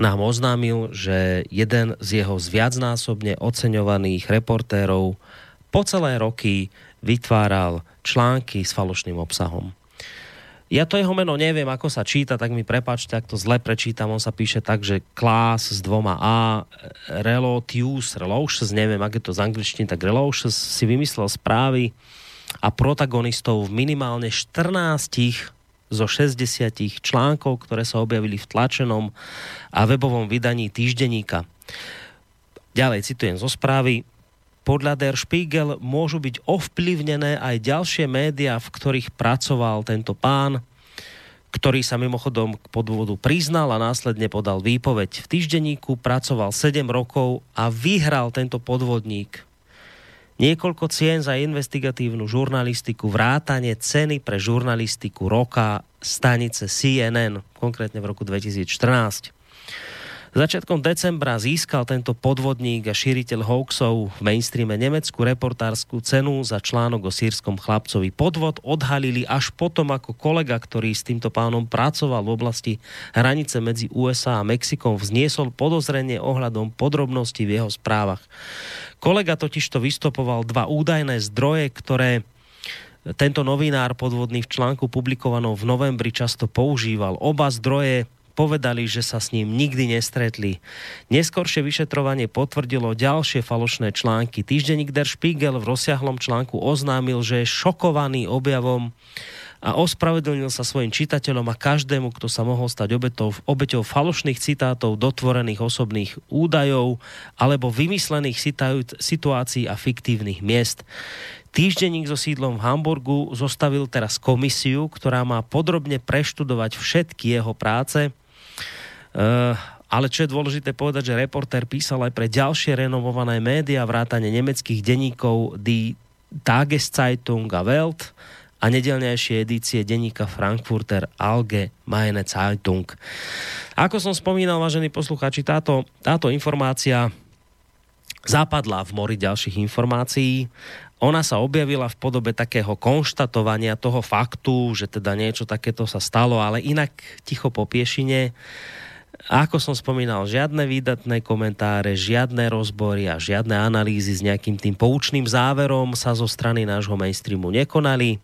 nám oznámil, že jeden z jeho zviacnásobne oceňovaných reportérov po celé roky vytváral články s falošným obsahom. Ja to jeho meno neviem, ako sa číta, tak mi prepačte, ak to zle prečítam. On sa píše tak, že Klaas s dvoma A, Relotius, Relotius, neviem, aké to z angličtiny, tak Relotius si vymyslel správy a protagonistov v minimálne 14 zo 60 článkov, ktoré sa objavili v tlačenom a webovom vydaní týždenníka. Ďalej citujem zo správy. Podľa Der Spiegel môžu byť ovplyvnené aj ďalšie médiá, v ktorých pracoval tento pán, ktorý sa mimochodom k podvodu priznal a následne podal výpoveď. V týždenníku pracoval 7 rokov a vyhral tento podvodník Niekoľko cien za investigatívnu žurnalistiku, vrátanie ceny pre žurnalistiku roka stanice CNN, konkrétne v roku 2014. Začiatkom decembra získal tento podvodník a šíriteľ hoaxov v mainstreame nemeckú reportárskú cenu za článok o sírskom chlapcovi. Podvod odhalili až potom, ako kolega, ktorý s týmto pánom pracoval v oblasti hranice medzi USA a Mexikom, vzniesol podozrenie ohľadom podrobností v jeho správach. Kolega totižto vystopoval dva údajné zdroje, ktoré tento novinár podvodný v článku publikovanom v novembri často používal. Oba zdroje povedali, že sa s ním nikdy nestretli. Neskoršie vyšetrovanie potvrdilo ďalšie falošné články. Týždenník Der Spiegel v rozsiahlom článku oznámil, že je šokovaný objavom a ospravedlnil sa svojim čitateľom a každému, kto sa mohol stať obetou, obeťou falošných citátov, dotvorených osobných údajov alebo vymyslených situácií a fiktívnych miest. Týždenník so sídlom v Hamburgu zostavil teraz komisiu, ktorá má podrobne preštudovať všetky jeho práce ale čo je dôležité povedať, že reportér písal aj pre ďalšie renovované médiá, vrátane nemeckých denníkov Die Tageszeitung a Welt a nedelnejšie edície denníka Frankfurter Allgemeine Zeitung. Ako som spomínal, vážení poslucháči, táto, táto informácia zapadla v mori ďalších informácií. Ona sa objavila v podobe takého konštatovania toho faktu, že teda niečo takéto sa stalo, ale inak ticho po piešine ako som spomínal, žiadne výdatné komentáre, žiadne rozbory a žiadne analýzy s nejakým tým poučným záverom sa zo strany nášho mainstreamu nekonali.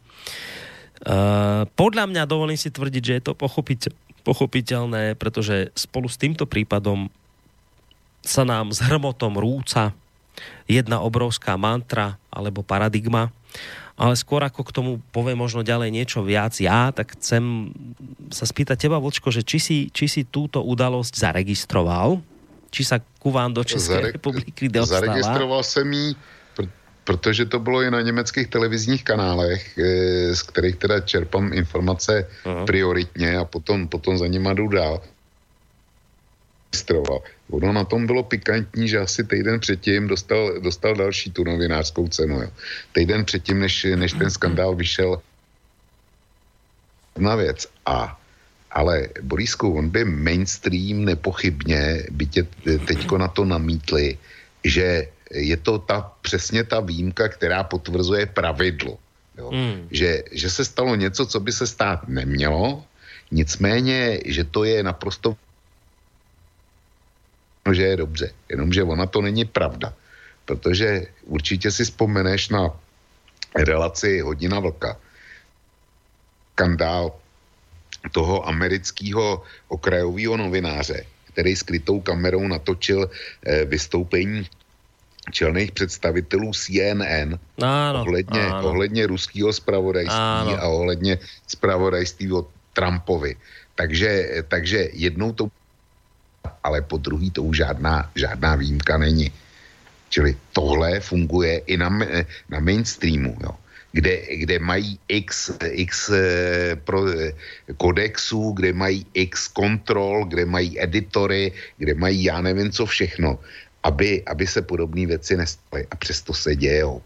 podľa mňa dovolím si tvrdiť, že je to pochopiteľ, pochopiteľné, pretože spolu s týmto prípadom sa nám s hrmotom rúca jedna obrovská mantra alebo paradigma. Ale skôr ako k tomu poviem možno ďalej niečo viac ja, tak chcem sa spýtať teba, Vlčko, že či si, či si túto udalosť zaregistroval, či sa ku vám do České Zare- republiky dostala. Zaregistroval jsem ji, pr- protože to bylo i na německých televizních kanálech, e, z kterých teda čerpám informace uh-huh. prioritně a potom, potom za nima jdu dál. Ono na tom bylo pikantní, že asi týden předtím dostal, dostal další tu novinářskou cenu. Jo. Týden předtím, než, než ten skandál vyšel na věc. A ale Borisku, on by mainstream nepochybně, by tě teďko na to namítli, že je to ta, přesně ta výjimka, která potvrzuje pravidlo. Jo? Mm. Že, že se stalo něco, co by se stát nemělo, nicméně, že to je naprosto že je dobře, jenomže ona to není pravda. Protože určitě si vzpomeneš na relaci Hodina vlka. Skandál toho amerického okrajového novináře, který skrytou kamerou natočil eh, vystoupení čelných představitelů CNN ano, ohledně, ano. ohledně ruského spravodajství ano. a ohledně spravodajství o Trumpovi. Takže, takže jednou to ale po druhý to už žádná, žádná výjimka není. Čili tohle funguje i na, na mainstreamu. Jo kde, kde mají x, x eh, pro, eh, kodexů, kde mají x kontrol, kde mají editory, kde mají já nevím co všechno, aby, aby se podobné věci nestaly. A přesto se dějou.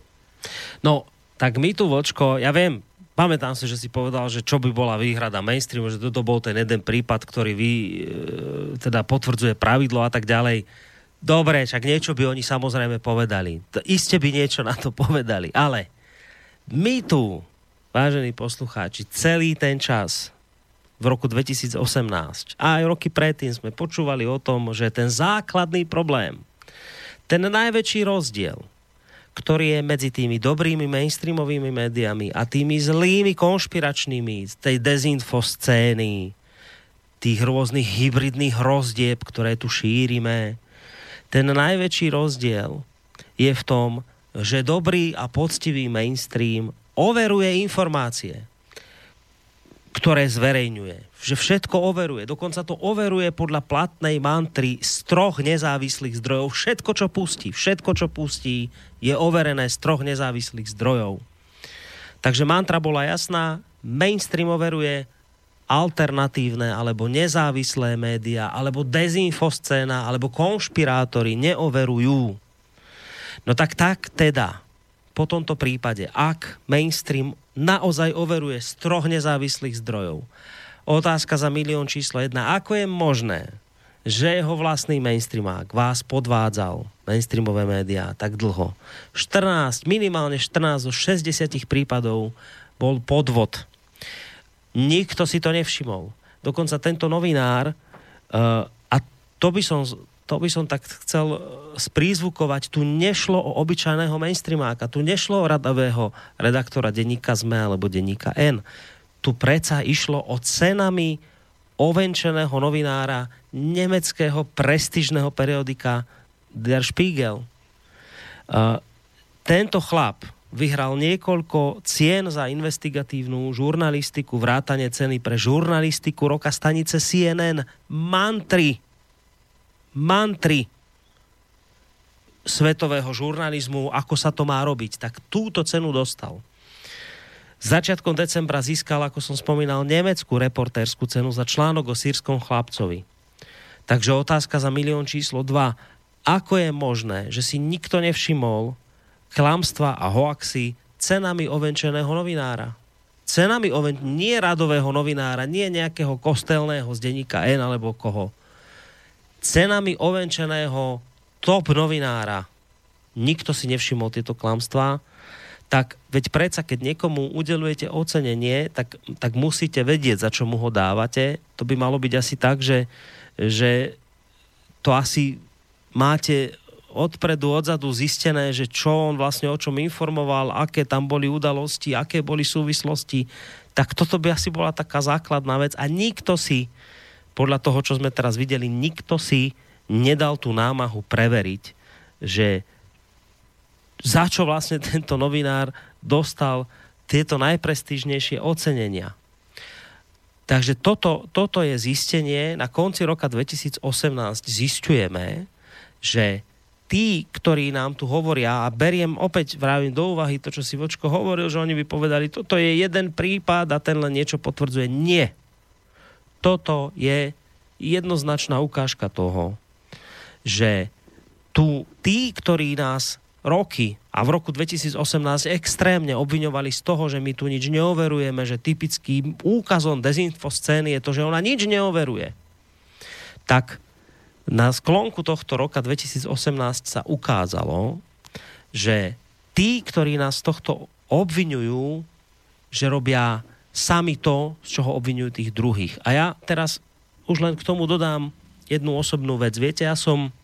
No, tak my tu, Vočko, ja viem, pamätám si, že si povedal, že čo by bola výhrada mainstreamu, že toto bol ten jeden prípad, ktorý vy, e, teda potvrdzuje pravidlo a tak ďalej. Dobre, však niečo by oni samozrejme povedali. Iste by niečo na to povedali, ale my tu, vážení poslucháči, celý ten čas v roku 2018 a aj roky predtým sme počúvali o tom, že ten základný problém, ten najväčší rozdiel, ktorý je medzi tými dobrými mainstreamovými médiami a tými zlými konšpiračnými tej dezinfo scény, tých rôznych hybridných rozdieb, ktoré tu šírime, ten najväčší rozdiel je v tom, že dobrý a poctivý mainstream overuje informácie, ktoré zverejňuje. Že všetko overuje. Dokonca to overuje podľa platnej mantry z troch nezávislých zdrojov. Všetko, čo pustí, všetko, čo pustí, je overené z troch nezávislých zdrojov. Takže mantra bola jasná. Mainstream overuje alternatívne alebo nezávislé médiá, alebo dezinfoscéna, alebo konšpirátori neoverujú No tak tak teda, po tomto prípade, ak mainstream naozaj overuje z troch nezávislých zdrojov, otázka za milión číslo jedna, ako je možné, že jeho vlastný mainstreamák vás podvádzal, mainstreamové médiá, tak dlho. 14, minimálne 14 zo 60 prípadov bol podvod. Nikto si to nevšimol. Dokonca tento novinár, uh, a to by som to by som tak chcel e, sprízvukovať, tu nešlo o obyčajného mainstreamáka, tu nešlo o radového redaktora denníka ZME alebo denníka N. Tu preca išlo o cenami ovenčeného novinára nemeckého prestižného periodika Der Spiegel. Uh, tento chlap vyhral niekoľko cien za investigatívnu žurnalistiku, vrátane ceny pre žurnalistiku roka stanice CNN, mantry mantry svetového žurnalizmu, ako sa to má robiť, tak túto cenu dostal. Začiatkom decembra získal, ako som spomínal, nemeckú reportérskú cenu za článok o sírskom chlapcovi. Takže otázka za milión číslo 2. Ako je možné, že si nikto nevšimol klamstva a hoaxy cenami ovenčeného novinára? Cenami oven... nie radového novinára, nie nejakého kostelného z denníka N alebo koho cenami ovenčeného top novinára nikto si nevšimol tieto klamstvá, tak veď predsa, keď niekomu udelujete ocenenie, tak, tak musíte vedieť, za čo mu ho dávate. To by malo byť asi tak, že, že to asi máte odpredu, odzadu zistené, že čo on vlastne o čom informoval, aké tam boli udalosti, aké boli súvislosti, Tak toto by asi bola taká základná vec a nikto si, podľa toho, čo sme teraz videli, nikto si nedal tú námahu preveriť, že za čo vlastne tento novinár dostal tieto najprestížnejšie ocenenia. Takže toto, toto je zistenie. Na konci roka 2018 zistujeme, že tí, ktorí nám tu hovoria, a beriem opäť vravím do úvahy to, čo si Vočko hovoril, že oni by povedali, toto je jeden prípad a ten len niečo potvrdzuje. Nie. Toto je jednoznačná ukážka toho, že tu tí, ktorí nás roky a v roku 2018 extrémne obviňovali z toho, že my tu nič neoverujeme, že typickým úkazom dezinfoscény je to, že ona nič neoveruje. Tak na sklonku tohto roka 2018 sa ukázalo, že tí, ktorí nás tohto obvinujú, že robia sami to, z čoho obvinujú tých druhých. A ja teraz už len k tomu dodám jednu osobnú vec. Viete, ja som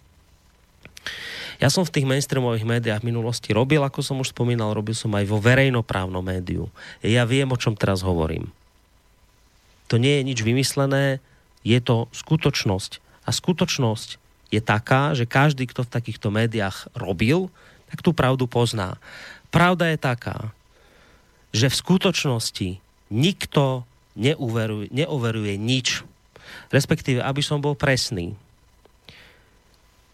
ja som v tých mainstreamových médiách v minulosti robil, ako som už spomínal, robil som aj vo verejnoprávnom médiu. Ja viem, o čom teraz hovorím. To nie je nič vymyslené, je to skutočnosť. A skutočnosť je taká, že každý, kto v takýchto médiách robil, tak tú pravdu pozná. Pravda je taká, že v skutočnosti nikto neuveruje, neuveruje nič. Respektíve, aby som bol presný,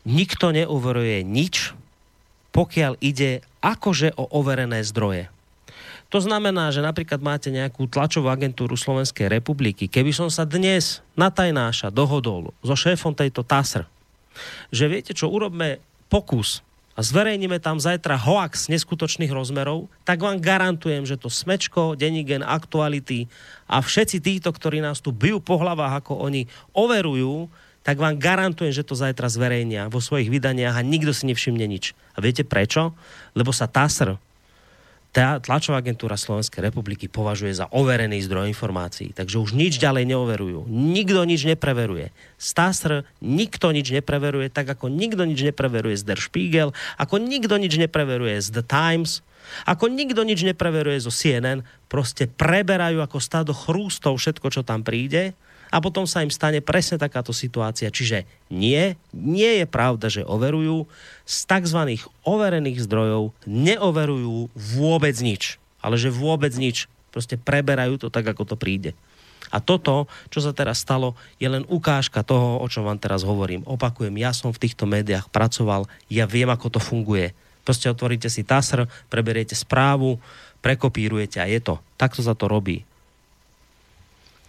nikto neuveruje nič, pokiaľ ide akože o overené zdroje. To znamená, že napríklad máte nejakú tlačovú agentúru Slovenskej republiky. Keby som sa dnes na tajnáša dohodol so šéfom tejto TASR, že viete čo, urobme pokus a zverejníme tam zajtra hoax neskutočných rozmerov, tak vám garantujem, že to smečko, denigen, aktuality a všetci títo, ktorí nás tu bijú po hlavách, ako oni overujú, tak vám garantujem, že to zajtra zverejnia vo svojich vydaniach a nikto si nevšimne nič. A viete prečo? Lebo sa TASR, tá tlačová agentúra Slovenskej republiky považuje za overený zdroj informácií. Takže už nič ďalej neoverujú. Nikto nič nepreveruje. Z TASR nikto nič nepreveruje, tak ako nikto nič nepreveruje z Der Spiegel, ako nikto nič nepreveruje z The Times, ako nikto nič nepreveruje zo CNN. Proste preberajú ako stádo chrústov všetko, čo tam príde a potom sa im stane presne takáto situácia. Čiže nie, nie je pravda, že overujú. Z tzv. overených zdrojov neoverujú vôbec nič. Ale že vôbec nič. Proste preberajú to tak, ako to príde. A toto, čo sa teraz stalo, je len ukážka toho, o čom vám teraz hovorím. Opakujem, ja som v týchto médiách pracoval, ja viem, ako to funguje. Proste otvoríte si TASR, preberiete správu, prekopírujete a je to. Takto sa to robí.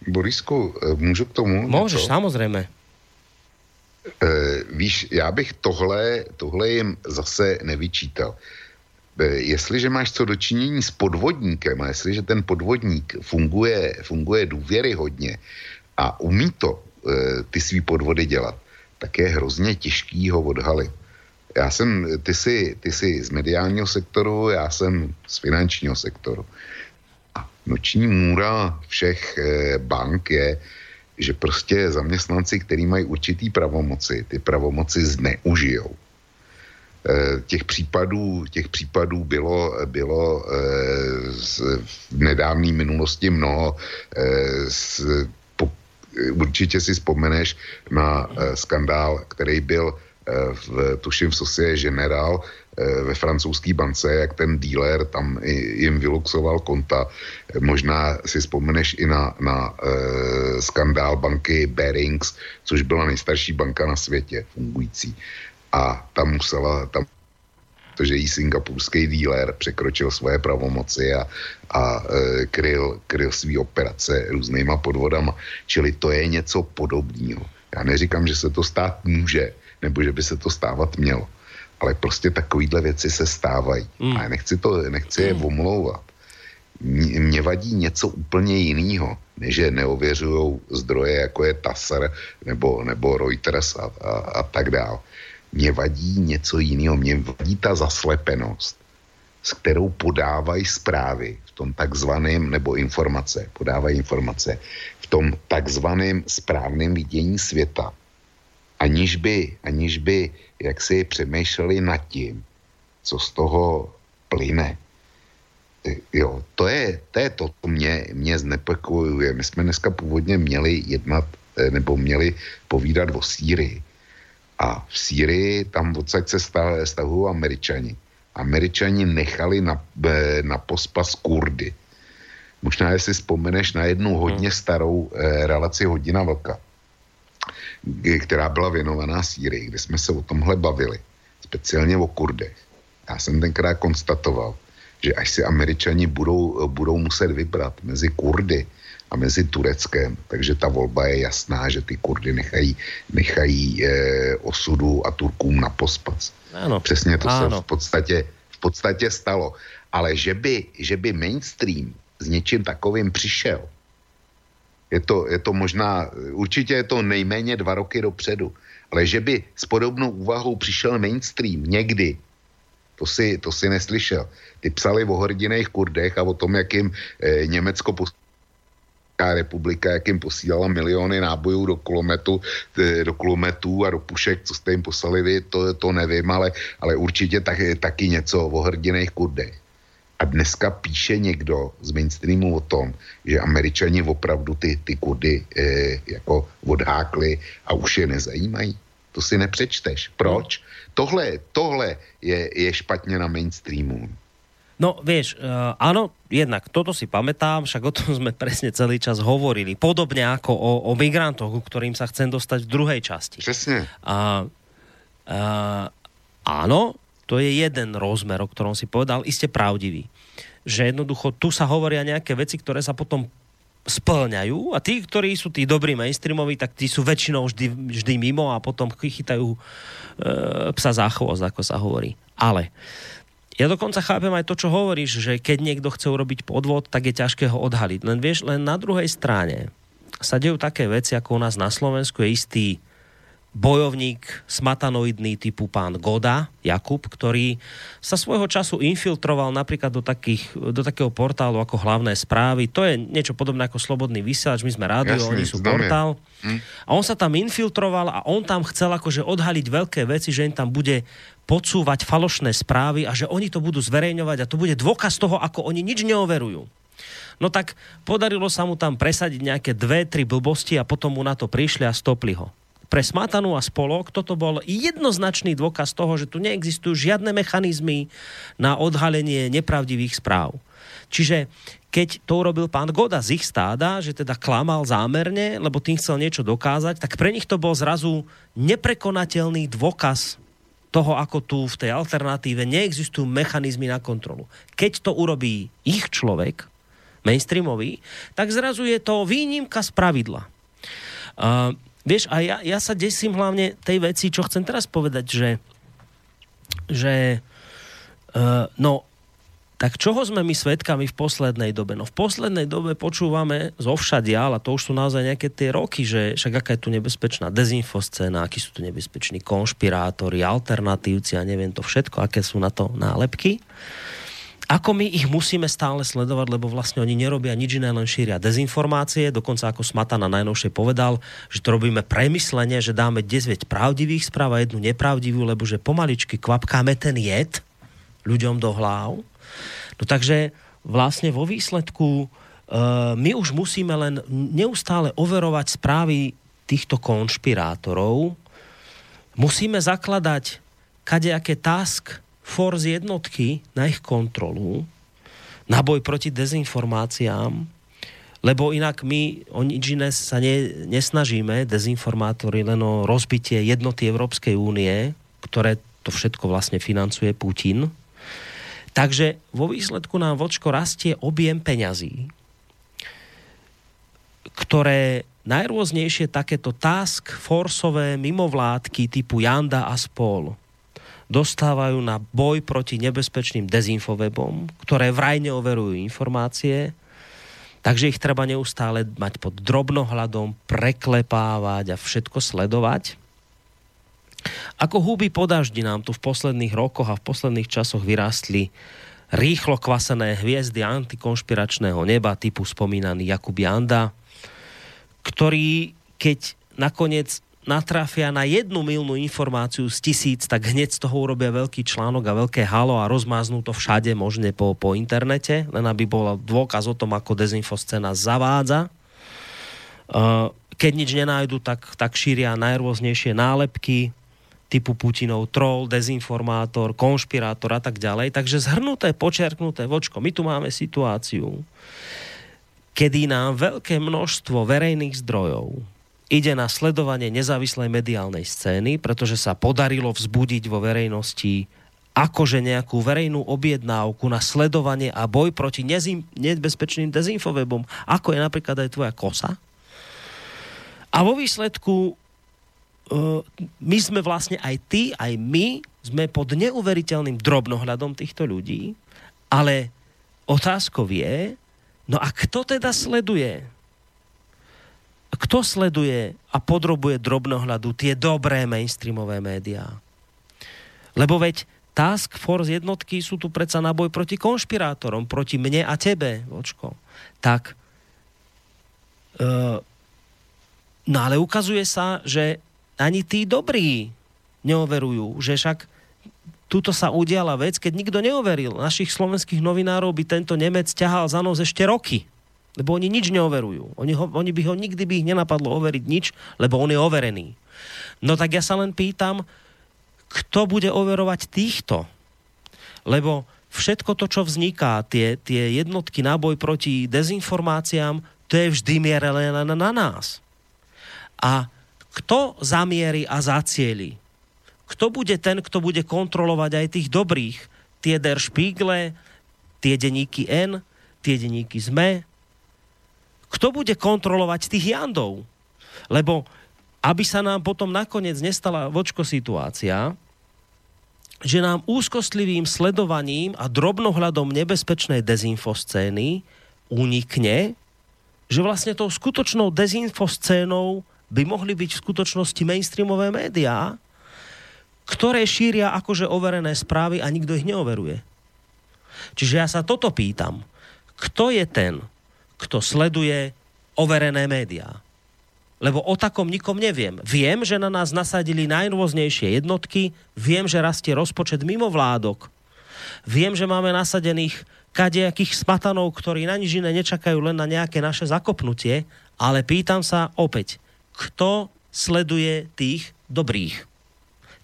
Borisku, eh, můžu k tomu? Můžeš, něco? samozřejmě. E, víš, já bych tohle, tohle jim zase nevyčítal. E, jestliže máš co dočinění s podvodníkem a jestliže ten podvodník funguje, funguje důvěryhodně a umí to e, ty svý podvody dělat, tak je hrozně těžký ho odhalit. Já jsem, ty jsi, ty jsi z mediálního sektoru, já jsem z finančního sektoru noční můra všech eh, bank je, že prostě zaměstnanci, kteří mají určitý pravomoci, ty pravomoci zneužijou. Eh, těch případů, těch případů bylo, bylo eh, v nedávné minulosti mnoho. Určitě si vzpomeneš na skandál, který byl v, tuším v Societe General Eh, ve francouzské bance, jak ten dealer tam jim vyluxoval konta. Možná si vzpomeneš i na, na uh, skandál banky Barings, což byla nejstarší banka na světě fungující. A tam musela, tam protože jí singapurský dealer překročil svoje pravomoci a, a e, kryl, kryl svý operace různýma podvodama. Čili to je něco podobného. Já neříkám, že se to stát může, nebo že by se to stávat mělo ale prostě takovýhle věci se stávají. Mm. A nechci, to, nechci je mm. omlouvat. Mně vadí něco úplně jiného, než že neověřují zdroje, jako je TASR nebo, nebo Reuters a, a, a tak dále. Mně vadí něco jiného, mně vadí ta zaslepenost, s kterou podávají zprávy v tom takzvaném, nebo informace, podávají informace v tom takzvaném správném vidění světa, aniž by, aniž by jak si přemýšleli nad tím, co z toho plyne. jo, to je to, je to co mě, mě znepokojuje. My jsme dneska původně měli jednat, eh, nebo měli povídat o Sýrii. A v Sýrii tam odsaď se stahují američani. Američani nechali na, eh, na pospas Kurdy. Možná, jestli vzpomeneš na jednu hodně hmm. starou eh, relaci Hodina vlka, která byla věnovaná Sýrii, kde jsme se o tomhle bavili, speciálně o Kurdech. Já jsem tenkrát konstatoval, že až si američani budou, budou muset vybrat mezi Kurdy a mezi Tureckem, takže ta volba je jasná, že ty Kurdy nechají, nechají eh, osudu a Turkům na pospas. Ano. Přesně to ano. se v podstatě, v podstatě stalo. Ale že by, že by mainstream s něčím takovým přišel, je to, je to možná, určitě je to nejméně dva roky dopředu, ale že by s podobnou úvahou přišel mainstream někdy, to si, to si neslyšel. Ty psali o hrdinných Kurdech a o tom, jak jim e, Německo republika, jak jim posílala miliony nábojů do kulometu, e, do kulometů a do pušek, co jste jim poslali vy, to, to nevím, ale, ale určitě tak, taky něco o hrdinných Kurdech. A dneska píše někdo z mainstreamu o tom, že američani opravdu ty, ty Kurdy e, jako odhákli a už je nezajímají. To si nepřečteš. Proč? Tohle, tohle je, je špatně na mainstreamu. No vieš, uh, áno, jednak toto si pamätám, však o tom sme presne celý čas hovorili. Podobne ako o, o migrantoch, ku ktorým sa chcem dostať v druhej časti. Presne. A, uh, áno, to je jeden rozmer, o ktorom si povedal, iste pravdivý. Že jednoducho tu sa hovoria nejaké veci, ktoré sa potom splňajú a tí, ktorí sú tí dobrí mainstreamoví, tak tí sú väčšinou vždy, vždy mimo a potom chytajú e, psa za chvost, ako sa hovorí. Ale ja dokonca chápem aj to, čo hovoríš, že keď niekto chce urobiť podvod, tak je ťažké ho odhaliť. Len vieš, len na druhej strane sa dejú také veci, ako u nás na Slovensku je istý bojovník smatanoidný typu pán Goda, Jakub, ktorý sa svojho času infiltroval napríklad do, takých, do takého portálu ako hlavné správy. To je niečo podobné ako Slobodný vysielač, my sme rádio, Jasný, oni sú znamená. portál. Hm. A on sa tam infiltroval a on tam chcel akože odhaliť veľké veci, že im tam bude podsúvať falošné správy a že oni to budú zverejňovať a to bude dôkaz toho, ako oni nič neoverujú. No tak podarilo sa mu tam presadiť nejaké dve, tri blbosti a potom mu na to prišli a stopli ho pre Smatanu a spolok toto bol jednoznačný dôkaz toho, že tu neexistujú žiadne mechanizmy na odhalenie nepravdivých správ. Čiže keď to urobil pán Goda z ich stáda, že teda klamal zámerne, lebo tým chcel niečo dokázať, tak pre nich to bol zrazu neprekonateľný dôkaz toho, ako tu v tej alternatíve neexistujú mechanizmy na kontrolu. Keď to urobí ich človek, mainstreamový, tak zrazu je to výnimka z pravidla. Uh, Vieš, a ja, ja sa desím hlavne tej veci, čo chcem teraz povedať, že, že uh, no, tak čoho sme my svetkami v poslednej dobe? No v poslednej dobe počúvame zo všadiaľ, a to už sú naozaj nejaké tie roky, že však aká je tu nebezpečná dezinfoscéna, akí sú tu nebezpeční konšpirátori, alternatívci a neviem to všetko, aké sú na to nálepky. Uh, ako my ich musíme stále sledovať, lebo vlastne oni nerobia nič iné, len šíria dezinformácie, dokonca ako Smatana najnovšie povedal, že to robíme premyslenie, že dáme 10 pravdivých správ a jednu nepravdivú, lebo že pomaličky kvapkáme ten jed ľuďom do hlav. No takže vlastne vo výsledku uh, my už musíme len neustále overovať správy týchto konšpirátorov, musíme zakladať kadejaké task force jednotky na ich kontrolu, na boj proti dezinformáciám, lebo inak my o nič iné sa ne, nesnažíme, dezinformátori, len o rozbitie jednoty Európskej únie, ktoré to všetko vlastne financuje Putin. Takže vo výsledku nám vočko rastie objem peňazí, ktoré najrôznejšie takéto task forceové mimovládky typu Janda a spol dostávajú na boj proti nebezpečným dezinfowebom, ktoré vraj neoverujú informácie, takže ich treba neustále mať pod drobnohľadom, preklepávať a všetko sledovať. Ako huby po daždi nám tu v posledných rokoch a v posledných časoch vyrástli rýchlo kvasené hviezdy antikonšpiračného neba typu spomínaný Jakub Janda, ktorý keď nakoniec natrafia na jednu milnú informáciu z tisíc, tak hneď z toho urobia veľký článok a veľké halo a rozmáznú to všade možne po, po internete, len aby bol dôkaz o tom, ako dezinfoscéna zavádza. Uh, keď nič nenájdu, tak, tak šíria najrôznejšie nálepky typu Putinov troll, dezinformátor, konšpirátor a tak ďalej. Takže zhrnuté, počerknuté, vočko, my tu máme situáciu, kedy nám veľké množstvo verejných zdrojov ide na sledovanie nezávislej mediálnej scény, pretože sa podarilo vzbudiť vo verejnosti akože nejakú verejnú objednávku na sledovanie a boj proti nezim, nebezpečným dezinfovebom, ako je napríklad aj tvoja kosa. A vo výsledku uh, my sme vlastne aj ty, aj my sme pod neuveriteľným drobnohľadom týchto ľudí, ale otázkou je, no a kto teda sleduje kto sleduje a podrobuje drobnohľadu tie dobré mainstreamové médiá? Lebo veď Task Force jednotky sú tu predsa na boj proti konšpirátorom, proti mne a tebe, vočko. Tak, uh, no ale ukazuje sa, že ani tí dobrí neoverujú, že však tuto sa udiala vec, keď nikto neoveril. Našich slovenských novinárov by tento Nemec ťahal za nos ešte roky. Lebo oni nič neoverujú. Oni, ho, oni by ho nikdy by ich nenapadlo overiť nič, lebo on je overený. No tak ja sa len pýtam, kto bude overovať týchto? Lebo všetko to, čo vzniká, tie, tie jednotky na boj proti dezinformáciám, to je vždy mierené na, na nás. A kto zamieri a zacieli? Kto bude ten, kto bude kontrolovať aj tých dobrých? Tie Der Spiegel, tie denníky N, tie denníky ZME, kto bude kontrolovať tých jandov? Lebo aby sa nám potom nakoniec nestala vočko situácia, že nám úzkostlivým sledovaním a drobnohľadom nebezpečnej dezinfoscény unikne, že vlastne tou skutočnou dezinfoscénou by mohli byť v skutočnosti mainstreamové médiá, ktoré šíria akože overené správy a nikto ich neoveruje. Čiže ja sa toto pýtam. Kto je ten, kto sleduje overené médiá. Lebo o takom nikom neviem. Viem, že na nás nasadili najrôznejšie jednotky, viem, že rastie rozpočet mimo vládok, viem, že máme nasadených kadejakých smatanov, ktorí na nič iné nečakajú len na nejaké naše zakopnutie, ale pýtam sa opäť, kto sleduje tých dobrých?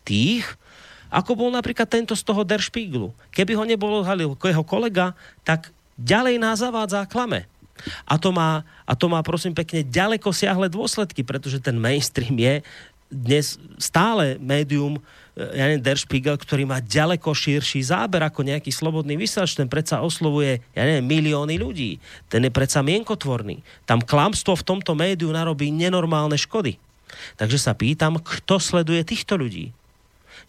Tých, ako bol napríklad tento z toho Der Spiegelu. Keby ho nebolo halil jeho kolega, tak ďalej nás zavádza a klame. A to má, a to má prosím pekne ďaleko siahle dôsledky, pretože ten mainstream je dnes stále médium eh, ja neviem, Der Spiegel, ktorý má ďaleko širší záber ako nejaký slobodný vysielač, ten predsa oslovuje, ja neviem, milióny ľudí. Ten je predsa mienkotvorný. Tam klamstvo v tomto médiu narobí nenormálne škody. Takže sa pýtam, kto sleduje týchto ľudí?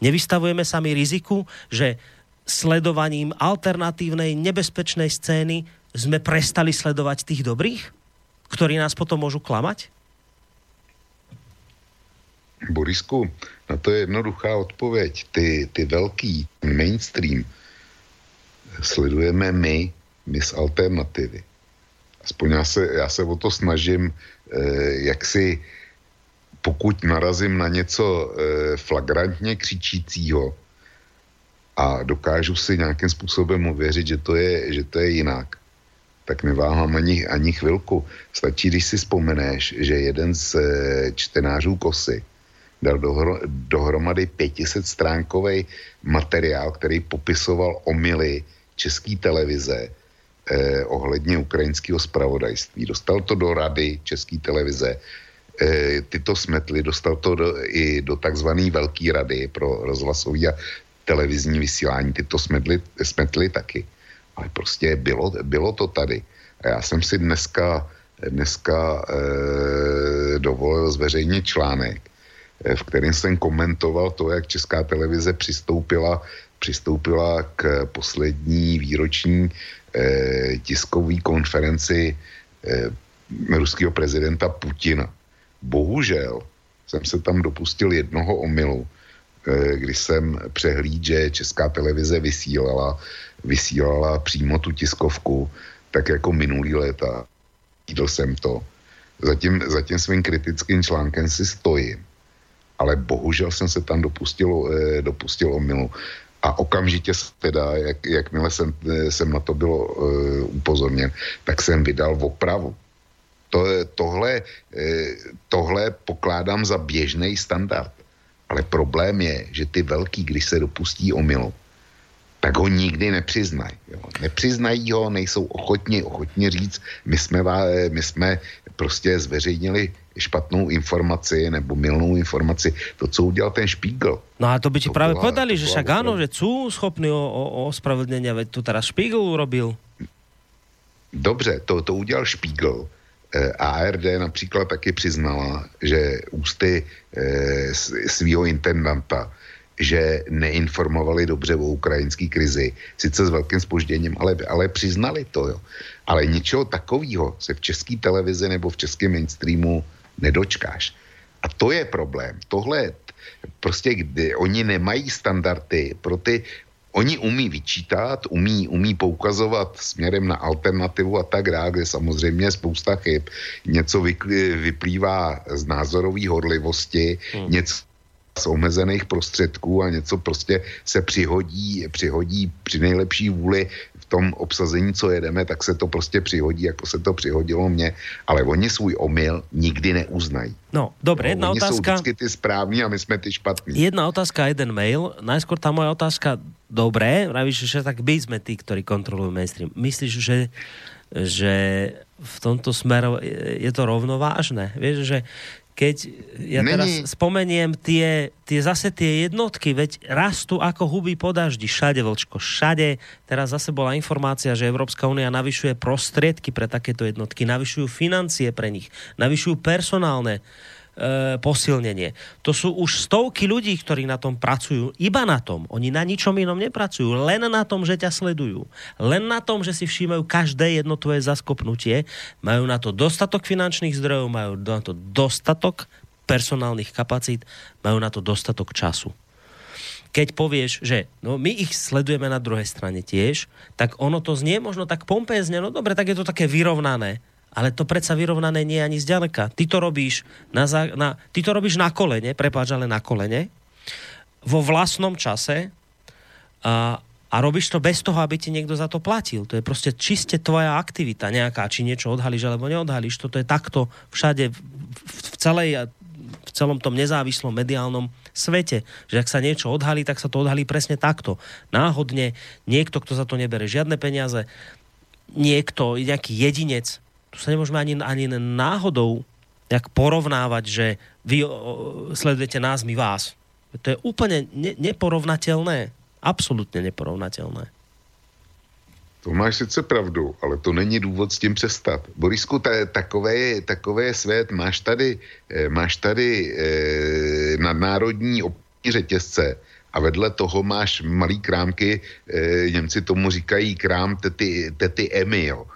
Nevystavujeme sa mi riziku, že sledovaním alternatívnej nebezpečnej scény sme prestali sledovať tých dobrých, ktorí nás potom môžu klamať? Borisku, na to je jednoduchá odpověď. Ty, ty velký mainstream sledujeme my, my z alternativy. Aspoň já se, já o to snažím, eh, jak si pokud narazím na něco eh, flagrantně křičícího a dokážu si nějakým způsobem uvěřit, že to je, že to je jinak, tak neváhám ani, ani chvilku. Stačí, když si vzpomeneš, že jeden z e, čtenářů Kosy dal dohro, dohromady 500 stránkový materiál, který popisoval omily české televize eh, ohledně ukrajinského spravodajství. Dostal to do rady české televize, eh, tyto smetly, dostal to do, i do takzvané velké rady pro rozhlasový a televizní vysílání, tyto smetly, smetly taky. Ale prostě bylo, bylo to tady. A já jsem si dneska, dneska e, dovolil zveřejnit článek, e, v kterém jsem komentoval to, jak Česká televize přistoupila, přistoupila k poslední výroční e, tiskové konferenci e, ruského prezidenta Putina. Bohužel jsem se tam dopustil jednoho omylu, kdy jsem přehlíd, že Česká televize vysílala vysílala přímo tu tiskovku, tak jako minulý léta. Jídl jsem to. Zatím, zatím svým kritickým článkem si stojím. ale bohužel jsem se tam dopustil, eh, dopustil omilu. A okamžitě teda, jak, jakmile jsem, eh, jsem na to bylo uh, upozorněn, tak jsem vydal opravu. To, tohle, tohle pokládám za běžný standard. Ale problém je, že ty velký, když se dopustí omilu, tak ho nikdy nepřiznají. Nepřiznají ho, nejsou ochotni, ochotni říct, my jsme, my jsme prostě zveřejnili špatnou informaci nebo milnou informaci, to, co udělal ten Špígl. No a to by ti to práve bola, povedali, že však áno, že sú schopní o, o, o ospravedlnenia, veď to teraz Špígl urobil. Dobře, to, to udělal Špígl. E, ARD například taky přiznala, že ústy e, svého intendanta že neinformovali dobře o ukrajinské krizi, sice s velkým spožděním, ale, ale přiznali to. Jo. Ale ničeho takového se v české televizi nebo v českém mainstreamu nedočkáš. A to je problém. Tohle prostě, kdy oni nemají standardy pro ty, Oni umí vyčítat, umí, umí poukazovat směrem na alternativu a tak dále, kde samozřejmě spousta chyb. Něco vyplývá z názorové horlivosti, hmm. něco z omezených prostředků a něco prostě se přihodí, přihodí při nejlepší vůli tom obsazení, co jedeme, tak se to prostě přihodí, jako se to přihodilo mně, ale oni svůj omyl nikdy neuznají. No, dobre, no, jedna oni otázka. Oni ty správní a my jsme ty špatní. Jedna otázka, jeden mail. Najskôr tá moja otázka, dobré, vravíš, že tak my sme tí, ktorí kontrolujú mainstream. Myslíš, že, že v tomto smeru je to rovnovážne? Vieš, že keď ja Není. teraz spomeniem tie, tie zase tie jednotky, veď rastú ako huby po daždi, všade vlčko, všade. Teraz zase bola informácia, že Európska únia navyšuje prostriedky pre takéto jednotky, navyšujú financie pre nich, navyšujú personálne e, posilnenie. To sú už stovky ľudí, ktorí na tom pracujú. Iba na tom. Oni na ničom inom nepracujú. Len na tom, že ťa sledujú. Len na tom, že si všímajú každé jedno tvoje zaskopnutie. Majú na to dostatok finančných zdrojov, majú na to dostatok personálnych kapacít, majú na to dostatok času keď povieš, že no, my ich sledujeme na druhej strane tiež, tak ono to znie možno tak pompézne, no dobre, tak je to také vyrovnané. Ale to predsa vyrovnané nie je ani zďaleka. Ty to robíš na, na, ty to robíš na kolene, prepáč, ale na kolene, vo vlastnom čase a, a robíš to bez toho, aby ti niekto za to platil. To je proste čiste tvoja aktivita nejaká, či niečo odhalíš alebo neodhalíš. Toto je takto všade v, v, celej, v celom tom nezávislom mediálnom svete. Že ak sa niečo odhalí, tak sa to odhalí presne takto. Náhodne niekto, kto za to nebere žiadne peniaze, niekto, nejaký jedinec tu sa nemôžeme ani, ani náhodou jak porovnávať, že vy o, sledujete nás, my vás. To je úplne ne, neporovnateľné. Absolutně neporovnateľné. To máš sice pravdu, ale to není důvod s tím přestat. Borisku, ta, takové, takové svět. Máš tady, eh, máš tady eh, nadnárodní obchodní řetězce a vedle toho máš malý krámky, eh, Němci tomu říkají krám tety, tety Emy, jo.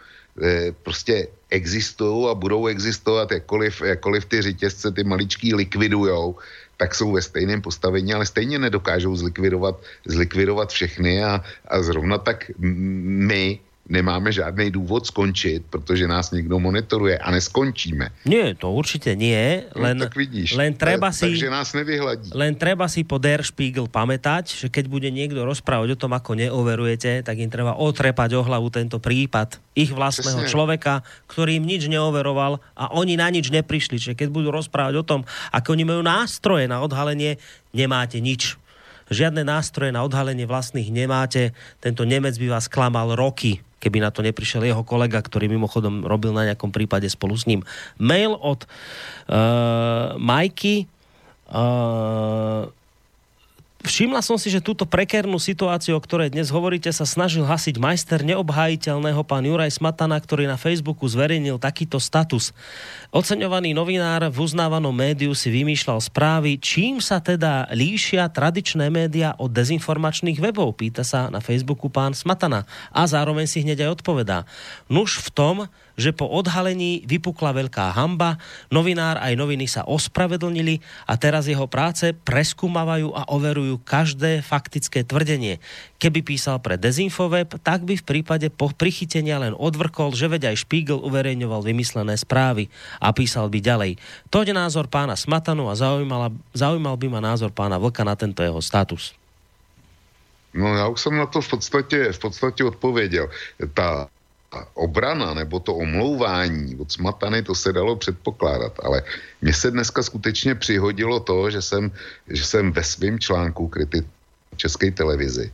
Eh, prostě existují a budou existovat, jakkoliv, jakkoliv ty řetězce, ty maličký likvidujou, tak jsou ve stejném postavení, ale stejně nedokážou zlikvidovat, zlikvidovat všechny a, a zrovna tak my nemáme žádný důvod skončit, protože nás někdo monitoruje a neskončíme. Nie, to určite nie, len, no, tak vidíš, len treba si, takže nás nevyhladí. Len treba si po Der Spiegel pamätať, že keď bude niekto rozprávať o tom, ako neoverujete, tak im treba otrepať o hlavu tento prípad ich vlastného Presne. človeka, ktorý im nič neoveroval a oni na nič neprišli. Čiže keď budú rozprávať o tom, ako oni majú nástroje na odhalenie, nemáte nič. Žiadne nástroje na odhalenie vlastných nemáte. Tento Nemec by vás klamal roky keby na to neprišiel jeho kolega, ktorý mimochodom robil na nejakom prípade spolu s ním. Mail od uh, Majky. Uh, Všimla som si, že túto prekernú situáciu, o ktorej dnes hovoríte, sa snažil hasiť majster neobhajiteľného pán Juraj Smatana, ktorý na Facebooku zverejnil takýto status. Oceňovaný novinár v uznávanom médiu si vymýšľal správy, čím sa teda líšia tradičné média od dezinformačných webov, pýta sa na Facebooku pán Smatana. A zároveň si hneď aj odpovedá. Nuž v tom, že po odhalení vypukla veľká hamba, novinár aj noviny sa ospravedlnili a teraz jeho práce preskúmavajú a overujú každé faktické tvrdenie. Keby písal pre Dezinfoweb, tak by v prípade po prichytenia len odvrkol, že veď aj Spiegel uverejňoval vymyslené správy a písal by ďalej. Toť názor pána Smatanu a zaujímal, zaujímal by ma názor pána Vlka na tento jeho status. No já už jsem na to v podstatě, v podstatě odpověděl. Ta obrana nebo to omlouvání od smatany, to se dalo předpokládat, ale mně se dneska skutečně přihodilo to, že jsem, že jsem ve svém článku kriti České televizi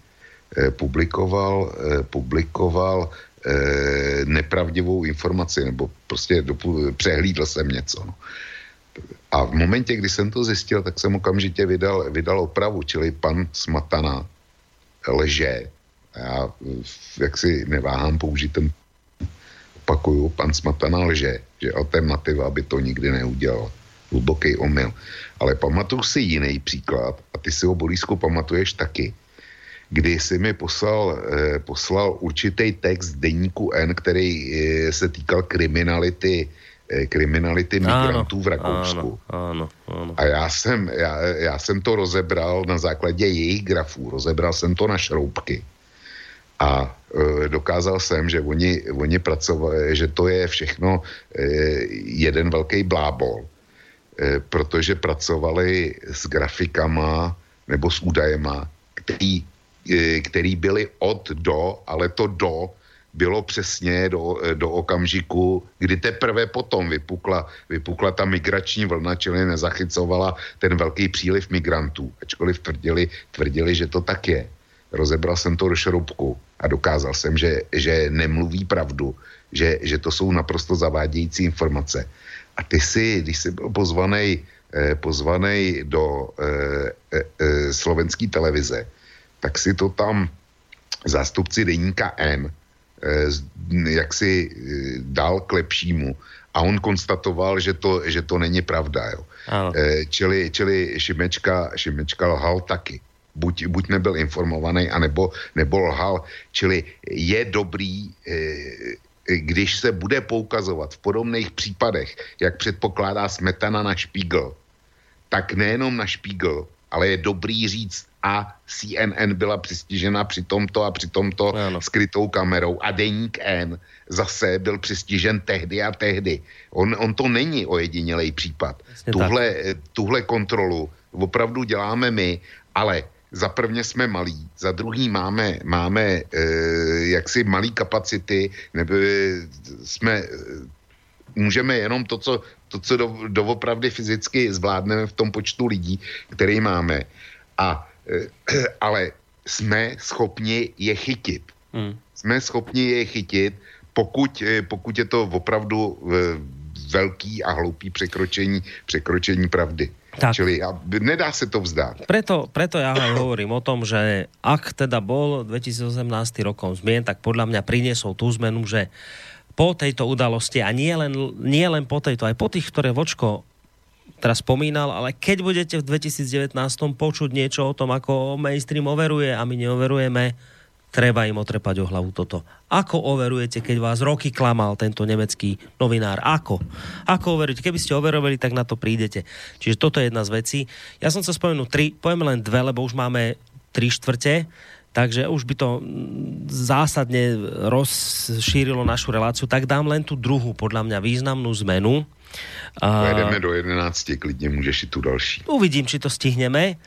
eh, publikoval, eh, publikoval eh, nepravdivou informaci, nebo prostě dopu, přehlídl jsem něco. No. A v momentě, kdy jsem to zjistil, tak jsem okamžitě vydal, vydal opravu, čili pan Smatana lže. Já jak si neváhám použít ten opakuju, pan Smatana lže, že alternativa by to nikdy neudělal. Hluboký omyl. Ale pamatuju si jiný příklad, a ty si ho, Borisku, pamatuješ taky, kdy si mi poslal, eh, poslal určitý text deníku N, který eh, se týkal kriminality eh, kriminality migrantů ano, v Rakousku. Ano, ano, ano. A já jsem, já, já jsem to rozebral na základě jejich grafů, rozebral jsem to na šroubky. A e, dokázal jsem, že oni, oni pracovali, že to je všechno e, jeden velký blábol, e, protože pracovali s grafikama nebo s údajema, který, který byly od do, ale to do bylo přesně do, do okamžiku, kdy teprve potom vypukla, vypukla ta migrační vlna, čili nezachycovala ten velký příliv migrantů, ačkoliv tvrdili, tvrdili, že to tak je rozebral jsem to do šroubku a dokázal jsem, že, že nemluví pravdu, že, že to jsou naprosto zavádějící informace. A ty si, když jsi byl pozvaný eh, pozvaný do eh, eh, eh, slovenské televize, tak si to tam zástupci deníka N eh, jak si eh, dal k lepšímu a on konstatoval, že to, že to není pravda. Jo. Eh, čili, čili Šimečka, Šimečka lhal taky buď, buď nebyl informovaný, anebo, nebo lhal. Čili je dobrý, eh, když se bude poukazovat v podobných případech, jak předpokládá Smetana na Špígl, tak nejenom na Špígl, ale je dobrý říct, a CNN byla přistižena při tomto a při tomto ano. skrytou kamerou a Deník N zase byl přistižen tehdy a tehdy. On, on to není ojedinělej případ. tuhle, tuhle kontrolu opravdu děláme my, ale za prvně jsme malí, za druhý máme, máme e, jaksi malý kapacity, nebo jsme, e, můžeme jenom to, co, to, co do, doopravdy fyzicky zvládneme v tom počtu lidí, který máme. A, e, ale jsme schopni je chytit. Hmm. Jsme schopni je chytit, pokud, pokud je to opravdu velký a hloupý překročení, překročení pravdy. Tak. Čili ja, nedá sa to vzdať. Preto, preto ja aj hovorím o tom, že ak teda bol 2018 rokom zmien, tak podľa mňa priniesol tú zmenu, že po tejto udalosti a nie len, nie len po tejto, aj po tých, ktoré Vočko teraz spomínal, ale keď budete v 2019 počuť niečo o tom, ako mainstream overuje a my neoverujeme, treba im otrepať o hlavu toto. Ako overujete, keď vás roky klamal tento nemecký novinár? Ako? Ako overujete? Keby ste overovali, tak na to prídete. Čiže toto je jedna z vecí. Ja som sa spomenul tri, poviem len dve, lebo už máme tri štvrte, takže už by to zásadne rozšírilo našu reláciu. Tak dám len tú druhú, podľa mňa významnú zmenu. Pojedeme do 11, klidne môžeš i tu další. Uvidím, či to stihneme.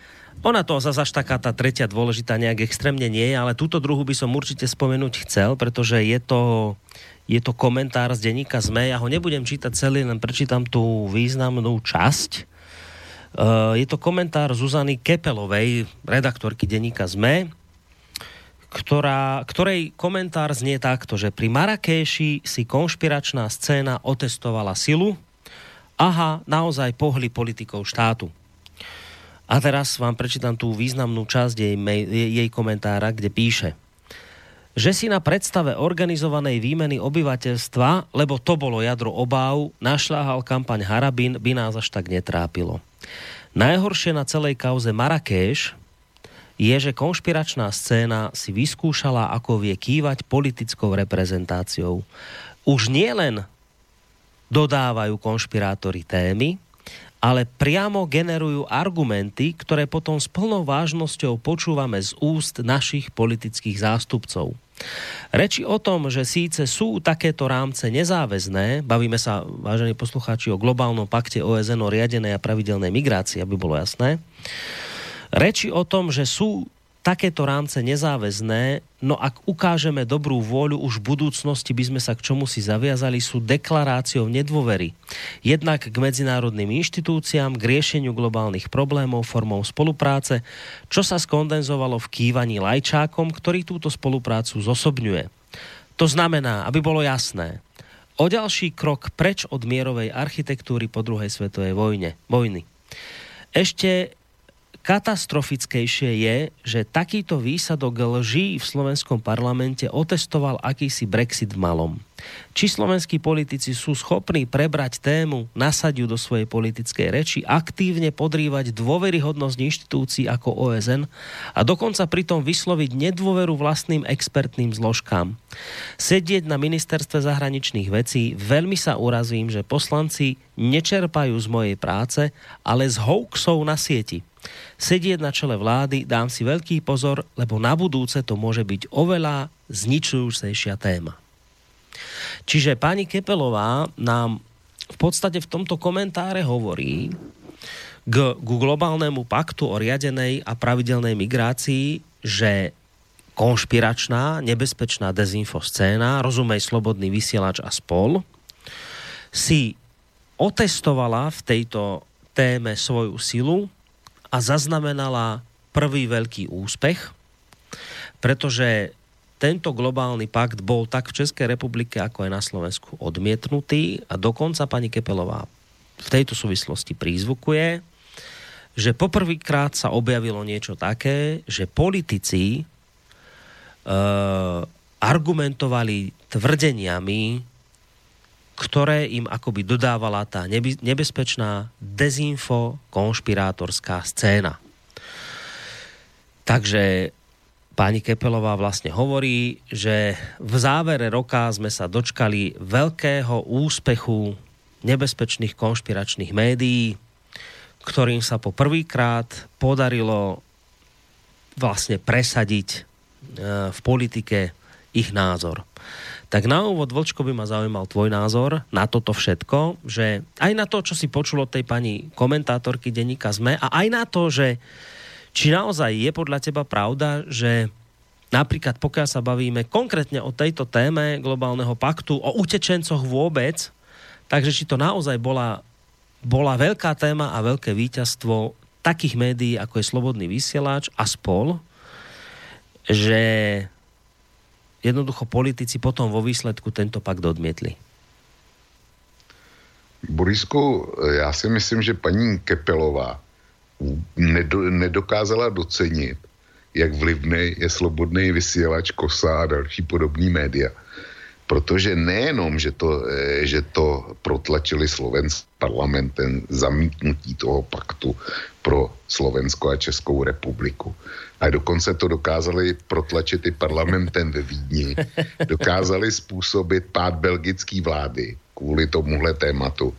Ona to zase až taká tá tretia dôležitá nejak extrémne nie je, ale túto druhu by som určite spomenúť chcel, pretože je to, je to komentár z denníka ZME. Ja ho nebudem čítať celý, len prečítam tú významnú časť. Uh, je to komentár Zuzany Kepelovej, redaktorky denníka ZME, ktorá, ktorej komentár znie takto, že pri Marrakeši si konšpiračná scéna otestovala silu. Aha, naozaj pohli politikou štátu. A teraz vám prečítam tú významnú časť jej, jej komentára, kde píše že si na predstave organizovanej výmeny obyvateľstva, lebo to bolo jadro obáv, našľahal kampaň Harabin, by nás až tak netrápilo. Najhoršie na celej kauze Marrakeš je, že konšpiračná scéna si vyskúšala, ako vie kývať politickou reprezentáciou. už nielen dodávajú konšpirátori témy, ale priamo generujú argumenty, ktoré potom s plnou vážnosťou počúvame z úst našich politických zástupcov. Reči o tom, že síce sú takéto rámce nezáväzné, bavíme sa, vážení poslucháči, o globálnom pakte OSN o riadenej a pravidelnej migrácii, aby bolo jasné. Reči o tom, že sú takéto rámce nezáväzné, no ak ukážeme dobrú vôľu, už v budúcnosti by sme sa k čomu si zaviazali, sú deklaráciou nedôvery. Jednak k medzinárodným inštitúciám, k riešeniu globálnych problémov formou spolupráce, čo sa skondenzovalo v kývaní lajčákom, ktorý túto spoluprácu zosobňuje. To znamená, aby bolo jasné, o ďalší krok preč od mierovej architektúry po druhej svetovej vojne, vojny. Ešte Katastrofickejšie je, že takýto výsadok lží v slovenskom parlamente otestoval akýsi Brexit v malom. Či slovenskí politici sú schopní prebrať tému, nasadiu do svojej politickej reči, aktívne podrývať dôveryhodnosť inštitúcií ako OSN a dokonca pritom vysloviť nedôveru vlastným expertným zložkám. Sedieť na ministerstve zahraničných vecí veľmi sa urazím, že poslanci nečerpajú z mojej práce, ale z hoaxov na sieti sedieť na čele vlády, dám si veľký pozor, lebo na budúce to môže byť oveľa zničujúcejšia téma. Čiže pani Kepelová nám v podstate v tomto komentáre hovorí k, k globálnemu paktu o riadenej a pravidelnej migrácii, že konšpiračná, nebezpečná dezinfoscéna, rozumej slobodný vysielač a spol, si otestovala v tejto téme svoju silu a zaznamenala prvý veľký úspech, pretože tento globálny pakt bol tak v Českej republike, ako aj na Slovensku odmietnutý a dokonca pani Kepelová v tejto súvislosti prízvukuje, že poprvýkrát sa objavilo niečo také, že politici e, argumentovali tvrdeniami, ktoré im akoby dodávala tá nebezpečná dezinfo konšpirátorská scéna. Takže pani Kepelová vlastne hovorí, že v závere roka sme sa dočkali veľkého úspechu nebezpečných konšpiračných médií, ktorým sa po prvýkrát podarilo vlastne presadiť e, v politike ich názor. Tak na úvod, Vlčko, by ma zaujímal tvoj názor na toto všetko, že aj na to, čo si počul od tej pani komentátorky denníka ZME a aj na to, že či naozaj je podľa teba pravda, že napríklad pokiaľ sa bavíme konkrétne o tejto téme globálneho paktu, o utečencoch vôbec, takže či to naozaj bola, bola veľká téma a veľké víťazstvo takých médií, ako je Slobodný vysielač a spol, že jednoducho politici potom vo výsledku tento pakt odmietli? Borisku, já si myslím, že paní Kepelová nedokázala docenit, jak vlivný je slobodný vysílač, kosa a další podobný média. Protože nejenom, že to, eh, že to protlačili slovenský parlamentem zamítnutí toho paktu pro Slovensko a Českou republiku, a dokonce to dokázali protlačit i parlamentem ve Vídni, dokázali způsobit pád belgické vlády kvůli tomuhle tématu.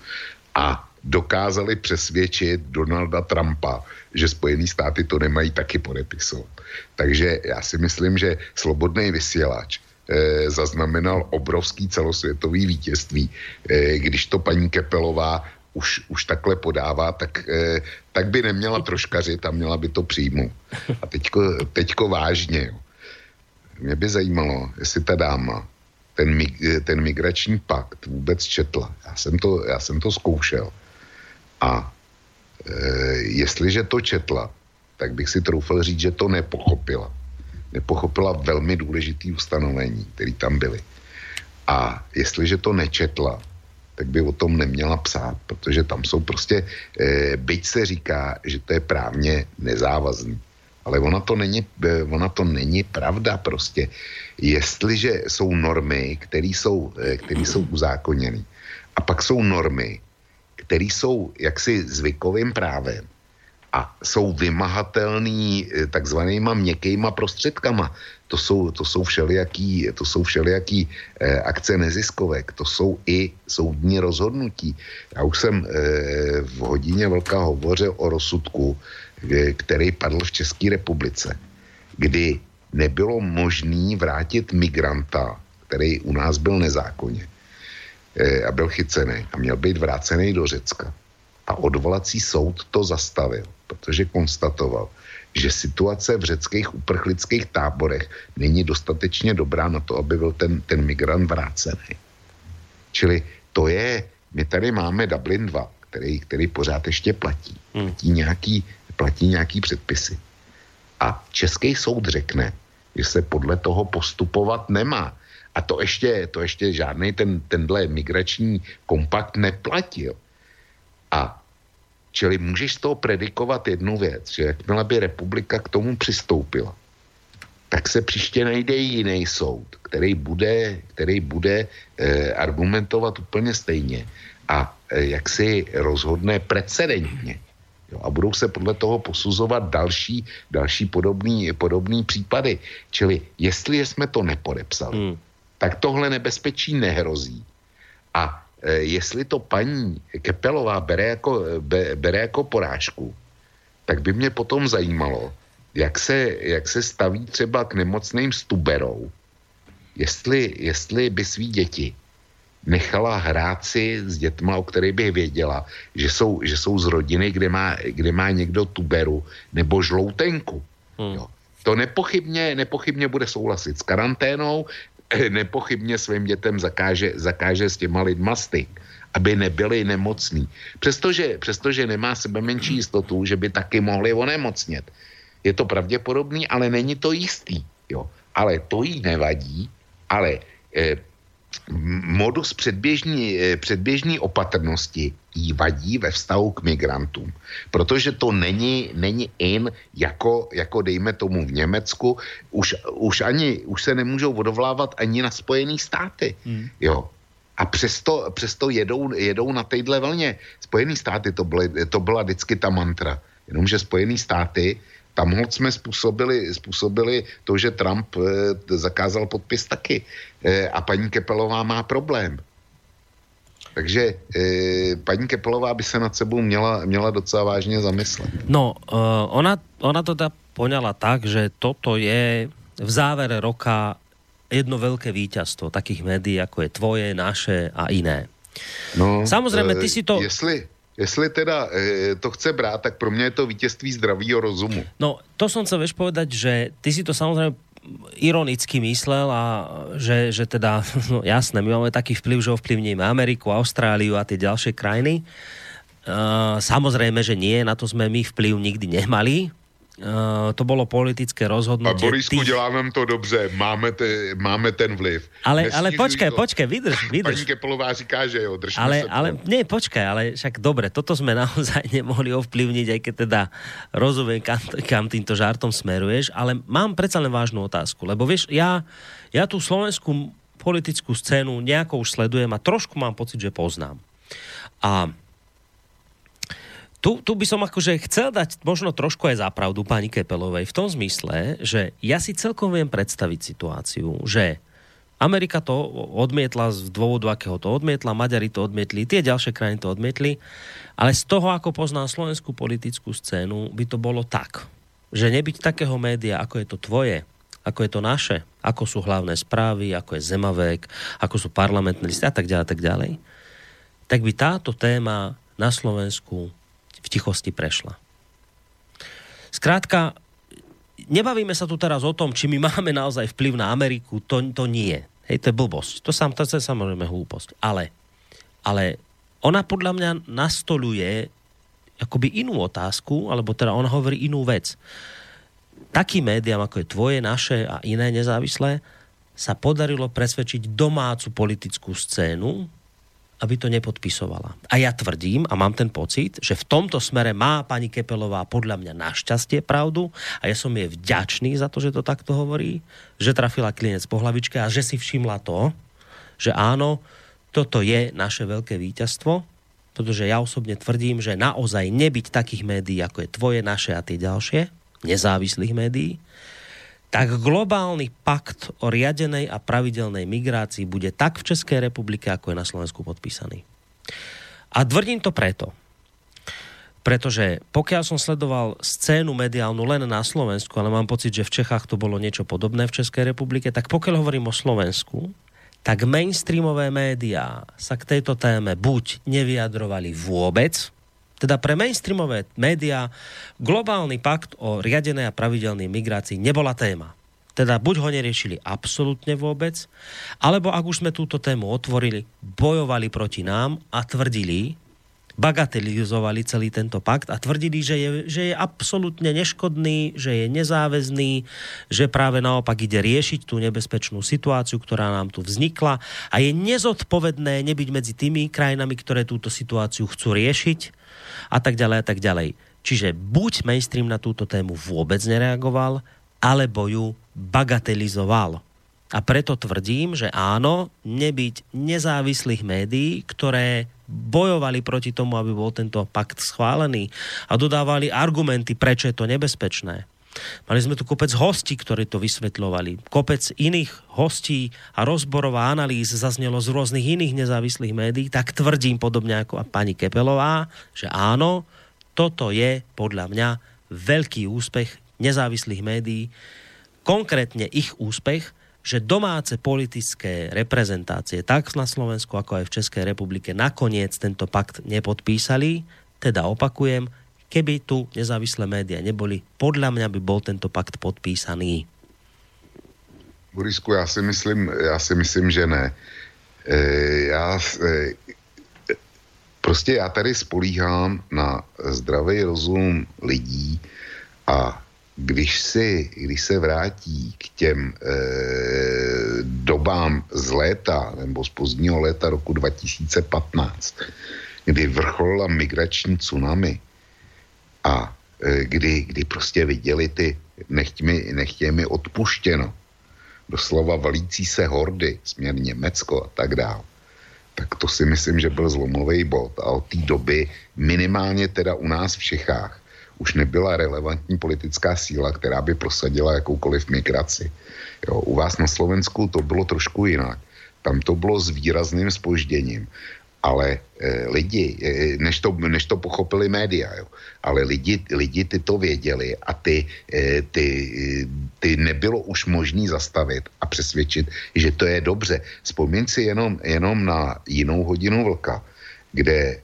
A dokázali přesvědčit Donalda Trumpa, že Spojené státy to nemají taky podepisovat. Takže já si myslím, že slobodný vysílač eh, zaznamenal obrovský celosvětový vítězství, eh, když to paní Kepelová už, už takhle podává, tak, eh, tak by neměla troškařit a měla by to přijmout. A teďko, teďko vážně. Mě by zajímalo, jestli ta dáma ten, ten migrační pakt vůbec četla. Já jsem to, já jsem to zkoušel. A e, jestliže to četla, tak bych si troufal říct, že to nepochopila. Nepochopila velmi důležitý ustanovení, které tam byly. A jestliže to nečetla, tak by o tom neměla psát, protože tam jsou prostě, e, byť se říká, že to je právně nezávazný, ale ona to není, e, ona to není pravda prostě. Jestliže jsou normy, které jsou, e, jsou uzákoněny, a pak jsou normy, které jsou jaksi zvykovým právem, a jsou vymahatelný eh, takzvanýma měkkýma prostředkama. To jsou, to jsou všelijaký, to jsou všelijaký eh, akce neziskovek, to jsou i soudní rozhodnutí. Já už jsem eh, v hodině velká hovořil o rozsudku, eh, který padl v České republice, kdy nebylo možné vrátit migranta, který u nás byl nezákonně a byl chycený a měl být vrácený do Řecka. A odvolací soud to zastavil, protože konstatoval, že situace v řeckých uprchlických táborech není dostatečně dobrá na to, aby byl ten, ten migrant vrácený. Čili to je, my tady máme Dublin 2, který, který pořád ještě platí. Platí nějaký, platí nějaký předpisy. A český soud řekne, že se podle toho postupovat nemá. A to ještě, to ještě žádný ten, tenhle migrační kompakt neplatil. A čili můžeš z toho predikovat jednu věc, že jakmile by republika k tomu přistoupila, tak se příště najde jiný soud, který bude, který bude eh, argumentovat úplně stejně a eh, jak si rozhodne precedentně. Jo, a budou se podle toho posuzovat další, další podobný případy. Čili jestli jsme to nepodepsali, hmm. Tak tohle nebezpečí nehrozí. A e, jestli to paní Kepelová bere jako, be, bere jako porážku, tak by mě potom zajímalo, jak se, jak se staví třeba k nemocným s tuberou, jestli, jestli by svý děti nechala hrát si s dětma, o kterých bych věděla, že jsou, že jsou z rodiny, kde má, kde má někdo tuberu nebo žloutenku. Hmm. Jo. To nepochybně, nepochybně bude souhlasit s karanténou, nepochybně svým dětem zakáže, zakáže s těma lidma styk, aby nebyli nemocní. Přestože, přestože nemá sebe menší jistotu, že by taky mohli onemocnět. Je to pravděpodobný, ale není to jistý. Jo. Ale to jí nevadí, ale eh, modus předběžní, eh, předběžní opatrnosti jí vadí ve vztahu k migrantům. Protože to není, není in, jako, jako dejme tomu v Německu, už, už, ani, už se nemůžou odovlávat ani na Spojené státy. Hmm. Jo. A přesto, přesto jedou, jedou na téhle vlně. Spojené státy to, byly, to byla vždycky ta mantra. Jenomže Spojené státy tam moc jsme způsobili, způsobili to, že Trump e, zakázal podpis taky. E, a paní Kepelová má problém. Takže e, paní Kepelová by se nad sebou měla, měla docela vážně zamyslet. No, uh, ona, ona to teda poňala tak, že toto je v závere roka jedno veľké víťazstvo takých médií, ako je tvoje, naše a iné. No, Samozrejme, ty si to... Jestli, Jestli teda e, to chce brát, tak pro mě je to vítězství zdravého rozumu. No, to som chcel vieš povedať, že ty si to samozrejme ironicky myslel a že, že teda, no jasné, my máme taký vplyv, že ovplyvníme Ameriku, Austráliu a tie ďalšie krajiny. Uh, samozrejme, že nie, na to sme my vplyv nikdy nemali, Uh, to bolo politické rozhodnutie. A Borisku, tých... děláme to dobře, máme, te, máme ten vliv. Ale, ale počkaj, to. počkaj, vydrž, vydrž. Paní Kepolová říká, že jo, držme ale, se ale, nie, počkaj, ale však dobre, toto sme naozaj nemohli ovplyvniť, aj keď teda rozumiem, kam, kam týmto žartom smeruješ, ale mám predsa len vážnu otázku, lebo vieš, ja, ja tú slovenskú politickú scénu nejako už sledujem a trošku mám pocit, že poznám. A tu, tu by som akože chcel dať možno trošku aj zápravdu pani Kepelovej v tom zmysle, že ja si celkom viem predstaviť situáciu, že Amerika to odmietla z dôvodu, akého to odmietla, Maďari to odmietli, tie ďalšie krajiny to odmietli, ale z toho, ako poznám slovenskú politickú scénu, by to bolo tak, že nebyť takého média, ako je to tvoje, ako je to naše, ako sú hlavné správy, ako je Zemavek, ako sú parlamentné listy a tak ďalej, tak ďalej, tak by táto téma na Slovensku v tichosti prešla. Skrátka, nebavíme sa tu teraz o tom, či my máme naozaj vplyv na Ameriku, to, to nie. Hej, to je blbosť. To, sam, to je samozrejme hlúposť. Ale, ale ona podľa mňa nastoluje akoby inú otázku, alebo teda ona hovorí inú vec. Takým médiám, ako je tvoje, naše a iné nezávislé, sa podarilo presvedčiť domácu politickú scénu, aby to nepodpisovala. A ja tvrdím a mám ten pocit, že v tomto smere má pani Kepelová podľa mňa našťastie pravdu a ja som jej vďačný za to, že to takto hovorí, že trafila klinec po hlavičke a že si všimla to, že áno, toto je naše veľké víťazstvo pretože ja osobne tvrdím, že naozaj nebyť takých médií, ako je tvoje, naše a tie ďalšie, nezávislých médií, tak globálny pakt o riadenej a pravidelnej migrácii bude tak v Českej republike, ako je na Slovensku podpísaný. A tvrdím to preto, pretože pokiaľ som sledoval scénu mediálnu len na Slovensku, ale mám pocit, že v Čechách to bolo niečo podobné v Českej republike, tak pokiaľ hovorím o Slovensku, tak mainstreamové médiá sa k tejto téme buď nevyjadrovali vôbec, teda pre mainstreamové médiá globálny pakt o riadenej a pravidelnej migrácii nebola téma. Teda buď ho neriešili absolútne vôbec, alebo ak už sme túto tému otvorili, bojovali proti nám a tvrdili, bagatelizovali celý tento pakt a tvrdili, že je, že je absolútne neškodný, že je nezáväzný, že práve naopak ide riešiť tú nebezpečnú situáciu, ktorá nám tu vznikla a je nezodpovedné nebyť medzi tými krajinami, ktoré túto situáciu chcú riešiť a tak ďalej a tak ďalej. Čiže buď mainstream na túto tému vôbec nereagoval, alebo ju bagatelizoval. A preto tvrdím, že áno, nebyť nezávislých médií, ktoré bojovali proti tomu, aby bol tento pakt schválený a dodávali argumenty, prečo je to nebezpečné. Mali sme tu kopec hostí, ktorí to vysvetľovali. Kopec iných hostí a rozborov a analýz zaznelo z rôznych iných nezávislých médií, tak tvrdím podobne ako pani Kepelová, že áno, toto je podľa mňa veľký úspech nezávislých médií, konkrétne ich úspech, že domáce politické reprezentácie tak na Slovensku, ako aj v Českej republike nakoniec tento pakt nepodpísali. Teda opakujem, keby tu nezávislé médiá neboli, podľa mňa by bol tento pakt podpísaný. Borisku, já si myslím, já si myslím že ne. E, já, e, prostě já tady spolíhám na zdravý rozum lidí a když, si, když se vrátí k těm e, dobám z léta nebo z pozdního léta roku 2015, kdy vrcholila migrační tsunami a e, kdy, kdy prostě viděli ty nechť odpuštěno, doslova valící se hordy směr Německo a tak dále, tak to si myslím, že byl zlomový bod a od té doby minimálně teda u nás v Čechách už nebyla relevantní politická síla, která by prosadila jakoukoliv migraci. Jo, u vás na Slovensku to bylo trošku jinak. Tam to bylo s výrazným spožděním. Ale e, lidi, e, než, to, než to pochopili média, jo, ale lidi, lidi ty to věděli a ty, e, ty, ty nebylo už možný zastavit a přesvědčit, že to je dobře. Vzpomín si jenom, jenom na jinou hodinu vlka, kde e,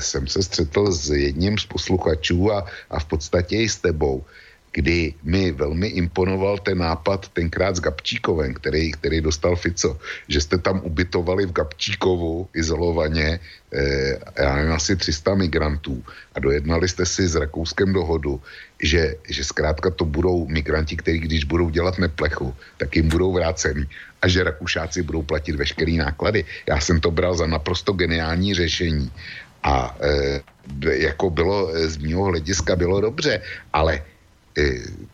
jsem se střetl s jedním z posluchačů a, a v podstatě i s tebou, kdy mi velmi imponoval ten nápad tenkrát s Gabčíkovem, který, který dostal Fico, že jste tam ubytovali v Gabčíkovu izolovaně eh, já nevím, asi 300 migrantů a dojednali jste si s Rakouskem dohodu, že, že zkrátka to budou migranti, kteří když budou dělat neplechu, tak jim budou vrácený a že Rakušáci budou platit veškerý náklady. Já jsem to bral za naprosto geniální řešení a e, jako bylo z mého hlediska bylo dobře, ale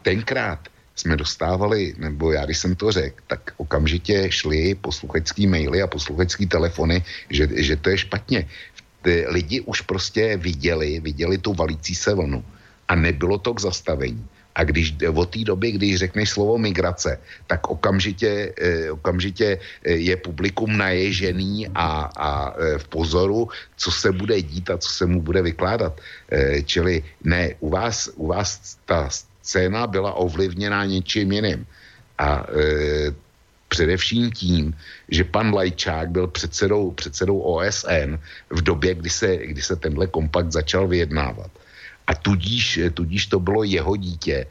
tenkrát jsme dostávali, nebo já když jsem to řekl, tak okamžitě šli posluchačský maily a posluchačský telefony, že, že to je špatně. Lidi už prostě viděli, viděli tu valící se vlnu a nebylo to k zastavení. A když od té doby, když řekneš slovo migrace, tak okamžitě, eh, okamžitě eh, je publikum naježený a, a eh, v pozoru, co se bude dít a co se mu bude vykládat. Čili ne, u vás, u vás ta scéna byla ovlivněná něčím jiným. A především tím, že pan Lajčák byl předsedou, předsedou OSN v době, kdy se, kdy se tenhle kompakt začal vyjednávat a tudíž, tudíž to bylo jeho dítě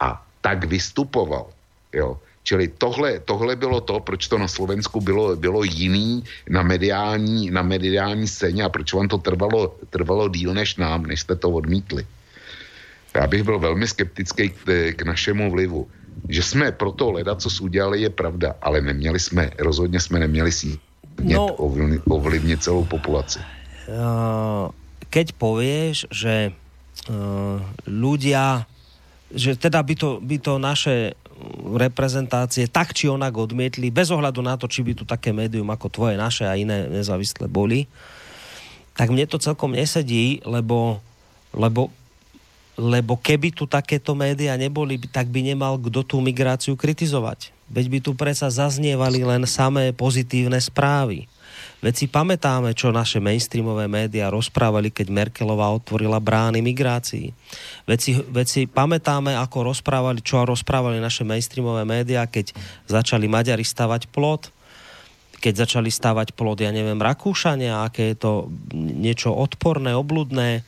a tak vystupoval. Jo. Čili tohle, tohle bylo to, proč to na Slovensku bylo, bylo jiný na mediální, na mediální scéně a proč vám to trvalo, trvalo díl než nám, než jste to odmítli. Já bych byl velmi skeptický k, k našemu vlivu. Že jsme proto leda, co udělali, je pravda, ale neměli jsme, rozhodně jsme neměli si no, ovlivnit celou populaci. Uh, keď povieš, že Eh, ľudia, že teda by to, by to naše reprezentácie tak či onak odmietli, bez ohľadu na to, či by tu také médium ako tvoje, naše a iné nezávislé boli, tak mne to celkom nesedí, lebo, lebo, lebo keby tu takéto médiá neboli, tak by nemal kto tú migráciu kritizovať. Veď by tu predsa zaznievali len samé pozitívne správy. Veď si pamätáme, čo naše mainstreamové médiá rozprávali, keď Merkelová otvorila brány migrácii. Veď si, veď si pamätáme, ako rozprávali, čo rozprávali naše mainstreamové médiá, keď začali Maďari stavať plot, keď začali stavať plot, ja neviem, Rakúšania, aké je to niečo odporné, obludné.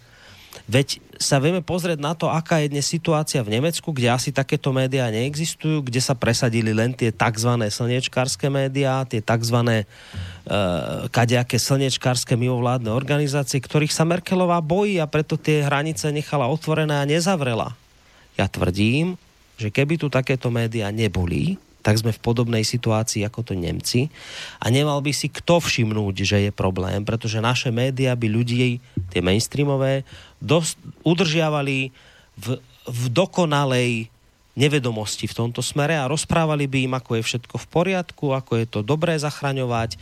Veď sa vieme pozrieť na to, aká je dnes situácia v Nemecku, kde asi takéto médiá neexistujú, kde sa presadili len tie tzv. slniečkárske médiá, tie tzv. Uh, kadejaké slniečkárske mimovládne organizácie, ktorých sa Merkelová bojí a preto tie hranice nechala otvorené a nezavrela. Ja tvrdím, že keby tu takéto médiá neboli, tak sme v podobnej situácii ako to Nemci. A nemal by si kto všimnúť, že je problém, pretože naše médiá by ľudí, tie mainstreamové, dosť udržiavali v, v dokonalej nevedomosti v tomto smere a rozprávali by im, ako je všetko v poriadku, ako je to dobré zachraňovať.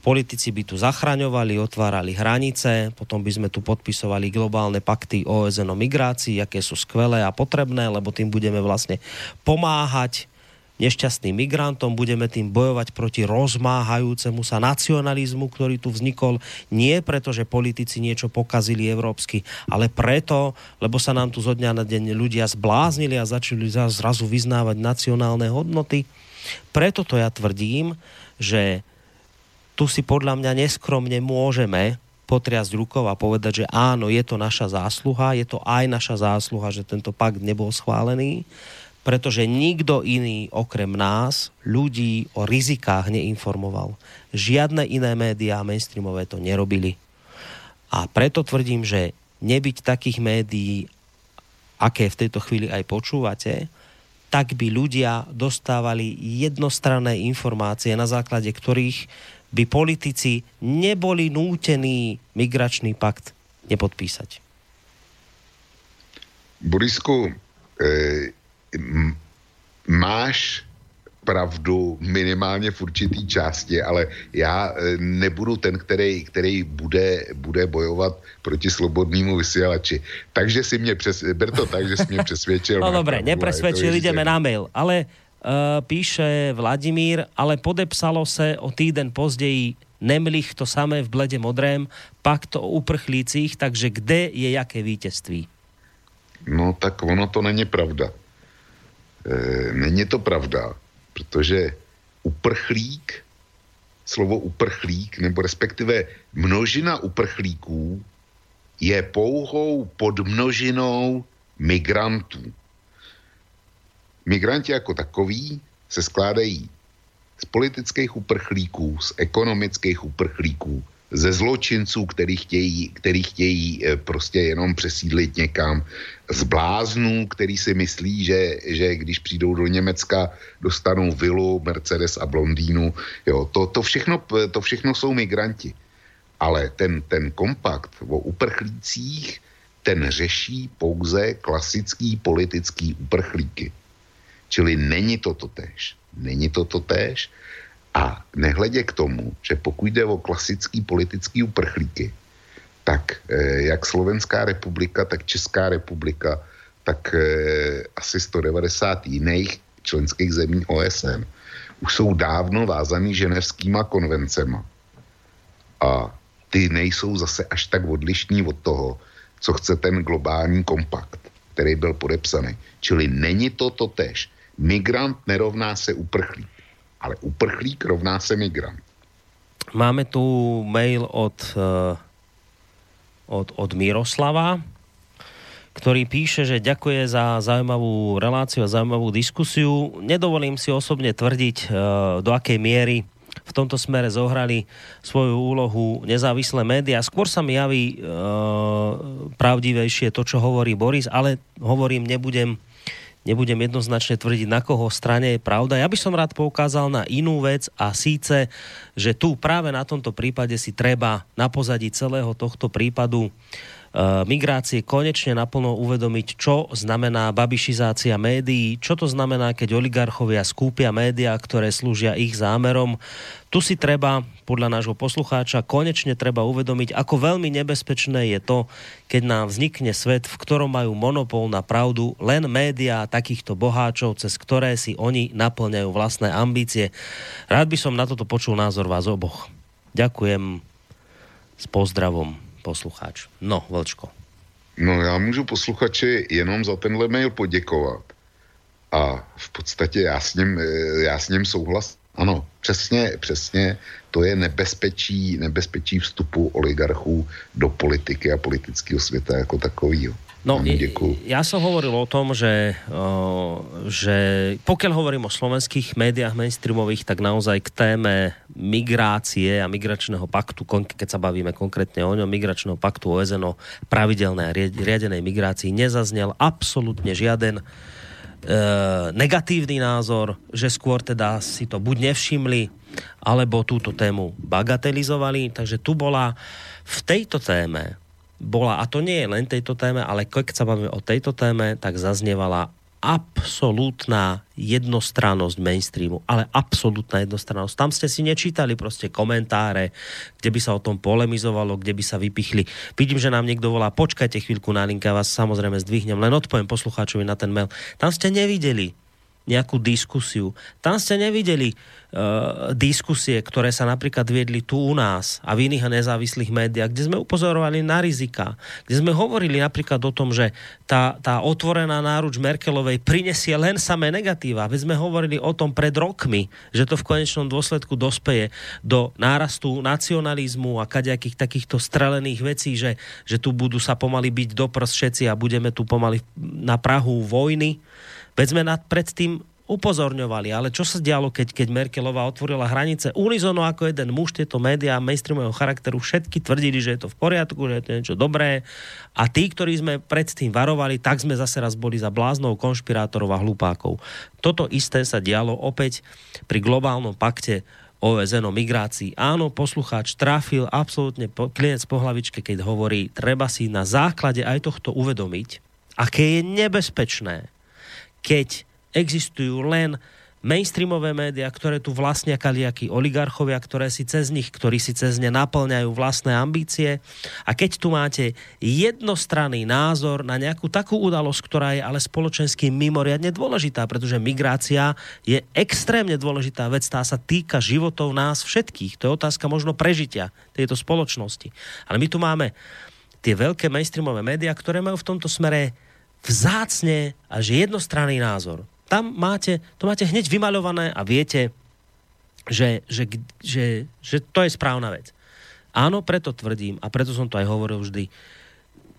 Politici by tu zachraňovali, otvárali hranice, potom by sme tu podpisovali globálne pakty OSN o migrácii, aké sú skvelé a potrebné, lebo tým budeme vlastne pomáhať nešťastným migrantom, budeme tým bojovať proti rozmáhajúcemu sa nacionalizmu, ktorý tu vznikol nie preto, že politici niečo pokazili európsky, ale preto, lebo sa nám tu zo dňa na deň ľudia zbláznili a začali zrazu vyznávať nacionálne hodnoty. Preto to ja tvrdím, že tu si podľa mňa neskromne môžeme potriasť rukou a povedať, že áno, je to naša zásluha, je to aj naša zásluha, že tento pakt nebol schválený pretože nikto iný okrem nás ľudí o rizikách neinformoval. Žiadne iné médiá mainstreamové to nerobili. A preto tvrdím, že nebyť takých médií, aké v tejto chvíli aj počúvate, tak by ľudia dostávali jednostranné informácie, na základe ktorých by politici neboli nútení migračný pakt nepodpísať. Borisku, e, máš pravdu minimálně v určitý části, ale já e, nebudu ten, který, který bude, bude bojovat proti slobodnému vysielači. Takže si mě přes, ber to tak, že si mě přesvědčil. No dobre, nepresvedčil, ideme na mail. Ale uh, píše Vladimír, ale podepsalo se o týden později Nemlich to samé v blede modrém, pakt o uprchlících, takže kde je jaké vítězství? No tak ono to není pravda. E, není to pravda, protože uprchlík, slovo uprchlík, nebo respektive množina uprchlíků je pouhou podmnožinou migrantů. Migranti jako takový se skládají z politických uprchlíků, z ekonomických uprchlíků, ze zločinců, který chtějí, který chtějí eh, prostě jenom přesídlit někam, z bláznů, který si myslí, že, že když přijdou do Německa, dostanou vilu, Mercedes a blondýnu. Jo, to, to, všechno, to všechno jsou migranti. Ale ten, ten kompakt o uprchlících, ten řeší pouze klasický politický uprchlíky. Čili není to totéž. Není to totéž. A nehledě k tomu, že pokud jde o klasický politický uprchlíky, tak eh, jak Slovenská republika, tak Česká republika, tak eh, asi 190 jiných členských zemí OSN už jsou dávno vázaný ženevskýma konvencema. A ty nejsou zase až tak odlišní od toho, co chce ten globální kompakt, který byl podepsaný. Čili není to totéž. Migrant nerovná se uprchlík ale uprchlík rovná se migrant. Máme tu mail od, eh, od, od Miroslava, ktorý píše, že ďakuje za zaujímavú reláciu a zaujímavú diskusiu. Nedovolím si osobne tvrdiť, eh, do akej miery v tomto smere zohrali svoju úlohu nezávislé médiá. Skôr sa mi javí e, pravdivejšie to, čo hovorí Boris, ale hovorím, nebudem nebudem jednoznačne tvrdiť, na koho strane je pravda. Ja by som rád poukázal na inú vec a síce, že tu práve na tomto prípade si treba na pozadí celého tohto prípadu migrácie konečne naplno uvedomiť, čo znamená babišizácia médií, čo to znamená, keď oligarchovia skúpia médiá, ktoré slúžia ich zámerom. Tu si treba, podľa nášho poslucháča, konečne treba uvedomiť, ako veľmi nebezpečné je to, keď nám vznikne svet, v ktorom majú monopol na pravdu len médiá takýchto boháčov, cez ktoré si oni naplňajú vlastné ambície. Rád by som na toto počul názor vás oboch. Ďakujem s pozdravom poslucháč. No, Vlčko. No já můžu posluchači jenom za tenhle mail poděkovat. A v podstatě já s ním, já s ním souhlas. Ano, přesně, přesně to je nebezpečí, nebezpečí vstupu oligarchů do politiky a politického světa jako takového. No, ja som hovoril o tom, že, že pokiaľ hovorím o slovenských médiách mainstreamových, tak naozaj k téme migrácie a migračného paktu, keď sa bavíme konkrétne o ňom, migračného paktu OSN o pravidelnej a riadenej migrácii, nezaznel absolútne žiaden e, negatívny názor, že skôr teda si to buď nevšimli, alebo túto tému bagatelizovali. Takže tu bola v tejto téme bola, a to nie je len tejto téme, ale keď sa bavíme o tejto téme, tak zaznievala absolútna jednostrannosť mainstreamu, ale absolútna jednostrannosť. Tam ste si nečítali proste komentáre, kde by sa o tom polemizovalo, kde by sa vypichli. Vidím, že nám niekto volá, počkajte chvíľku na linka, vás samozrejme zdvihnem, len odpoviem poslucháčovi na ten mail. Tam ste nevideli nejakú diskusiu. Tam ste nevideli uh, diskusie, ktoré sa napríklad viedli tu u nás a v iných nezávislých médiách, kde sme upozorovali na rizika, kde sme hovorili napríklad o tom, že tá, tá otvorená náruč Merkelovej prinesie len samé negatíva. Veď sme hovorili o tom pred rokmi, že to v konečnom dôsledku dospeje do nárastu nacionalizmu a kaďakých takýchto strelených vecí, že, že tu budú sa pomaly byť doprs všetci a budeme tu pomaly na Prahu vojny Veď sme nad predtým upozorňovali, ale čo sa dialo, keď, keď Merkelová otvorila hranice? Unizono ako jeden muž, tieto médiá mainstreamového charakteru, všetky tvrdili, že je to v poriadku, že je to niečo dobré. A tí, ktorí sme predtým varovali, tak sme zase raz boli za bláznou konšpirátorov a hlupákov. Toto isté sa dialo opäť pri globálnom pakte OSN o migrácii. Áno, poslucháč trafil absolútne po, klienec po hlavičke, keď hovorí, treba si na základe aj tohto uvedomiť, aké je nebezpečné, keď existujú len mainstreamové médiá, ktoré tu vlastnia kaliakí oligarchovia, ktoré si cez nich, ktorí si cez ne naplňajú vlastné ambície. A keď tu máte jednostranný názor na nejakú takú udalosť, ktorá je ale spoločensky mimoriadne dôležitá, pretože migrácia je extrémne dôležitá vec, tá sa týka životov nás všetkých. To je otázka možno prežitia tejto spoločnosti. Ale my tu máme tie veľké mainstreamové médiá, ktoré majú v tomto smere vzácne a že jednostranný názor. Tam máte, to máte hneď vymaľované a viete, že, že, že, že to je správna vec. Áno, preto tvrdím, a preto som to aj hovoril vždy,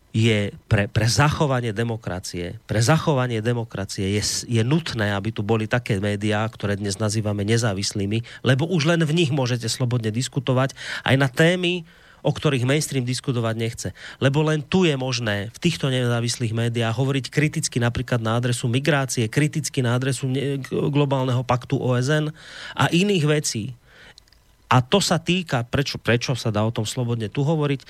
je pre, pre zachovanie demokracie, pre zachovanie demokracie je, je nutné, aby tu boli také médiá, ktoré dnes nazývame nezávislými, lebo už len v nich môžete slobodne diskutovať aj na témy, o ktorých mainstream diskutovať nechce. Lebo len tu je možné v týchto nezávislých médiách hovoriť kriticky napríklad na adresu migrácie, kriticky na adresu globálneho paktu OSN a iných vecí. A to sa týka, prečo, prečo sa dá o tom slobodne tu hovoriť,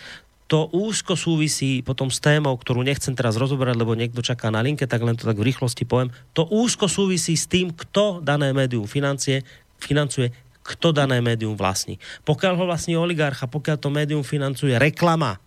to úzko súvisí potom s témou, ktorú nechcem teraz rozoberať, lebo niekto čaká na linke, tak len to tak v rýchlosti poviem. To úzko súvisí s tým, kto dané médium financie, financuje, kto dané médium vlastní. Pokiaľ ho vlastní oligarcha, pokiaľ to médium financuje reklama,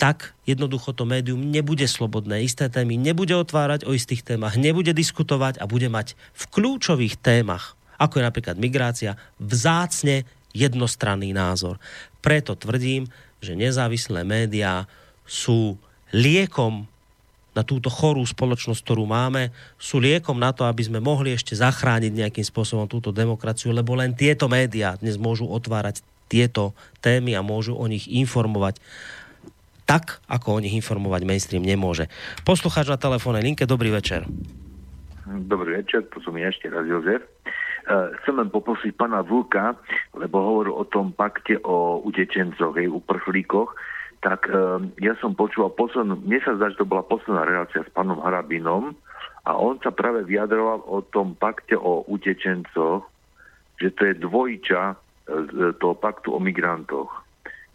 tak jednoducho to médium nebude slobodné. Isté témy nebude otvárať o istých témach, nebude diskutovať a bude mať v kľúčových témach, ako je napríklad migrácia, vzácne jednostranný názor. Preto tvrdím, že nezávislé médiá sú liekom na túto chorú spoločnosť, ktorú máme, sú liekom na to, aby sme mohli ešte zachrániť nejakým spôsobom túto demokraciu, lebo len tieto médiá dnes môžu otvárať tieto témy a môžu o nich informovať tak, ako o nich informovať mainstream nemôže. Poslucháč na telefónnej linke, dobrý večer. Dobrý večer, to som ešte raz Jozef. Uh, chcem len poprosiť pána Vlka, lebo hovoril o tom pakte o utečencoch, hej, uprchlíkoch tak uh, ja som počúval poslednú, mne sa zdá, že to bola posledná relácia s pánom Harabinom a on sa práve vyjadroval o tom pakte o utečencoch, že to je dvojča z toho paktu o migrantoch.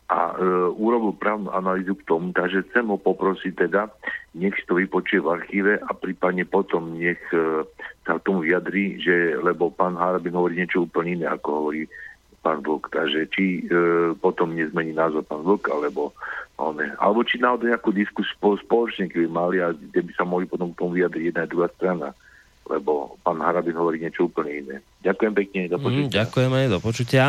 a e, urobil právnu analýzu k tomu, takže chcem ho poprosiť teda, nech to vypočuje v archíve a prípadne potom nech e, sa tomu vyjadri, že, lebo pán Harabin hovorí niečo úplne iné, ako hovorí pán Vlk. Takže či e, potom nezmení názor pán Vlk, alebo, one, alebo či naozaj nejakú diskusiu spoločne keby mali a kde by sa mohli potom k tomu vyjadriť jedna a druhá strana lebo pán Harabin hovorí niečo úplne iné. Ďakujem pekne, do počutia. Mm, ďakujeme, do počutia.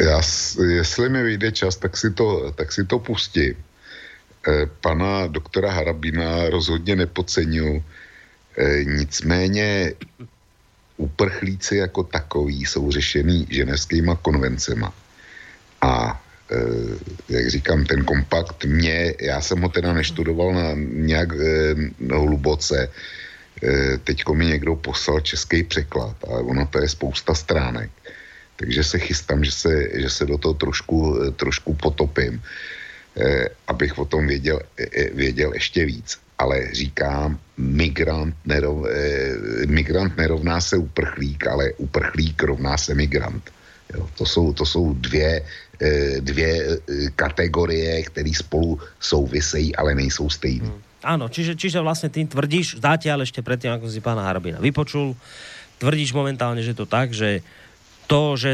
Já, jestli mi vyjde čas, tak si to, tak si to pustím. E, pana doktora Harabina rozhodně nepodceňuji. E, nicméně uprchlíci jako takový jsou řešený ženevskýma konvencema. A e, jak říkám, ten kompakt mě, já jsem ho teda neštudoval na nějak e, hluboce, e, teďko mi někdo poslal český překlad, ale ono to je spousta stránek takže se chystám, že se, že se do toho trošku, trošku potopím, eh, abych o tom věděl, eh, věděl ještě víc. Ale říkám, migrant, nerov, eh, migrant nerovná se uprchlík, ale uprchlík rovná se migrant. Jo, to, jsou, to jsou dvě, eh, dvě eh, kategorie, které spolu souvisejí, ale nejsou stejné. Hmm. Áno, čiže, čiže vlastne tým tvrdíš, zatiaľ ešte predtým, ako si pána Harabina vypočul, tvrdíš momentálne, že to tak, že to, že,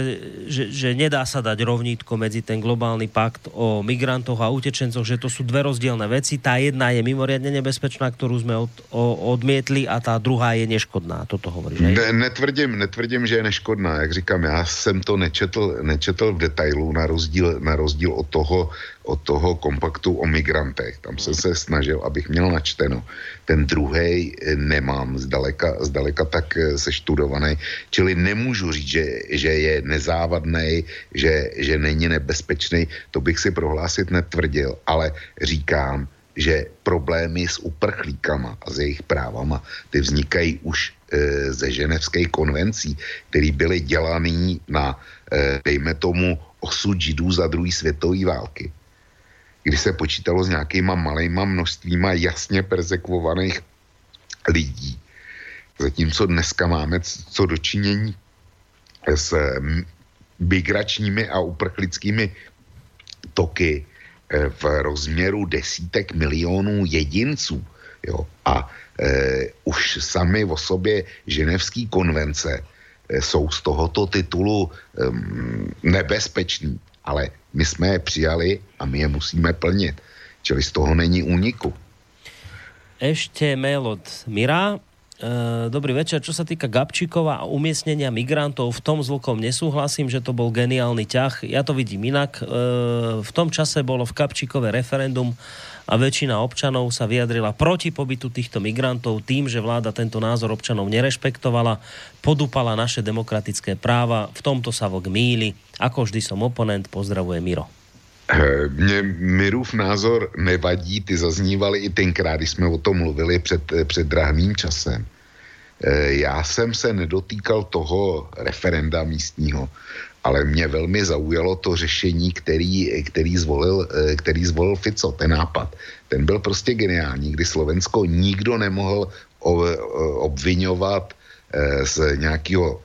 že, že nedá sa dať rovnítko medzi ten globálny pakt o migrantoch a utečencoch, že to sú dve rozdielne veci. Tá jedna je mimoriadne nebezpečná, ktorú sme od, o, odmietli a tá druhá je neškodná. Toto hovoríš, ne, netvrdím, netvrdím, že je neškodná. Jak říkám, já jsem to nečetl, nečetl v detailu na rozdíl, na rozdíl od toho, od toho kompaktu o migrantech. Tam jsem se snažil, abych měl načteno. Ten druhý nemám zdaleka, zdaleka tak eh, seštudovaný, čili nemůžu říct, že, že je nezávadný, že, že není nebezpečný, to bych si prohlásit netvrdil, ale říkám, že problémy s uprchlíkama a s jejich právama, ty vznikají už e, ze ženevských konvencí, které byly dělané na, e, dejme tomu, osud židů za druhé světové války kdy se počítalo s nějakýma malejma množstvíma jasně persekvovaných lidí. Zatímco dneska máme co dočinění s migračními a uprchlickými toky eh, v rozměru desítek milionů jedinců. Jo? A e, už sami o sobě ženevské konvence e, jsou z tohoto titulu e, nebezpeční ale my jsme je přijali a my je musíme plnit. Čili z toho není úniku. Ešte mail od Mira. E, dobrý večer. Čo sa týka Gabčíkova a umiestnenia migrantov, v tom zlokom nesúhlasím, že to bol geniálny ťah. Ja to vidím inak. E, v tom čase bolo v Gabčíkove referendum a väčšina občanov sa vyjadrila proti pobytu týchto migrantov tým, že vláda tento názor občanov nerešpektovala, podúpala naše demokratické práva. V tomto sa vok míli. Ako vždy som oponent, pozdravuje Miro. Mně Mirův názor nevadí, ty zaznívaly i tenkrát, když jsme o tom mluvili před, před drahným časem. Eh, já jsem se nedotýkal toho referenda místního, ale mě velmi zaujalo to řešení, který, který, zvolil, eh, který zvolil Fico, ten nápad. Ten byl prostě geniální, kdy Slovensko nikdo nemohl obvinovat eh, z nějakého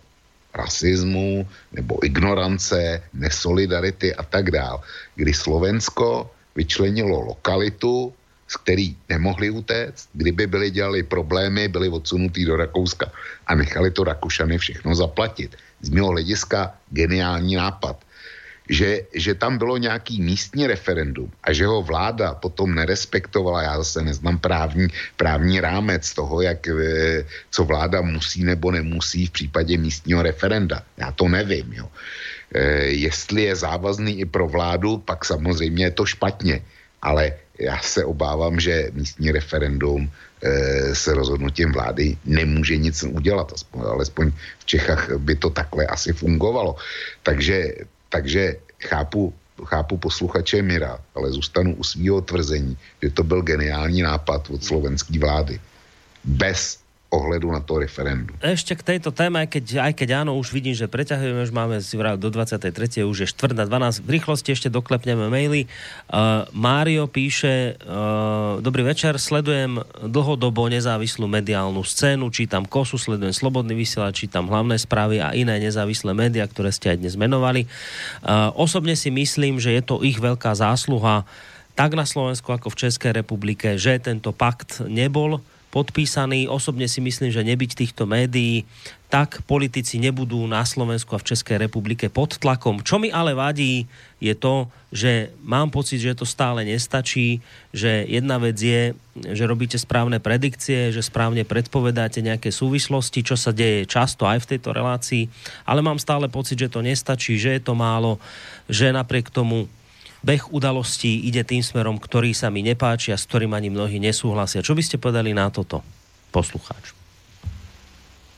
rasismu nebo ignorance, nesolidarity a tak dál. Kdy Slovensko vyčlenilo lokalitu, z který nemohli utéct, kdyby byli dělali problémy, byli odsunutí do Rakouska a nechali to Rakušany všechno zaplatit z mého hlediska geniální nápad. Že, že tam bylo nějaký místní referendum a že ho vláda potom nerespektovala, já zase neznám právní, právní rámec toho, jak, e, co vláda musí nebo nemusí v případě místního referenda. Já to nevím. Jo. E, jestli je závazný i pro vládu, pak samozřejmě je to špatně. Ale já se obávám, že místní referendum se rozhodnutím vlády nemůže nic udělat. Aspoň, alespoň v Čechách by to takhle asi fungovalo. Takže, takže chápu, chápu posluchače Mira, ale zůstanu u svého tvrzení, že to byl geniální nápad od slovenské vlády. Bez ohledu na to referendum. Ešte k tejto téme, aj keď, aj keď áno, už vidím, že preťahujeme, už máme si do 23. už je 4 na 12. V rýchlosti ešte doklepneme maily. Uh, Mário píše, uh, dobrý večer, sledujem dlhodobo nezávislú mediálnu scénu, čítam Kosu, sledujem Slobodný vysielač, čítam hlavné správy a iné nezávislé médiá, ktoré ste aj dnes menovali. Uh, osobne si myslím, že je to ich veľká zásluha tak na Slovensku ako v Českej republike, že tento pakt nebol podpísaný. Osobne si myslím, že nebyť týchto médií, tak politici nebudú na Slovensku a v Českej republike pod tlakom. Čo mi ale vadí, je to, že mám pocit, že to stále nestačí, že jedna vec je, že robíte správne predikcie, že správne predpovedáte nejaké súvislosti, čo sa deje často aj v tejto relácii, ale mám stále pocit, že to nestačí, že je to málo, že napriek tomu beh udalostí ide tým smerom, ktorý sa mi nepáči a s ktorým ani mnohí nesúhlasia. Čo by ste povedali na toto, poslucháč?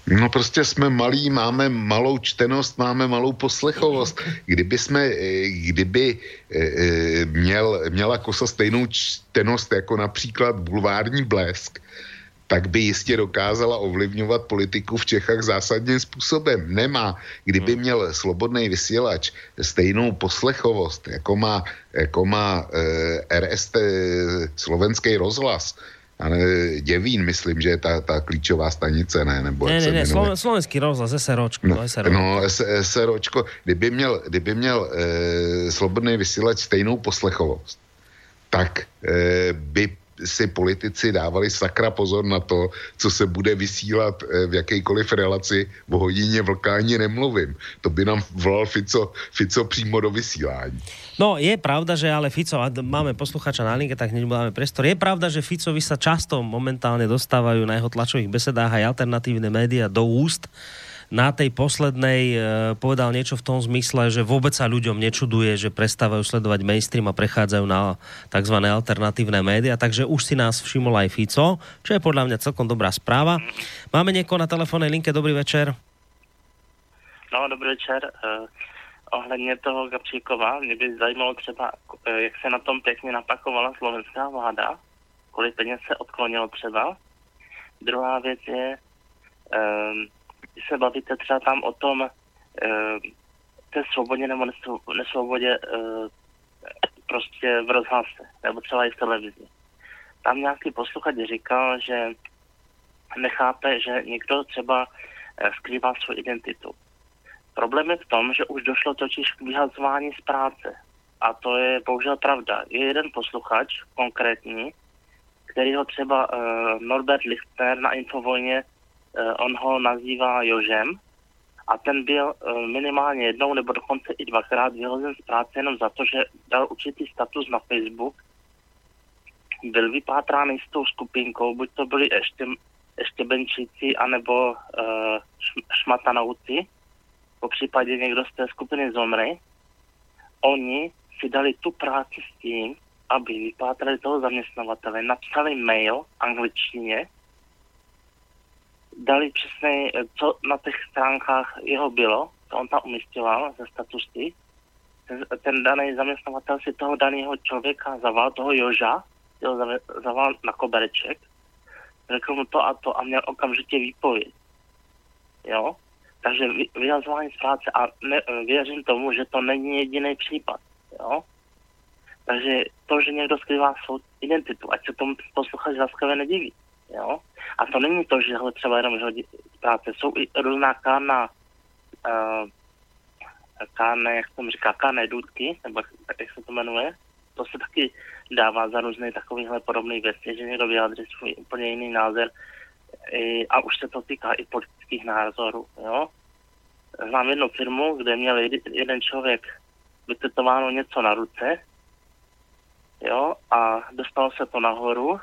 No prostě jsme malí, máme malou čtenost, máme malou poslechovost. Kdyby jsme, eh, kdyby eh, měl, měla kosa stejnou čtenost jako například bulvární blesk, tak by jistě dokázala ovlivňovat politiku v Čechách zásadním způsobem. Nemá. Kdyby hmm. měl slobodný vysílač stejnou poslechovost, jako má, jako má e, RST slovenský rozhlas, ale Děvín, myslím, že je ta, ta klíčová stanice, ne? Nebo ne, ne, ne, Sloven, slovenský rozhlas, SROčko. No, SROčko. no SROčko. Kdyby měl, kdyby měl e, slobodný vysílač stejnou poslechovost, tak e, by si politici dávali sakra pozor na to, co se bude vysílat eh, v jakýkoliv relaci v hodině vlkání nemluvím. To by nám volal Fico, Fico přímo do vysílání. No, je pravda, že ale Fico, a máme posluchača na linke, tak hneď máme priestor. Je pravda, že Ficovi sa často momentálne dostávajú na jeho tlačových besedách aj alternatívne médiá do úst na tej poslednej e, povedal niečo v tom zmysle, že vôbec sa ľuďom nečuduje, že prestávajú sledovať mainstream a prechádzajú na tzv. alternatívne médiá, takže už si nás všimol aj Fico, čo je podľa mňa celkom dobrá správa. Máme niekoho na telefónnej linke, dobrý večer. No, dobrý večer. Uh, ohledně toho Gabčíkova, mě by zajímalo třeba, uh, jak se na tom pěkně napakovala slovenská vláda, kolik peněz se odklonilo třeba. Druhá věc je, um, když se bavíte třeba tam o tom, e, té svobodě nebo nesvobodě e, prostě v rozhlase, nebo třeba i v televizi. Tam nějaký posluchač říkal, že nechápe, že někdo třeba e, skrývá svou identitu. Problém je v tom, že už došlo totiž k vyhazování z práce. A to je bohužel pravda. Je jeden posluchač konkrétní, který ho třeba uh, Norbert Lichtner na Infovojně Eh, on ho nazývá Jožem a ten byl eh, minimálně jednou nebo dokonce i dvakrát vyhozen z práce jenom za to, že dal určitý status na Facebook, byl vypátrán s tou skupinkou, buď to byli ještě, ještě benčíci, anebo uh, šmatanouci, po případě někdo z té skupiny zomry. Oni si dali tu práci s tím, aby vypátrali toho zaměstnavatele, napsali mail angličtině, dali přesně, co na těch stránkách jeho bylo, co on tam umistoval ze statusy. Ten, ten daný zaměstnavatel si toho daného člověka zaval, toho Joža, ho zaval na kobereček, řekl mu to a to a měl okamžitě výpověď. Jo? Takže vyhazování z práce a ne, věřím tomu, že to není jediný případ. Jo? Takže to, že někdo skrývá svou identitu, ať se tomu posluchač laskavě nediví. Jo? A to není to, že ho třeba jenom z práce. Jsou i různá kána, uh, káne, jak tomu říká, káne důdky, nebo jak se to jmenuje. To se taky dává za různé takovéhle podobné věci, že někdo vyjádří svůj úplně jiný názor I, a už se to týká i politických názorů. Jo? Znám jednu firmu, kde měl jeden člověk vytetováno něco na ruce jo, a dostalo se to nahoru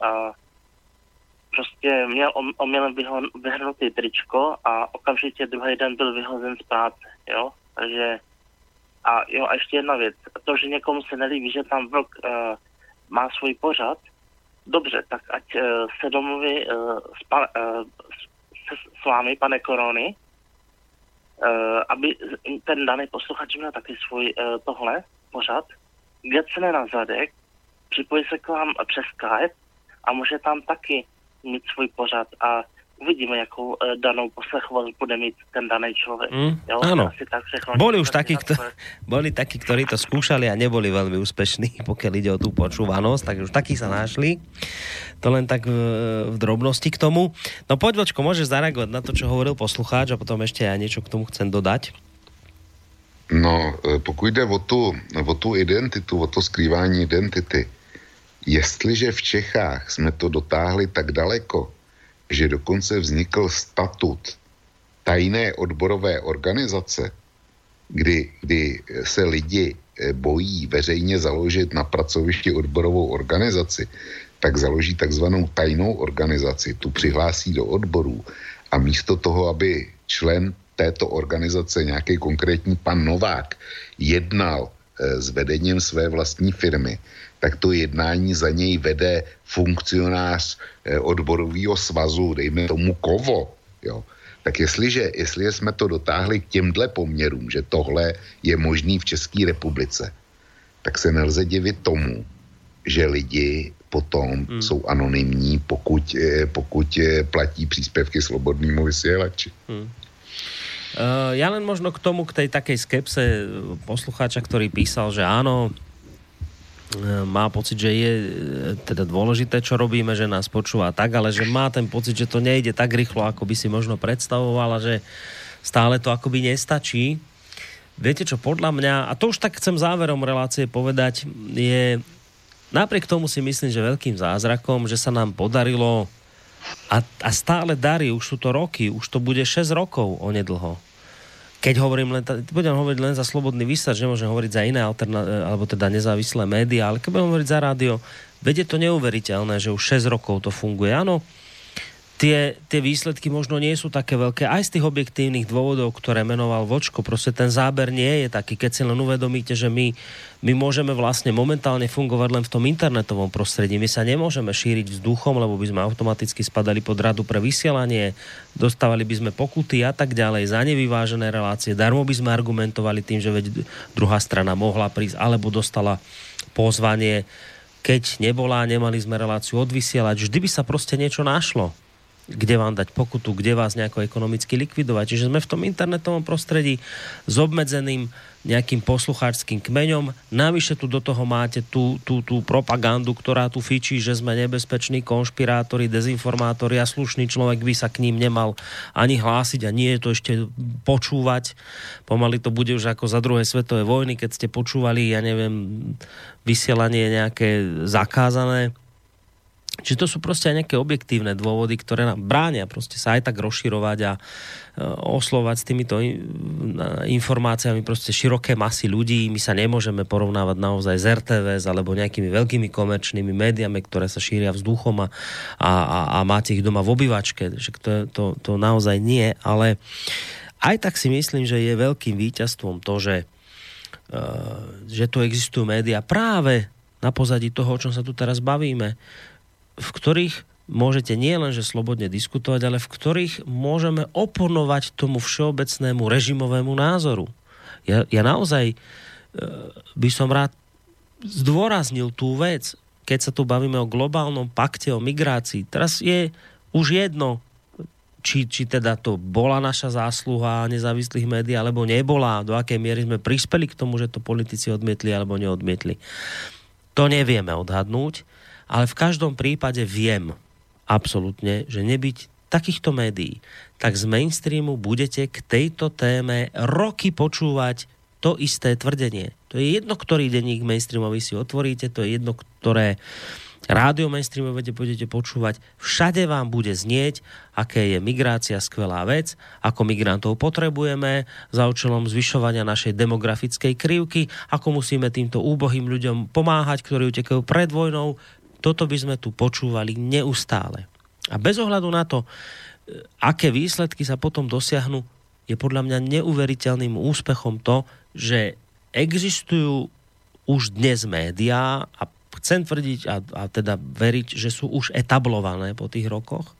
a prostě měl omylem vyhrnutý tričko a okamžitě druhý den byl vyhozen z práce, jo. Takže a jo, a ještě jedna věc. To, že někomu se nelíbí, že tam vlk uh, má svůj pořad, dobře, tak ať uh, se domluví uh, s, pa, uh, s, s vámi, pane Korony, uh, aby ten daný posluchač měl taky svůj uh, tohle pořad, se na zadek, připojí se k vám přes Skype a může tam taky mít svůj pořad a uvidíme, jakou e, danou poslechovou bude mít ten daný člověk. Mm, jo? áno. Asi tak všechno. Boli už takí, tak, kto, boli takí, ktorí to skúšali a neboli veľmi úspešní, pokiaľ ide o tú počúvanosť, takže už takí sa našli. To len tak v, v drobnosti k tomu. No poď, Vočko, môžeš zareagovať na to, čo hovoril poslucháč a potom ešte ja niečo k tomu chcem dodať. No, e, pokud jde o tu, o tu identitu, o to skrývání identity, jestliže v Čechách jsme to dotáhli tak daleko, že dokonce vznikl statut tajné odborové organizace, kdy, kdy se lidi eh, bojí veřejně založit na pracovišti odborovou organizaci, tak založí takzvanou tajnou organizaci, tu přihlásí do odborů. A místo toho, aby člen této organizace, nějaký konkrétní pan Novák, jednal eh, s vedením své vlastní firmy, tak to jednání za něj vede funkcionář eh, odborového svazu, dejme tomu Kovo, jo. Tak jestliže, jestliže jsme to dotáhli k těmhle poměrům, že tohle je možný v České republice, tak se nelze divit tomu, že lidi potom hmm. jsou anonymní, pokud, eh, pokud eh, platí příspěvky slobodnému vysielači. Hmm. Uh, ja len možno k tomu, k tej takej skepse poslucháča, ktorý písal, že áno, má pocit, že je e, teda dôležité, čo robíme, že nás počúva tak, ale že má ten pocit, že to nejde tak rýchlo, ako by si možno predstavoval a že stále to akoby nestačí. Viete čo, podľa mňa, a to už tak chcem záverom relácie povedať, je napriek tomu si myslím, že veľkým zázrakom, že sa nám podarilo a, a stále darí, už sú to roky, už to bude 6 rokov onedlho keď hovorím len, budem hovoriť len za slobodný vysač, nemôžem hovoriť za iné alterna- alebo teda nezávislé médiá, ale keď budem hovoriť za rádio, vedie to neuveriteľné, že už 6 rokov to funguje. Áno, tie, tie výsledky možno nie sú také veľké. Aj z tých objektívnych dôvodov, ktoré menoval Vočko, proste ten záber nie je taký. Keď si len uvedomíte, že my, my môžeme vlastne momentálne fungovať len v tom internetovom prostredí. My sa nemôžeme šíriť vzduchom, lebo by sme automaticky spadali pod radu pre vysielanie, dostávali by sme pokuty a tak ďalej za nevyvážené relácie. Darmo by sme argumentovali tým, že veď druhá strana mohla prísť, alebo dostala pozvanie keď nebola, nemali sme reláciu odvysielať, vždy by sa proste niečo našlo kde vám dať pokutu, kde vás nejako ekonomicky likvidovať. Čiže sme v tom internetovom prostredí s obmedzeným nejakým poslucháčským kmeňom. Navyše tu do toho máte tú, tú, tú propagandu, ktorá tu fičí, že sme nebezpeční konšpirátori, dezinformátori a slušný človek by sa k ním nemal ani hlásiť a nie je to ešte počúvať. Pomaly to bude už ako za druhé svetové vojny, keď ste počúvali, ja neviem, vysielanie nejaké zakázané Čiže to sú proste aj nejaké objektívne dôvody, ktoré nám bránia proste sa aj tak rozširovať a e, oslovať s týmito informáciami proste široké masy ľudí. My sa nemôžeme porovnávať naozaj z RTVS alebo nejakými veľkými komerčnými médiami, ktoré sa šíria vzduchom a, a, a, máte ich doma v obývačke. Že to, to, to naozaj nie, ale aj tak si myslím, že je veľkým víťazstvom to, že, e, že tu existujú médiá práve na pozadí toho, o čom sa tu teraz bavíme v ktorých môžete nielenže slobodne diskutovať, ale v ktorých môžeme oponovať tomu všeobecnému režimovému názoru. Ja, ja naozaj e, by som rád zdôraznil tú vec, keď sa tu bavíme o globálnom pakte o migrácii. Teraz je už jedno, či, či teda to bola naša zásluha nezávislých médií, alebo nebola, do akej miery sme prispeli k tomu, že to politici odmietli alebo neodmietli. To nevieme odhadnúť ale v každom prípade viem absolútne, že nebyť takýchto médií, tak z mainstreamu budete k tejto téme roky počúvať to isté tvrdenie. To je jedno, ktorý denník mainstreamový si otvoríte, to je jedno, ktoré rádio mainstreamové budete počúvať, všade vám bude znieť, aké je migrácia skvelá vec, ako migrantov potrebujeme za účelom zvyšovania našej demografickej krivky, ako musíme týmto úbohým ľuďom pomáhať, ktorí utekajú pred vojnou, toto by sme tu počúvali neustále. A bez ohľadu na to, e, aké výsledky sa potom dosiahnu, je podľa mňa neuveriteľným úspechom to, že existujú už dnes médiá a chcem tvrdiť a, a teda veriť, že sú už etablované po tých rokoch,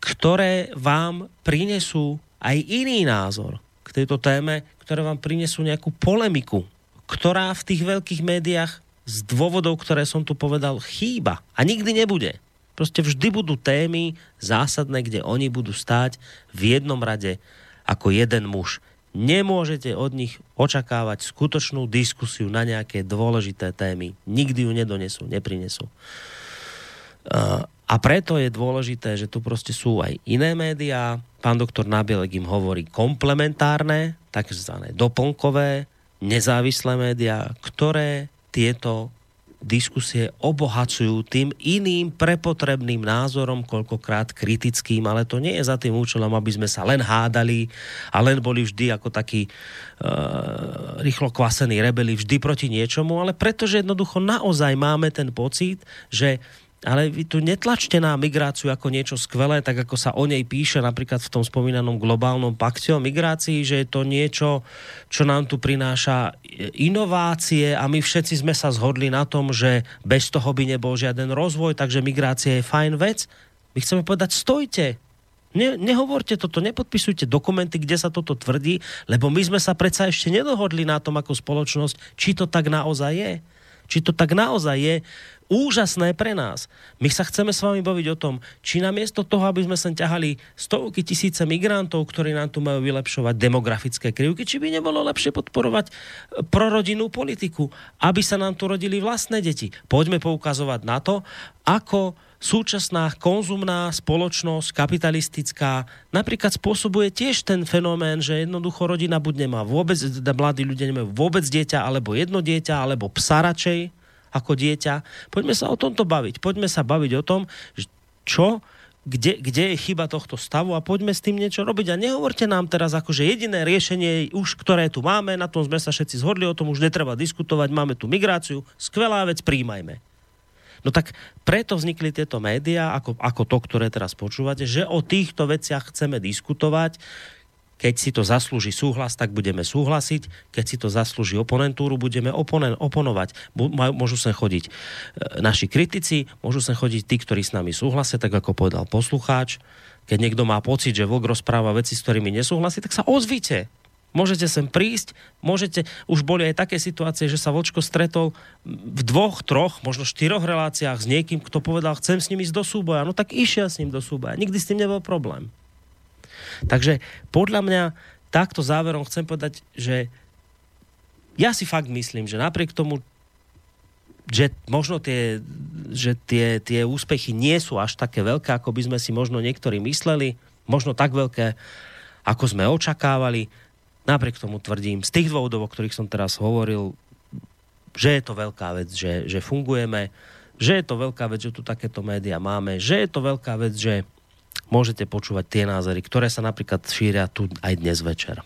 ktoré vám prinesú aj iný názor k tejto téme, ktoré vám prinesú nejakú polemiku, ktorá v tých veľkých médiách z dôvodov, ktoré som tu povedal, chýba. A nikdy nebude. Proste vždy budú témy zásadné, kde oni budú stáť v jednom rade ako jeden muž. Nemôžete od nich očakávať skutočnú diskusiu na nejaké dôležité témy. Nikdy ju nedonesú, neprinesú. A preto je dôležité, že tu proste sú aj iné médiá. Pán doktor Nabielek im hovorí komplementárne, takzvané doplnkové, nezávislé médiá, ktoré tieto diskusie obohacujú tým iným prepotrebným názorom, koľkokrát kritickým, ale to nie je za tým účelom, aby sme sa len hádali a len boli vždy ako takí uh, rýchlo kvasení rebeli vždy proti niečomu, ale pretože jednoducho naozaj máme ten pocit, že ale vy tu netlačte na migráciu ako niečo skvelé, tak ako sa o nej píše napríklad v tom spomínanom globálnom pakte o migrácii, že je to niečo, čo nám tu prináša inovácie a my všetci sme sa zhodli na tom, že bez toho by nebol žiaden rozvoj, takže migrácia je fajn vec. My chceme povedať, stojte, ne, nehovorte toto, nepodpisujte dokumenty, kde sa toto tvrdí, lebo my sme sa predsa ešte nedohodli na tom ako spoločnosť, či to tak naozaj je. Či to tak naozaj je úžasné pre nás. My sa chceme s vami baviť o tom, či namiesto toho, aby sme sem ťahali stovky tisíce migrantov, ktorí nám tu majú vylepšovať demografické krivky, či by nebolo lepšie podporovať e, prorodinnú politiku, aby sa nám tu rodili vlastné deti. Poďme poukazovať na to, ako súčasná konzumná spoločnosť, kapitalistická, napríklad spôsobuje tiež ten fenomén, že jednoducho rodina buď nemá vôbec, teda mladí ľudia nemajú vôbec dieťa, alebo jedno dieťa, alebo psa radšej, ako dieťa. Poďme sa o tomto baviť. Poďme sa baviť o tom, čo kde, kde je chyba tohto stavu a poďme s tým niečo robiť. A nehovorte nám teraz ako, že jediné riešenie, už ktoré tu máme, na tom sme sa všetci zhodli, o tom už netreba diskutovať, máme tu migráciu, skvelá vec, príjmajme. No tak preto vznikli tieto médiá, ako, ako to, ktoré teraz počúvate, že o týchto veciach chceme diskutovať, keď si to zaslúži súhlas, tak budeme súhlasiť. Keď si to zaslúži oponentúru, budeme oponen, oponovať. Môžu sa chodiť e, naši kritici, môžu sa chodiť tí, ktorí s nami súhlasia, tak ako povedal poslucháč. Keď niekto má pocit, že vlk rozpráva veci, s ktorými nesúhlasí, tak sa ozvite. Môžete sem prísť, môžete, už boli aj také situácie, že sa Vočko stretol v dvoch, troch, možno štyroch reláciách s niekým, kto povedal, chcem s ním ísť do súboja. No tak išiel s ním do súboja. Nikdy s tým nebol problém. Takže podľa mňa takto záverom chcem povedať, že ja si fakt myslím, že napriek tomu, že možno tie, že tie, tie úspechy nie sú až také veľké, ako by sme si možno niektorí mysleli, možno tak veľké, ako sme očakávali. Napriek tomu tvrdím, z tých dôvodov, o ktorých som teraz hovoril, že je to veľká vec, že, že fungujeme, že je to veľká vec, že tu takéto médiá máme, že je to veľká vec, že môžete počúvať tie názory, ktoré sa napríklad šíria tu aj dnes večer.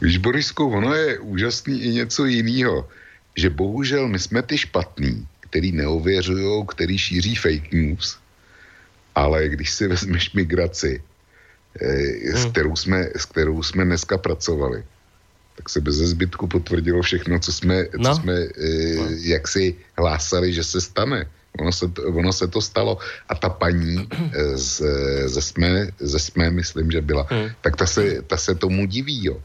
Víš, Borisku, ono je úžasný i něco jiného, že bohužel my jsme ty špatný, který neověřují, který šíří fake news, ale když si vezmeš migraci, s, hmm. kterou jsme, s kterou jsme dneska pracovali, tak se bez zbytku potvrdilo všechno, co jsme, no. co jsme e, jaksi hlásali, že se stane. Ono se, to, ono se to stalo. A ta paní eh, z, ze, jsme, ze jsme, myslím, že byla, hmm. tak ta se, ta se tomu diví, jo.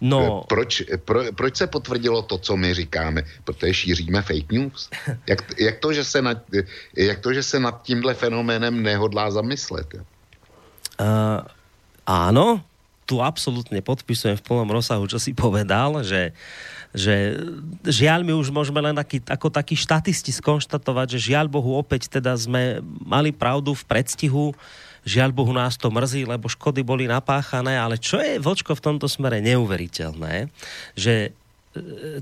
No. Eh, proč, pro, proč se potvrdilo to, co my říkáme? Protože šíříme fake news. Jak, jak, to, že se nad, jak to, že se nad tímhle fenoménem nehodlá zamyslet? Jo? Uh, áno, tu absolútne podpisujem v plnom rozsahu, čo si povedal, že že žiaľ my už môžeme len taký, ako takí štatisti skonštatovať, že žiaľ Bohu opäť teda sme mali pravdu v predstihu, žiaľ Bohu nás to mrzí, lebo škody boli napáchané, ale čo je Vlčko v tomto smere neuveriteľné, že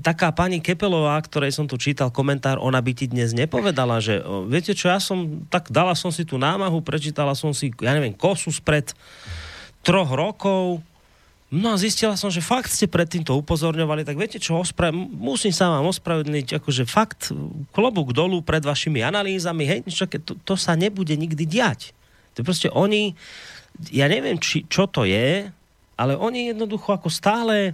taká pani Kepelová, ktorej som tu čítal komentár, ona by ti dnes nepovedala, že viete čo, ja som, tak dala som si tú námahu, prečítala som si, ja neviem, kosu spred troch rokov, No a zistila som, že fakt ste pred týmto upozorňovali, tak viete čo, ospra- musím sa vám ospravedlniť, akože fakt klobúk dolu pred vašimi analýzami, hej, čo, to, to sa nebude nikdy diať. To proste oni, ja neviem, či, čo to je, ale oni jednoducho ako stále e,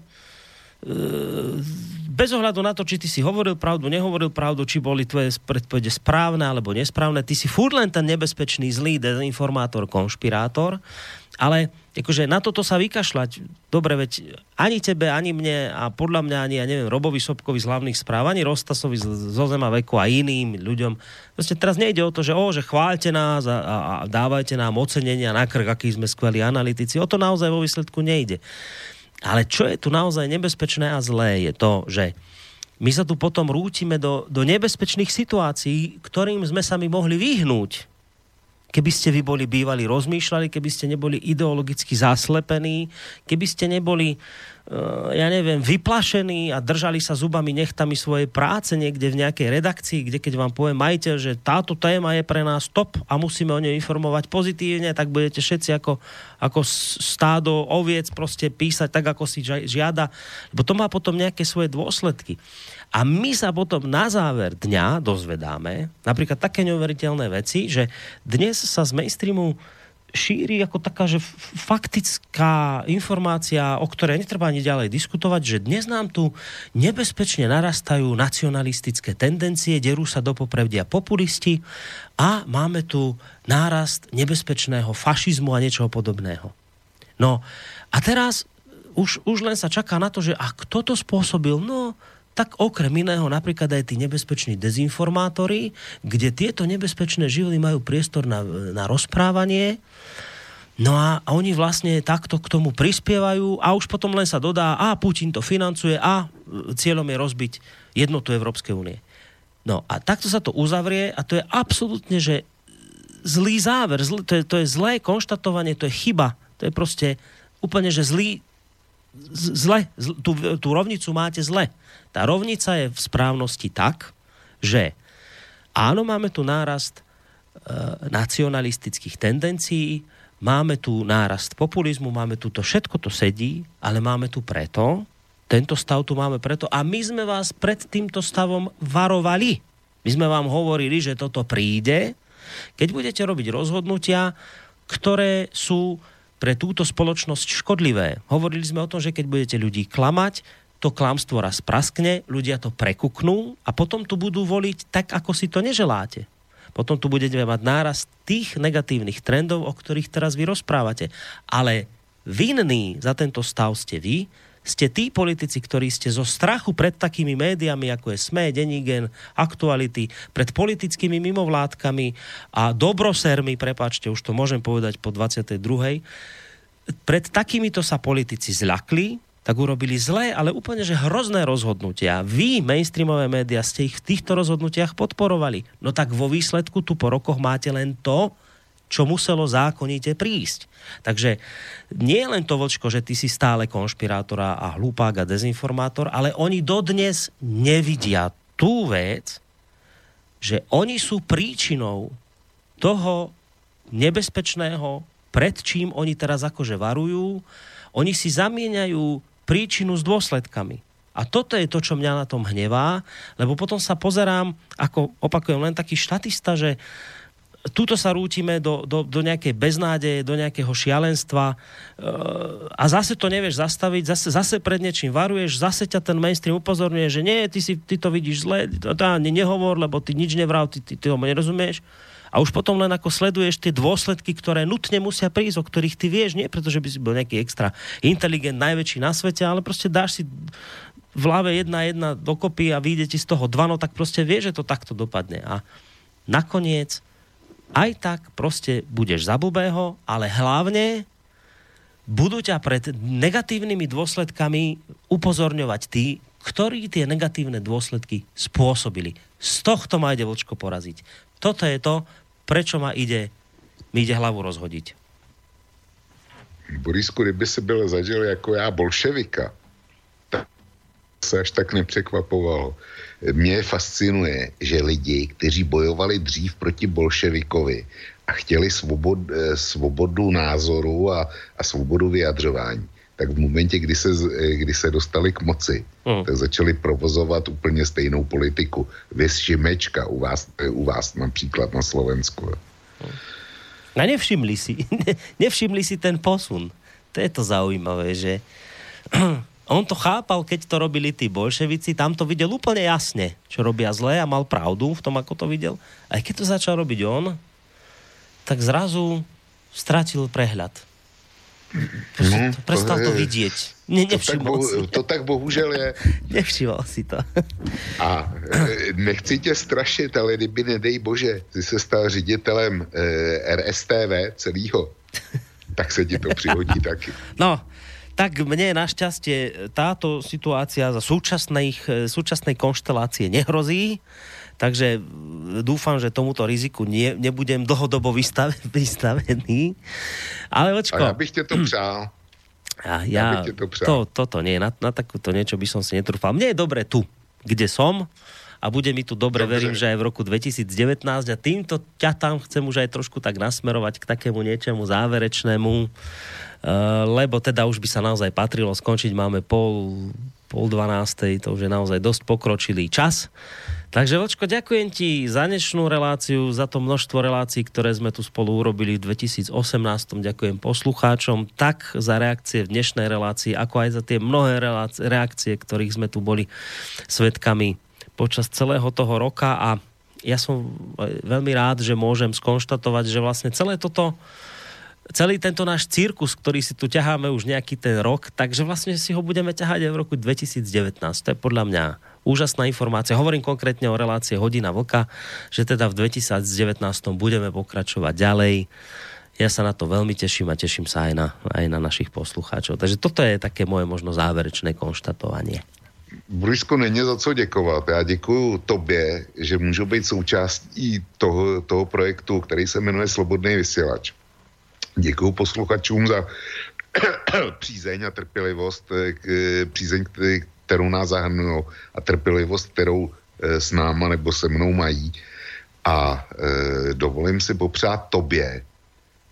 bez ohľadu na to, či ty si hovoril pravdu, nehovoril pravdu, či boli tvoje predpovede správne alebo nesprávne, ty si furt len ten nebezpečný zlý dezinformátor, konšpirátor, ale akože na toto sa vykašľať, dobre, veď ani tebe, ani mne a podľa mňa ani, ja neviem, Robovi Sobkovi z hlavných správ, ani Rostasovi zo Zema veku a iným ľuďom. Proste teraz nejde o to, že, o, že chváľte nás a, a, a dávajte nám ocenenia na krk, aký sme skvelí analytici. O to naozaj vo výsledku nejde. Ale čo je tu naozaj nebezpečné a zlé, je to, že my sa tu potom rútime do, do nebezpečných situácií, ktorým sme sa my mohli vyhnúť. Keby ste vy boli bývali rozmýšľali, keby ste neboli ideologicky zaslepení, keby ste neboli, ja neviem, vyplašení a držali sa zubami nechtami svojej práce niekde v nejakej redakcii, kde keď vám povie majiteľ, že táto téma je pre nás top a musíme o nej informovať pozitívne, tak budete všetci ako, ako stádo oviec proste písať tak, ako si žiada, lebo to má potom nejaké svoje dôsledky. A my sa potom na záver dňa dozvedáme napríklad také neuveriteľné veci, že dnes sa z mainstreamu šíri ako taká, že faktická informácia, o ktorej netreba ani ďalej diskutovať, že dnes nám tu nebezpečne narastajú nacionalistické tendencie, derú sa do popravdia populisti a máme tu nárast nebezpečného fašizmu a niečoho podobného. No a teraz už, už len sa čaká na to, že a kto to spôsobil? No tak okrem iného napríklad aj tí nebezpeční dezinformátori, kde tieto nebezpečné živly majú priestor na, na rozprávanie, No a, oni vlastne takto k tomu prispievajú a už potom len sa dodá, a Putin to financuje a cieľom je rozbiť jednotu Európskej únie. No a takto sa to uzavrie a to je absolútne, že zlý záver, zl, to, je, to je zlé konštatovanie, to je chyba, to je proste úplne, že zlý, zle, zle tú, tú rovnicu máte zle. Tá rovnica je v správnosti tak, že áno, máme tu nárast e, nacionalistických tendencií, máme tu nárast populizmu, máme tu to, všetko to sedí, ale máme tu preto, tento stav tu máme preto a my sme vás pred týmto stavom varovali. My sme vám hovorili, že toto príde, keď budete robiť rozhodnutia, ktoré sú pre túto spoločnosť škodlivé. Hovorili sme o tom, že keď budete ľudí klamať, to klamstvo raz praskne, ľudia to prekuknú a potom tu budú voliť tak, ako si to neželáte. Potom tu budete mať náraz tých negatívnych trendov, o ktorých teraz vy rozprávate. Ale vinní za tento stav ste vy, ste tí politici, ktorí ste zo strachu pred takými médiami, ako je SME, Denigen, Aktuality, pred politickými mimovládkami a dobrosermi, prepáčte, už to môžem povedať po 22. Pred takýmito sa politici zľakli, tak urobili zlé, ale úplne že hrozné rozhodnutia. Vy, mainstreamové médiá, ste ich v týchto rozhodnutiach podporovali. No tak vo výsledku tu po rokoch máte len to, čo muselo zákonite prísť. Takže nie je len to, Vlčko, že ty si stále konšpirátor a hlupák a dezinformátor, ale oni dodnes nevidia tú vec, že oni sú príčinou toho nebezpečného, pred čím oni teraz akože varujú. Oni si zamieňajú príčinu s dôsledkami. A toto je to, čo mňa na tom hnevá, lebo potom sa pozerám, ako opakujem, len taký štatista, že túto sa rútime do, do, do nejakej beznádeje, do nejakého šialenstva e, a zase to nevieš zastaviť, zase, zase pred niečím varuješ, zase ťa ten mainstream upozorňuje, že nie, ty, si, ty to vidíš zle, to, to ani nehovor, lebo ty nič nevral, ty, ty, ty ho nerozumieš. A už potom len ako sleduješ tie dôsledky, ktoré nutne musia prísť, o ktorých ty vieš, nie preto, že by si bol nejaký extra inteligent, najväčší na svete, ale proste dáš si v hlave jedna jedna dokopy a vyjde ti z toho dva, no tak proste vieš, že to takto dopadne. A nakoniec aj tak proste budeš za bubého, ale hlavne budú ťa pred negatívnymi dôsledkami upozorňovať tí, ktorí tie negatívne dôsledky spôsobili. Z tohto ma ide poraziť. Toto je to, prečo ma ide, mi ide hlavu rozhodiť. Borisku, kdyby si byl zažil jako já bolševika, tak se až tak nepřekvapovalo. Mě fascinuje, že lidi, kteří bojovali dřív proti bolševikovi a chtěli svobod, eh, svobodu názoru a, a svobodu vyjadřování, tak v momentě, kdy se, kdy se dostali k moci, hmm. tak začali provozovat úplně stejnou politiku. Vys Šimečka u vás, u vás například na Slovensku. Hmm. A nevšimli si, nevšimli si ten posun. To je to zaujímavé, že on to chápal, keď to robili tí bolševici, tam to videl úplne jasne, čo robia zlé a mal pravdu v tom, ako to videl. Aj keď to začal robiť on, tak zrazu stratil prehľad. No, to, prestal to, vidieť. Ne, To tak, nevšimol si. to tak bohužel je. Nevšimol si to. A e, nechci tě strašit, ale kdyby, nedej bože, jsi se stal ředitelem e, RSTV celýho, tak se ti to přihodí taky. No, tak mne našťastie táto situácia za súčasnej, súčasnej konštelácie nehrozí, takže dúfam, že tomuto riziku nie, nebudem dlhodobo vystave, vystavený. Ale A očko, já bych tě to přál. ja, ja ja, to přál. to, toto nie, na, na takúto niečo by som si netrúfal. Mne je dobre tu, kde som a bude mi tu dobre, Dobře. verím, že aj v roku 2019 a týmto ťa tam chcem už aj trošku tak nasmerovať k takému niečemu záverečnému, Uh, lebo teda už by sa naozaj patrilo skončiť, máme pol, pol dvanástej, to už je naozaj dosť pokročilý čas. Takže Vočko, ďakujem ti za dnešnú reláciu, za to množstvo relácií, ktoré sme tu spolu urobili v 2018. Ďakujem poslucháčom, tak za reakcie v dnešnej relácii, ako aj za tie mnohé reakcie, ktorých sme tu boli svetkami počas celého toho roka a ja som veľmi rád, že môžem skonštatovať, že vlastne celé toto celý tento náš cirkus, ktorý si tu ťaháme už nejaký ten rok, takže vlastne si ho budeme ťahať aj v roku 2019. To je podľa mňa úžasná informácia. Hovorím konkrétne o relácie Hodina Vlka, že teda v 2019 budeme pokračovať ďalej. Ja sa na to veľmi teším a teším sa aj na, aj na našich poslucháčov. Takže toto je také moje možno záverečné konštatovanie. Bruško, není za co děkovat. Já děkuju tobě, že můžu být součástí toho, toho projektu, který se jmenuje Slobodný vysílač. Děkuju posluchačům za přízeň a trpělivost, eh, eh, přízeň, kte- kterou nás zahrnují a trpělivost, kterou eh, s náma nebo se mnou mají. A e, dovolím si popřát tobě,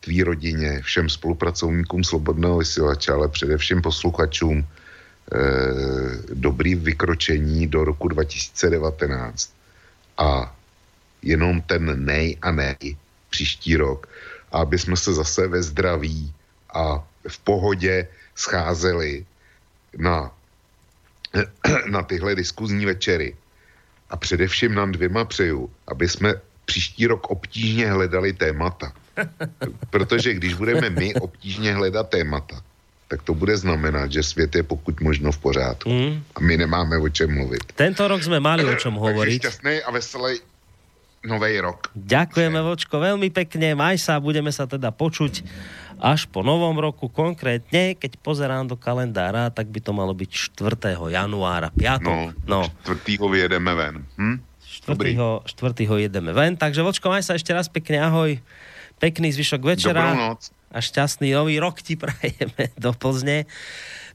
tvý rodině, všem spolupracovníkům Slobodného vysílače, ale především posluchačům, eh, dobrý vykročení do roku 2019 a jenom ten nej a nej příští rok, aby jsme se zase ve zdraví a v pohodě scházeli na, na tyhle diskuzní večery. A především nám dvěma přeju, aby jsme příští rok obtížně hledali témata. Protože když budeme my obtížně hledat témata, tak to bude znamenat, že svět je pokud možno v pořádku. Mm. A my nemáme o čem mluvit. Tento rok sme mali o čom Takže hovoriť. šťastný a veselý nový rok. Ďakujeme, Vočko, veľmi pekne. Maj sa, budeme sa teda počuť až po novom roku. Konkrétne, keď pozerám do kalendára, tak by to malo byť 4. januára, piatok. No, no čtvrtýho vyjedeme ven. Hm? Dobrý. 4. 4. jedeme ven. Takže Vočko, maj sa ešte raz pekne, ahoj. Pekný zvyšok večera noc. a šťastný nový rok ti prajeme do Plzne.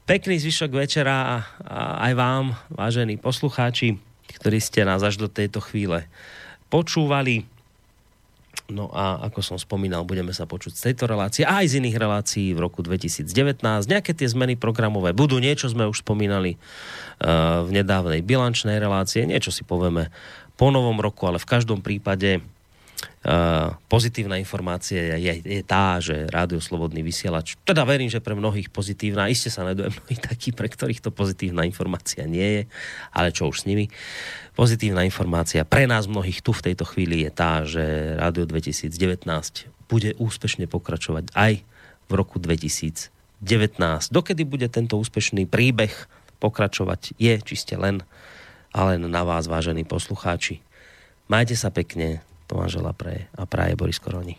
Pekný zvyšok večera a, a aj vám, vážení poslucháči, ktorí ste nás až do tejto chvíle počúvali. No a ako som spomínal, budeme sa počuť z tejto relácie a aj z iných relácií v roku 2019. Nejaké tie zmeny programové budú, niečo sme už spomínali uh, v nedávnej bilančnej relácie, niečo si povieme po novom roku, ale v každom prípade pozitívna informácia je, je tá, že Rádio Slobodný vysielač, teda verím, že pre mnohých pozitívna, iste sa nájdú mnohí takí, pre ktorých to pozitívna informácia nie je, ale čo už s nimi. Pozitívna informácia pre nás mnohých tu v tejto chvíli je tá, že Rádio 2019 bude úspešne pokračovať aj v roku 2019. Dokedy bude tento úspešný príbeh pokračovať, je čiste len a len na vás, vážení poslucháči. Majte sa pekne, Tomáš Žela praje a praje Boris Koroni.